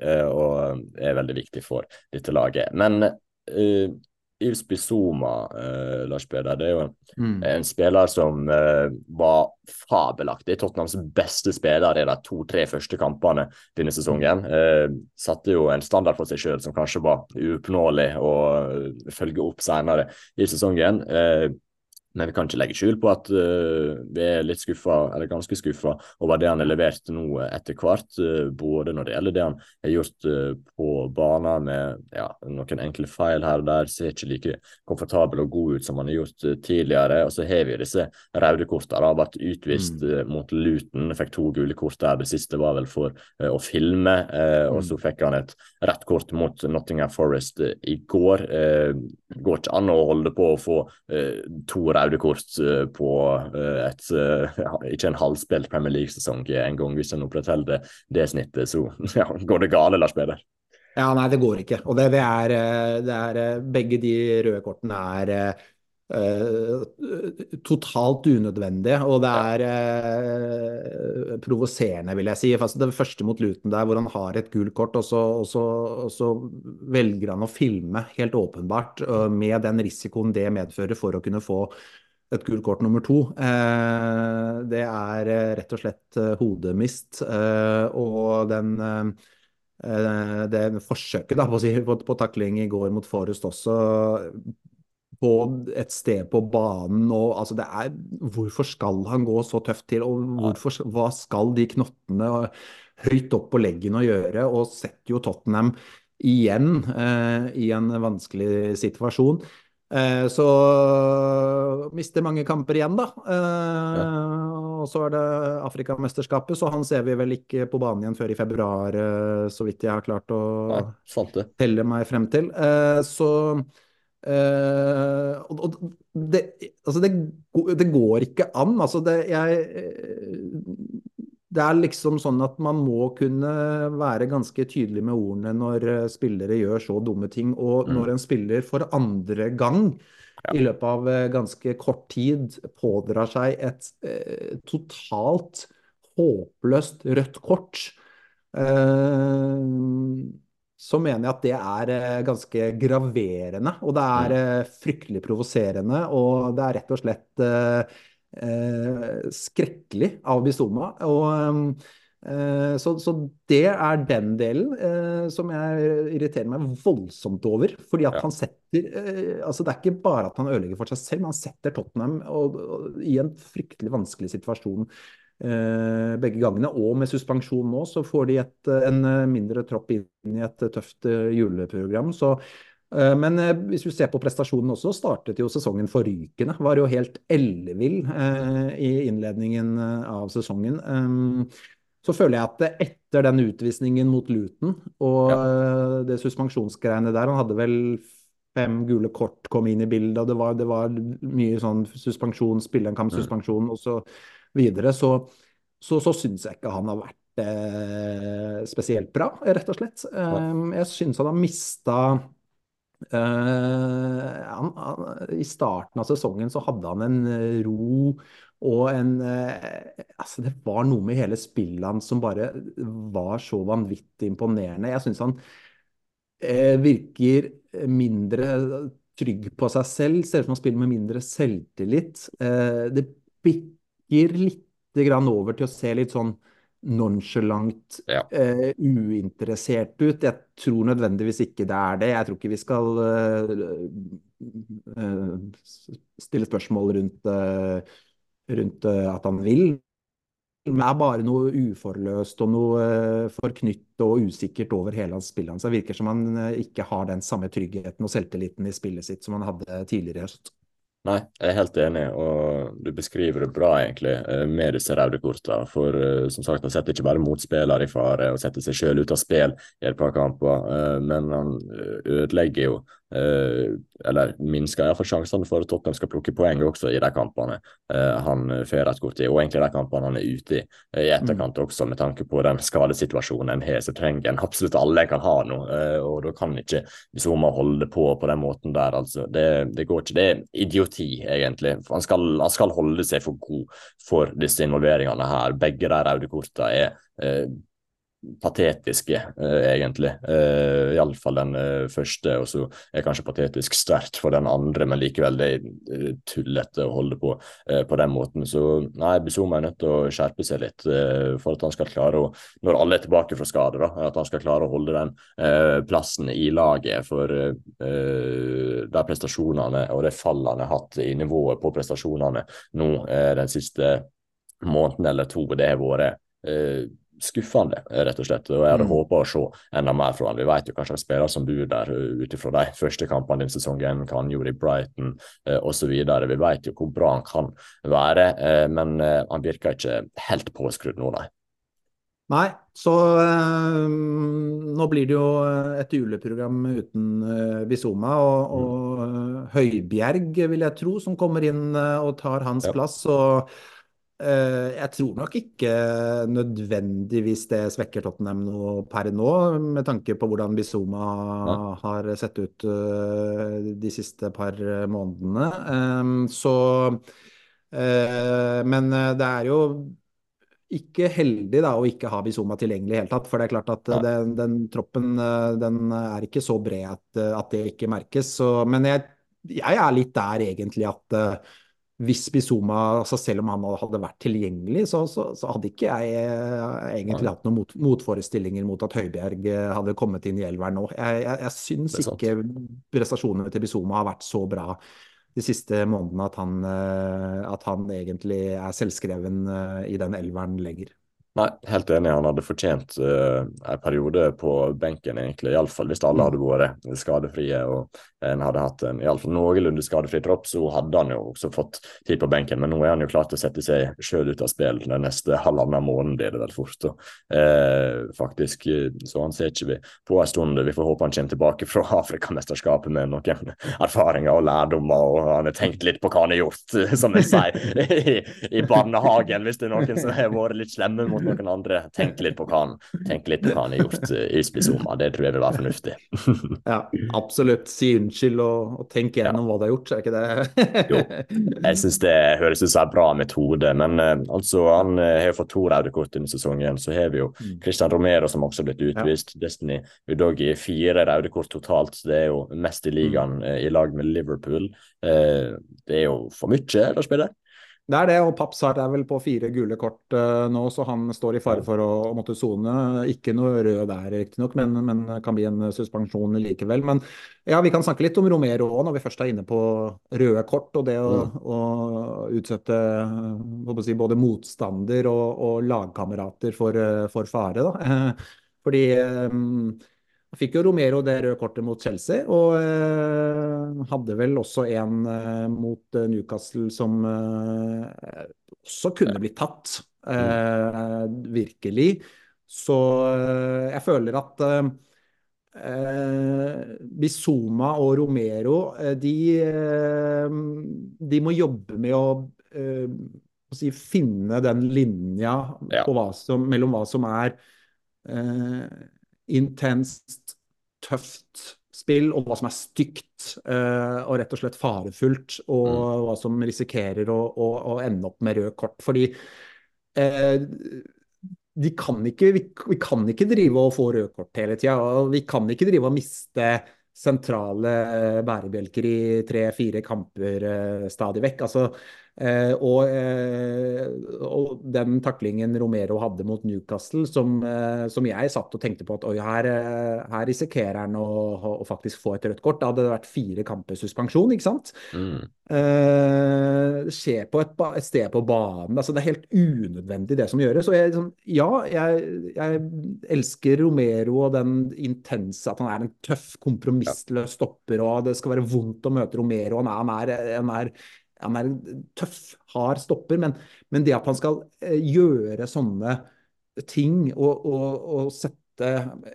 eh, og er veldig viktig for dette laget. Men Yves Bizuma, eh, Lars Peder, det er jo en, Mm. en spiller som eh, var fabelaktig. Tottenhams beste spiller i de to-tre første kampene denne sesongen. Eh, satte jo en standard for seg sjøl som kanskje var uoppnåelig å eh, følge opp senere i sesongen. Eh, men vi kan ikke legge skjul på at uh, vi er litt skuffa, eller ganske skuffa, over det han har levert nå etter hvert. Uh, både når det gjelder det han har gjort uh, på banen med ja, noen enkle feil her og der, ser ikke like komfortabel og god ut som han har gjort eh, tidligere. Og så har vi disse røde kortene. Har vært utvist eh, mot Luton, fikk to gule kort der. Det siste var vel for eh, å filme, Mm. og så fikk han et rett kort mot Nottingham Forest eh, i går. Eh, går ikke an å holde på å få eh, to røde kort eh, på eh, et eh, ikke en halvspilt Premier League-sesong engang. Hvis en opprettholder det snittet, så [LAUGHS] ja, går det gale, Lars Peder. Ja, nei, det går ikke. Og det, det, er, det er Begge de røde kortene er totalt unødvendige, og det er eh, provoserende, vil jeg si. Altså, det første mot Luton der, hvor han har et gult kort, og så, og, så, og så velger han å filme, helt åpenbart, eh, med den risikoen det medfører for å kunne få et gult kort nummer to. Eh, det er eh, rett og slett eh, hodemist. Eh, og den eh, eh, det forsøket da, på, på takling i går mot Forrest også, på et sted på banen og altså det er, Hvorfor skal han gå så tøft til, og hvorfor, hva skal de knottene høyt opp på leggen å gjøre? Og setter jo Tottenham igjen eh, i en vanskelig situasjon. Eh, så mister mange kamper igjen, da. Eh, Og så er det Afrikamesterskapet, så han ser vi vel ikke på banen igjen før i februar, eh, så vidt jeg har klart å Nei, telle meg frem til. Eh, så eh, og, og det, altså det, det går ikke an. Altså det, jeg, eh, det er liksom sånn at man må kunne være ganske tydelig med ordene når eh, spillere gjør så dumme ting. Og Mm. når en spiller for andre gang i løpet av ganske kort tid pådrar seg et eh, totalt håpløst rødt kort, eh, så mener jeg at det er eh, ganske graverende. Og det er eh, fryktelig provoserende, og det er rett og slett eh, skrekkelig av Bizuma. Og, eh, så, så det er den delen eh, som jeg irriterer meg voldsomt over. Fordi at han setter altså Det er ikke bare at han ødelegger for seg selv, men han setter Tottenham i en fryktelig vanskelig situasjon begge gangene. Og med suspensjon nå, så får de et, en eh, mindre tropp inn i et tøft eh, juleprogram. Så Eh, Men eh, hvis du ser på prestasjonen også, startet jo sesongen forrykende. Var jo helt ellevill eh, i innledningen eh, av sesongen. Så føler jeg at etter den utvisningen mot Luton og ja. det suspensjonsgreiene der Han hadde vel fem gule kort kom inn i bildet, og det var, det var mye sånn suspensjon, spille en kamp, suspensjon og så videre. Så, så, så syns jeg ikke han har vært eh, spesielt bra, rett og slett. Um, jeg syns han har mista Uh, han, han, I starten av sesongen så hadde han en eh, ro og en uh, altså Det var noe med hele spillet hans som bare var så vanvittig imponerende. Jeg syns han uh, virker mindre trygg på seg selv. Ser ut som han spiller med mindre selvtillit. Eh, det bikker litt grann over til å se litt sånn nonchalant, Ja. uh, uinteressert ut. Jeg tror nødvendigvis ikke det er det. Jeg tror ikke vi skal uh, uh, stille spørsmål rundt, rundt at han vil. Men det er bare noe uforløst og noe forknytt og usikkert over hele hans spill. Det virker som han ikke har den samme tryggheten og selvtilliten i spillet sitt som han hadde tidligere i høst. Nei, jeg er helt enig, og du beskriver det bra, egentlig, med disse røde kortene. For eh, som sagt, han setter ikke bare motspillere i fare og setter seg selv ut av spill i et par kamper, eh, men han eh, ødelegger jo eh, eller minsker iallfall sjansene for at Tottenham skal plukke poeng også i de kampene eh, han får et kort i, og egentlig de kampene han er ute i eh, i etterkant også, med tanke på den skadesituasjonen en har, så trenger en absolutt alle en kan ha nå, eh, og da kan ikke Zuma holde på på den måten der, altså. Det, det går ikke. Det er idioti, egentlig. Han skal, han skal holde seg for god for disse involveringene her. Begge de røde kortene er eh, patetiske, eh, egentlig. Eh, Iallfall den eh, første, og så er kanskje patetisk sterkt for den andre, men likevel det er eh, tullete å holde på eh, på den måten. Så nei, Bizuma er nødt til å skjerpe seg litt eh, for at han skal klare å, når alle er tilbake fra skade, da, at han skal klare å holde den eh, plassen i laget. For de prestasjonene og det fallet han har hatt i nivået på prestasjonene nå den siste måneden eller to, det har vært skuffende, rett og slett. Og jeg hadde Mm. håpa å se enda mer fra han. Vi vet jo hva slags spillere som bor der uh, ut ifra de første kampene denne sesongen, hva han gjorde i Brighton uh, osv. Vi vet jo hvor bra han kan være, eh, men eh, han virker ikke helt påskrudd nå, nei. Nei, så øh, nå blir det jo et juleprogram uten Visoma, Bizuma og, og eh, Høibjerg, vil jeg tro, som kommer inn eh, og tar hans Ja. plass. Og eh, jeg tror nok ikke nødvendigvis det svekker Tottenham noe per nå, med tanke på hvordan Bizuma har sett ut eh, de siste par månedene. Eh, så eh, Men eh, det er jo ikke heldig da, å ikke ha Bizuma tilgjengelig i hele tatt. For det er klart at eh, den, den troppen eh, den er ikke så bred at, eh, at det ikke merkes. Så, men jeg, jeg er litt der egentlig at eh, hvis Bizuma, altså selv om han hadde vært tilgjengelig, så, så, så hadde ikke jeg eh, egentlig hatt noen mot, motforestillinger mot at Høibjerg eh, hadde kommet inn i elveren nå. Jeg, jeg, jeg syns ikke prestasjonene til Bizuma har vært så bra de siste månedene at han, eh, at han egentlig er selvskreven i den elveren lenger. Nei, helt enig. Han hadde fortjent uh, en periode på benken, egentlig. Iallfall hvis alle hadde vært skadefrie og en hadde hatt en i alle fall noenlunde skadefri tropp, så hadde han jo også fått tid på benken. Men nå er han jo klar til å sette seg sjøl ut av spill den neste halvannen måneden, blir det vel fort. Og, eh, faktisk, så han ser ikke vi på en stund. Vi får håpe han kommer tilbake fra [LAUGHS] Afrikamesterskapet med noen erfaringer og lærdommer, og han har tenkt litt på hva han har gjort, [LAUGHS] som jeg sier, i, i barnehagen. Hvis det er noen som har vært litt slemme mot noen andre, tenk litt på hva han, litt på hva han har gjort eh, i spisoma. Det tror jeg vil være fornuftig. [LAUGHS] Ja, absolutt. Si unnskyld og, og tenk gjennom hva du har gjort, er ikke det? Jo. Jeg syns det høres ut som en bra metode, men uh, altså, han eh, har jo fått to røde kort denne sesongen. Så har vi jo Mm. Christian Romero som også har blitt utvist. Destiny Udogi fire røde kort totalt. Det er jo mest i ligaen uh, i lag med Liverpool. Det er jo for mye, da, spiller Det er det, og Paps er vel på fire gule kort uh, nå, så han står i fare for å, å måtte sone. Ikke noe rød der, riktignok, men, men kan bli en suspensjon likevel. Men ja, vi kan snakke litt om Romero òg, når vi først er inne på røde kort og det å, å utsette hva si, både motstander og, og lagkamerater for, eh, for fare. Da. Eh, [LAUGHS] Fordi eh, fikk jo Romero det røde kortet mot Chelsea, og eh, hadde vel også en eh, mot eh, Newcastle som eh, også kunne blitt tatt, eh, virkelig. Så eh, jeg føler at Bizuma og Romero, de, de må jobbe med å å si, finne den linja Ja. på hva som, mellom hva som er eh, intenst, tøft spill, og hva som er stygt eh, og rett og slett farefullt, og Mm. hva som risikerer å, å, å ende opp med rød kort. Fordi eh, de kan ikke, vi, vi kan ikke drive og få røde kort hele tida. Og vi kan ikke drive og miste sentrale eh, bærebjelker i tre-fire kamper eh, stadig vekk. Altså, Eh, og, eh, og, den taklingen Romero hadde mot Newcastle, som, eh, som jeg satt og tenkte på at oi, her, eh, her risikerer han å, å, faktisk få et rødt kort. Da hadde det vært fire kamper suspensjon, ikke sant? Mm. Eh, skjer på et, et, sted på banen. altså Det er helt unødvendig, det som gjøres. Og jeg, liksom, ja, jeg, jeg, elsker Romero og den intense At han er en tøff, kompromissløs stopper, og det skal være vondt å møte Romero. Han er, han er, han er han er en tøff, hard stopper, men, men det at han skal eh, gjøre sånne ting og, og, og sette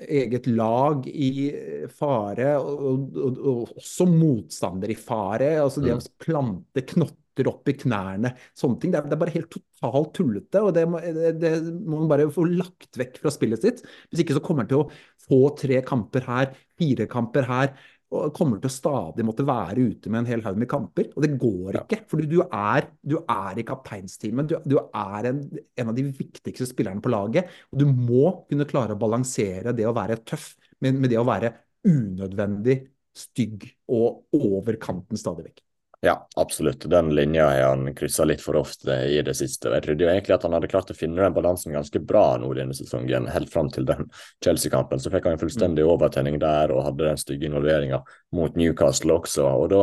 eget lag i fare, og, og også motstander i fare. altså Det å mm. plante knotter opp i knærne, sånne ting. Det er, det er bare helt totalt tullete. og det må, det, det må, man bare få lagt vekk fra spillet sitt. Hvis ikke så kommer han til å få tre kamper her, fire kamper her og kommer til å stadig måtte være ute med en hel haug med kamper. Og det går ikke. For du er, du er i kapteinsteamet. Du, du er en, en, av de viktigste spillerne på laget. Og du må kunne klare å balansere det å være tøff med, med det å være unødvendig stygg og over kanten stadig vekk. Ja, absolutt. Den linja har han kryssa litt for ofte i det siste. Jeg trodde jo egentlig at han hadde klart å finne den balansen ganske bra nå denne sesongen, helt fram til den Chelsea-kampen. Så fikk han en fullstendig overtenning der og hadde den stygge involveringa mot Newcastle også. Og da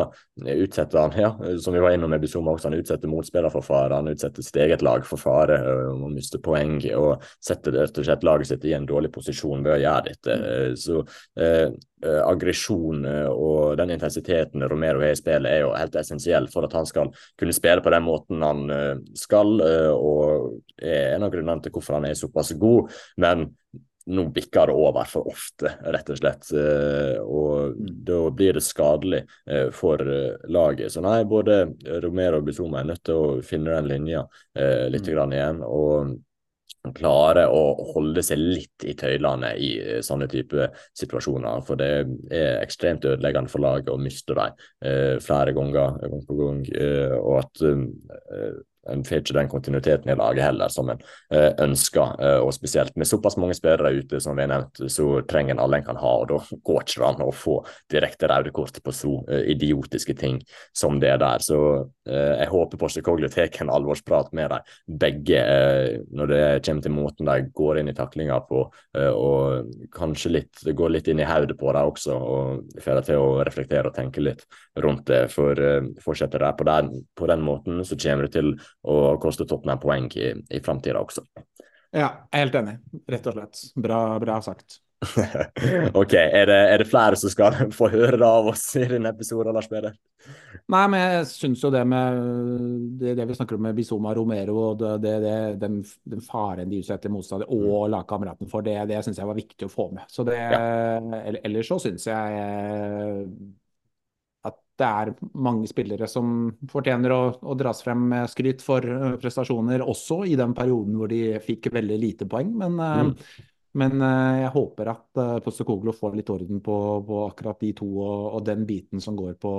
utsetter han, ja, som vi var innom med Bizuma også, han utsetter motspiller for fare. Han utsetter sitt eget lag for fare om å miste poeng og setter rett og slett laget sitt i en dårlig posisjon ved å gjøre dette. Mm. Så eh, eh, aggresjon eh, og den intensiteten Romero har i spillet, er jo helt essensiell for at han skal kunne spille på den måten han uh, skal, Uh, og er en av grunnene til hvorfor han er såpass god. Men nå bikker det over for ofte, rett og slett. Og da blir det skadelig for laget. Så nei, både Romero og Bizuma er nødt til å finne den linja litt mm. grann igjen. og klare å holde seg litt i tøylene i eh, sånne type situasjoner. For det er ekstremt ødeleggende for laget å miste dem eh, flere ganger gang på gang. Eh, og at eh, en får ikke den kontinuiteten i laget heller som en uh, ønsker. Uh, og spesielt med såpass mange spillere ute som vi har nevnt, så trenger en alle en kan ha. og Da går ikke an å få direkte røde kort på så uh, idiotiske ting som det der. Så jeg håper Porsche tar en alvorsprat med dem begge når det kommer til måten de går inn i taklinga på, og kanskje litt, går litt inn i hodet på dem også, og får dem til å reflektere og tenke litt rundt det. For fortsetter de på, på den måten, så kommer det til og koste Tottenham poeng i, i framtida også. Ja, jeg er helt enig, rett og slett. Bra, bra sagt. [LAUGHS] ok, er det, er det, flere som skal [LAUGHS] få høre det av oss i denne episoden, Lars Peder? Nei, men jeg syns jo det med det, det, vi snakker om med Bizoma Romero og det, det, den, den, faren de utsetter motstander og mm. lagkameraten for, det, det syns jeg var viktig å få med. Så det, ja. Ellers så syns jeg det er mange spillere som fortjener å, å, dras frem med skryt for uh, prestasjoner, også i den perioden hvor de fikk veldig lite poeng. Men, uh, mm. men uh, jeg håper at Postekoglo får litt orden på, på, akkurat de to og, og, den biten som går på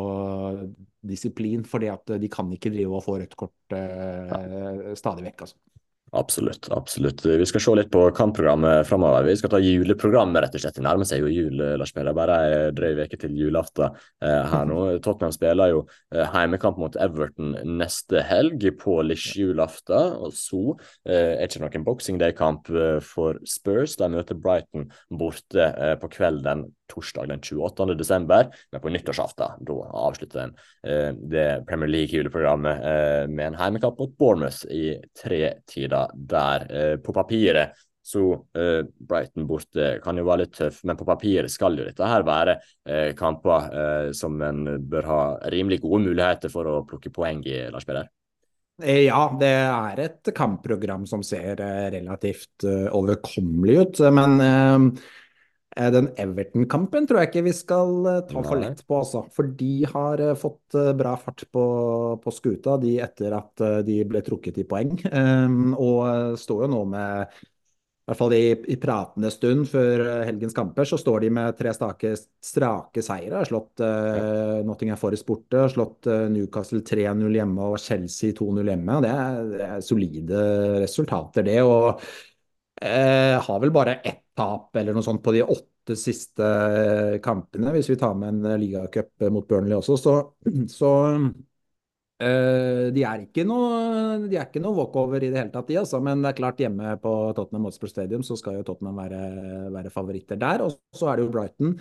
disiplin. fordi at de kan ikke drive og få rødt kort stadig vekk. altså. Absolutt. absolutt. Vi skal se litt på kampprogrammet framover. Vi skal ta juleprogrammet, rett og slett. Det nærmer seg jo jul, Lars Peder. Bare ei drøy uke til julaften eh, her nå. [LAUGHS] Tottenham spiller jo eh, heimekamp mot Everton neste helg på lillejulaften. Og så eh, er det ikke noen Boxing Day-kamp eh, for Spurs. De møter Brighton borte eh, på kvelden torsdag den 28. desember, men på nyttårsaften da avslutter en eh, det Premier League-juleprogrammet eh, med en heimekamp mot Bournemouth i tre tider der. Eh, på papiret så uh, Brighton borte kan jo være litt tøff, men på papiret skal jo dette her være uh, kamper uh, som en bør ha rimelig gode muligheter for å plukke poeng i, Lars Peder? Ja, det er et kampprogram som ser relativt overkommelig ut. Men Eh, den Everton-kampen tror jeg ikke vi skal eh, ta for lett på, altså. For de har eh, fått bra fart på, på skuta, de etter at de ble trukket i poeng. Um, og står jo nå med i hvert fall i, i pratende stund før helgens kamper, så står de med tre stake, strake seire. Har slått uh, Nottingham Forest borte, har slått uh, Newcastle 3-0 hjemme og Chelsea 2-0 hjemme. Det er, det er, solide resultater, det. Og uh, har vel bare ett tap eller noe sånt på de åtte siste kampene, hvis vi tar med en ligacup mot Burnley også. Så, [CLEARS THROAT] så Uh, de er ikke noe, de er ikke noe walkover i det hele tatt, de, altså. Men det er klart, hjemme på Tottenham Hotspur Stadium så skal jo Tottenham være, være favoritter der. Og så er det jo Brighton.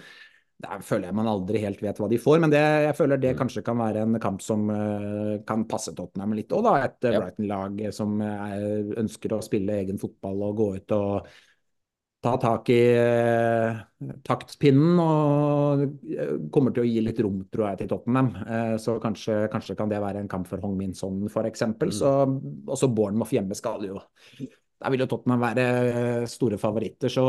Der føler jeg man aldri helt vet hva de får, men det, jeg føler det mm. kanskje kan være en kamp som uh, kan passe Tottenham litt. Og da et uh, Brighton-lag som ønsker å spille egen fotball og gå ut og ta tak i eh, taktpinnen og eh, kommer til å gi litt rom, tror jeg, til Tottenham. Eh, så kanskje, kanskje kan det være en kamp for Hong Min Son, f.eks. Mm. Så også Bournemouth hjemme skal jo Der vil jo Tottenham være eh, store favoritter. Så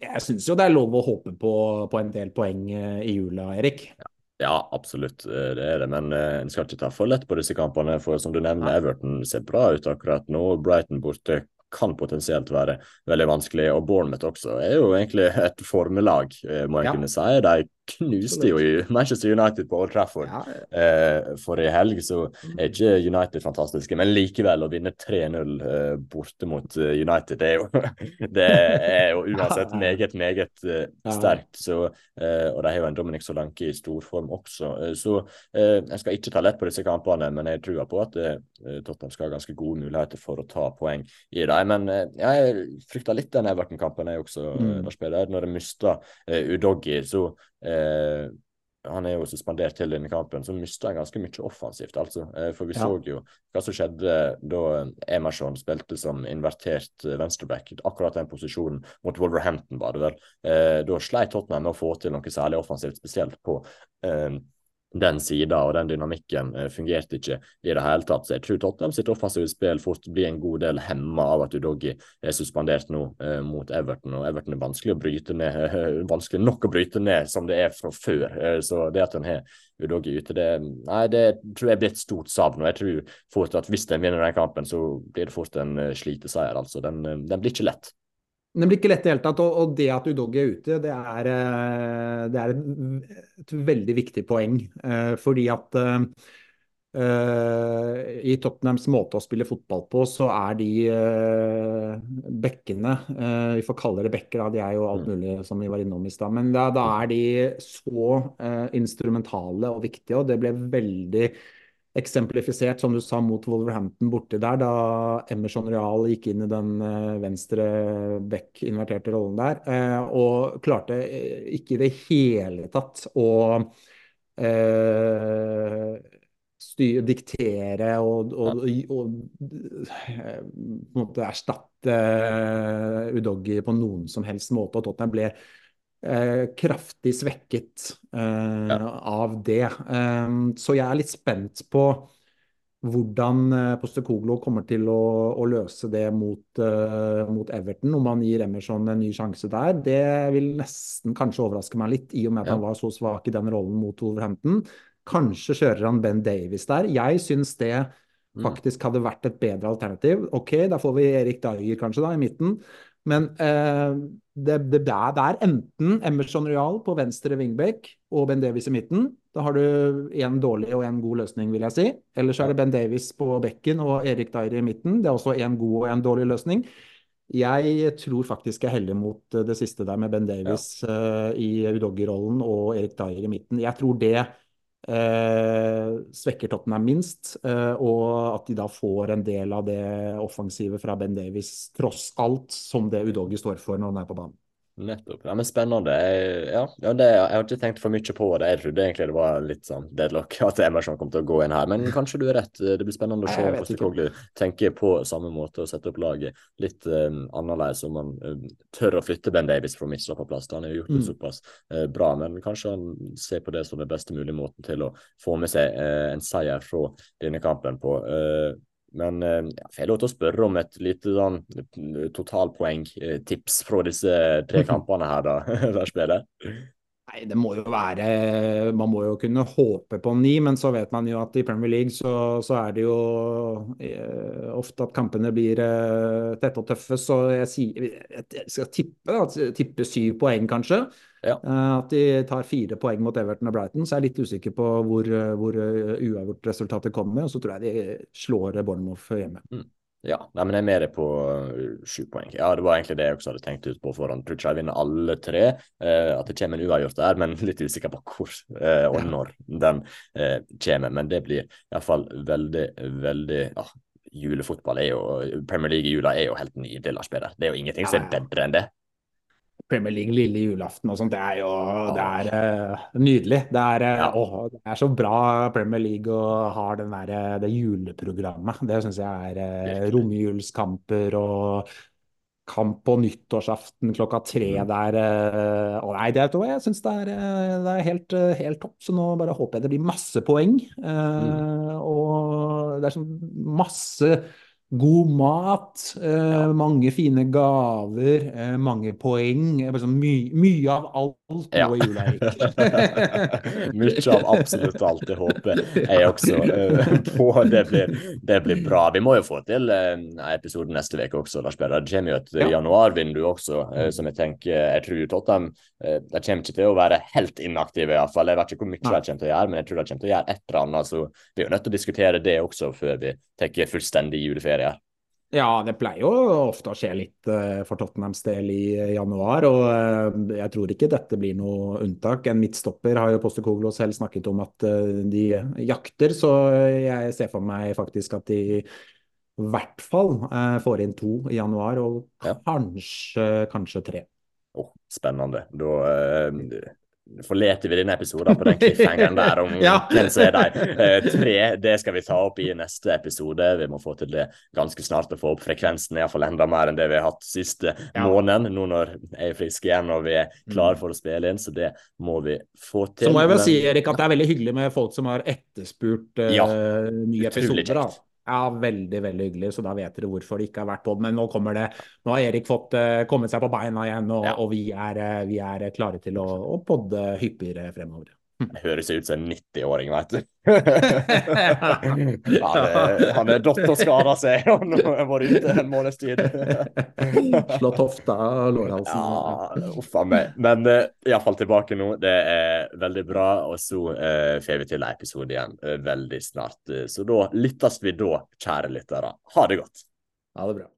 jeg syns jo det er lov å håpe på, på en del poeng i jula, Erik. Ja. Ja, absolutt, det er det. Men en skal ikke ta for lett på disse kampene. For som du nevner, Everton ser bra ut akkurat nå. Brighton borte kan potensielt være veldig vanskelig. Og Bournemouth også er jo egentlig et formelag, eh, må jeg ja. kunne si. De knuste jo Manchester United på Old Trafford ja. eh, forrige helg, så er ikke United fantastiske. Men likevel, å vinne 3-0 eh, borte mot uh, United, det er jo, [LAUGHS] det er jo uansett [LAUGHS] meget, meget uh, sterkt. Så, uh, og de har jo en Dominic Solanke i storform også. så jeg skal ikke ta lett på disse kampene, men jeg tror på at Tottenham skal ha ganske gode muligheter for å ta poeng i dem. Men jeg frykter litt den Everton-kampen, jeg også, mm. Lars Peder. Når de mista Udoggi, så Eh, han er jo suspendert til denne kampen, så mista han ganske mye offensivt. altså. Eh, for vi ja. så jo hva som skjedde da Emerson spilte som invertert venstreback. Akkurat den posisjonen mot Wolverhampton, var det vel. Eh, da sleit Tottenham med å få til noe særlig offensivt, spesielt på eh, den sida og den dynamikken eh, fungerte ikke i det hele tatt. Så jeg tror Tottenham sitt offensive spill fort blir en god del hemma av at Udoggi er suspendert nå eh, mot Everton. Og Everton er vanskelig å bryte ned, [LAUGHS] vanskelig nok å bryte ned som det er fra før. Eh, så det at en har Udoggi ute, det, nei, det tror jeg blir et stort savn. Og jeg tror fort at hvis en vinner den kampen, så blir det fort en sliteseier. Altså. Den, den blir ikke lett. Det blir ikke lett i det hele tatt. Og, det at Udoggi er ute, det er, eh, det er et, et, veldig viktig poeng. Eh, fordi at uh, i Tottenhams måte å spille fotball på, så er de uh, bekkene uh, Vi får kalle det bekker, da. De er jo alt mm. mulig, som vi var innom i stad. Men da, da, er de så instrumentale og viktige, og det ble veldig eksemplifisert, som du sa, mot Wolverhampton borti der, da Emerson Real gikk inn i den uh, venstre back-inverterte rollen der, uh, og klarte uh, ikke i det hele tatt å styre, diktere og, og, og, måte erstatte Udoggi på noen som helst måte. og Tottenham ble Eh, kraftig svekket eh, ja. av det. Eh, så jeg er litt spent på hvordan eh, Postekoglo kommer til å, å, løse det mot, uh, mot, Everton, om han gir Emerson en ny sjanse der. Det vil nesten kanskje overraske meg litt, i og med at ja. han var så svak i den rollen mot Wolverhampton. Kanskje kjører han Ben Davies der. Jeg syns det mm. faktisk hadde vært et bedre alternativ. Ok, da får vi Erik Dyer kanskje da, i midten. Men eh, det, det, det, er enten Emerson Real på venstre wingback og Ben Davies i midten. Da har du en dårlig og en god løsning, vil jeg si. Eller så er det Ben Davies på bekken og Erik Dyer i midten. Det er også en god og en dårlig løsning. Jeg tror faktisk jeg heller mot det siste der med Ben Davies ja. uh, i Udoggy-rollen og Erik Dyer i midten. Jeg tror det eh, svekker Tottenham minst, eh, og at de da får en del av det offensive fra Ben Davies, tross alt, som det Udogi står for når han er på banen. Nettopp. Ja, men Spennende. Jeg, ja, ja det, jeg har ikke tenkt for mye på det. Jeg trodde egentlig det var litt sånn deadlock [LAUGHS] at Emerson kom til å gå inn her. Men kanskje du er rett. Det blir spennende å se om Postekoglu tenker på samme måte og sette opp laget litt um, annerledes. Om han um, tør å flytte Ben Davies fra på plass. Han har gjort det mm. såpass uh, bra. Men kanskje han ser på det som den beste mulige måten til å få med seg uh, en seier fra denne kampen på. Uh, men jeg ja, får jeg lov til å spørre om et lite sånn totalpoengtips fra disse tre [LAUGHS] kampene her, da, [LAUGHS] Lars Peder? Nei, det må jo være Man må jo kunne håpe på ni, men så vet man jo at i Premier League så, så er det jo eh, ofte at kampene blir eh, tette og tøffe. Så jeg, sier, jeg skal tippe, tippe syv poeng, kanskje. Ja. Eh, at de tar fire poeng mot Everton og Brighton, så jeg er litt usikker på hvor, hvor uh, uavgjort resultatet kommer. Og så tror jeg de slår Bournemouth hjemme. Mm. Ja, nei, men jeg er med deg på sju poeng. Ja, Det var egentlig det jeg også hadde tenkt ut på forhånd. Tror ikke jeg vinner alle tre. Eh, at det kommer en uavgjort der, men litt usikker på hvor eh, og når den eh, kommer. Men det blir iallfall veldig, veldig ja, Julefotball er jo Premier League i jula er jo helt nydelig, Lars Peder. Det er jo ingenting som er bedre enn det. Premier League lille julaften og sånt, det er jo det er, uh, nydelig. Det er, uh, Ja. å, det er så bra Premier League og har den der, eh, det juleprogrammet. Det syns jeg er uh, romjulskamper og kamp på nyttårsaften klokka tre Mm. der. Og nei, det, jeg syns det er, det er helt, helt topp. Så nå bare håper jeg det blir masse poeng. Uh, Og det er sånn masse God mat, eh, mange fine gaver, eh, mange poeng. Liksom my, mye av alt Ja. i jula, Erik. [LAUGHS] Mye av absolutt alt. Det håper jeg også eh, på. Det blir, det blir bra. Vi må jo få til episoden en episode neste uke også, Lars Berre. Det kommer jo et Ja. januarvindu også, eh, som jeg tenker Jeg tror Tottenham eh, de kommer ikke til å være helt inaktive, iallfall. Jeg vet ikke hvor mye de kommer til å gjøre, men jeg tror de kommer til å gjøre et eller annet. Så vi er jo nødt til å diskutere det også før vi tar fullstendig juleferie. Ja, det pleier jo ofte å skje litt eh, for Tottenhams del i eh, januar, og eh, jeg tror ikke dette blir noe unntak. En midtstopper har jo Postekoglo selv snakket om at de jakter, så jeg ser for meg faktisk at de i hvert fall får inn to i januar, og kanskje, kanskje tre. Åh, spennende. Da forlater vi denne episoden på den cliffhangeren der om [LAUGHS] Ja. hvem som er de eh, tre. Det skal vi ta opp i neste episode. Vi må få til det ganske snart å få opp frekvensen iallfall enda mer enn det vi har hatt siste Ja. måneden, nå når jeg er frisk igjen og vi er klare for å spille inn. Så det må vi få til. Så må jeg vel si Erik, at det er veldig hyggelig med folk som har etterspurt uh, Ja, nye episoder. Da. Ja, veldig, veldig hyggelig. Så da vet dere hvorfor det ikke har vært på. Men nå kommer det. Nå har Erik fått uh, kommet seg på beina igjen, og, Ja. og vi, er, eh, vi er klare til å, å podde hyppigere fremover. Det høres ut som en 90-åring, vet du. [LAUGHS] han, han er dott og skada seg, og nå har vært ute en måneds tid. [LAUGHS] Slått hofta og lårhalsen. Ja, uff a meg. Men uh, iallfall tilbake nå. Det er veldig bra. Og så uh, får vi til en episode igjen uh, veldig snart. Uh, Så da lyttes vi da, kjære lyttere. Ha det godt. Ha det bra.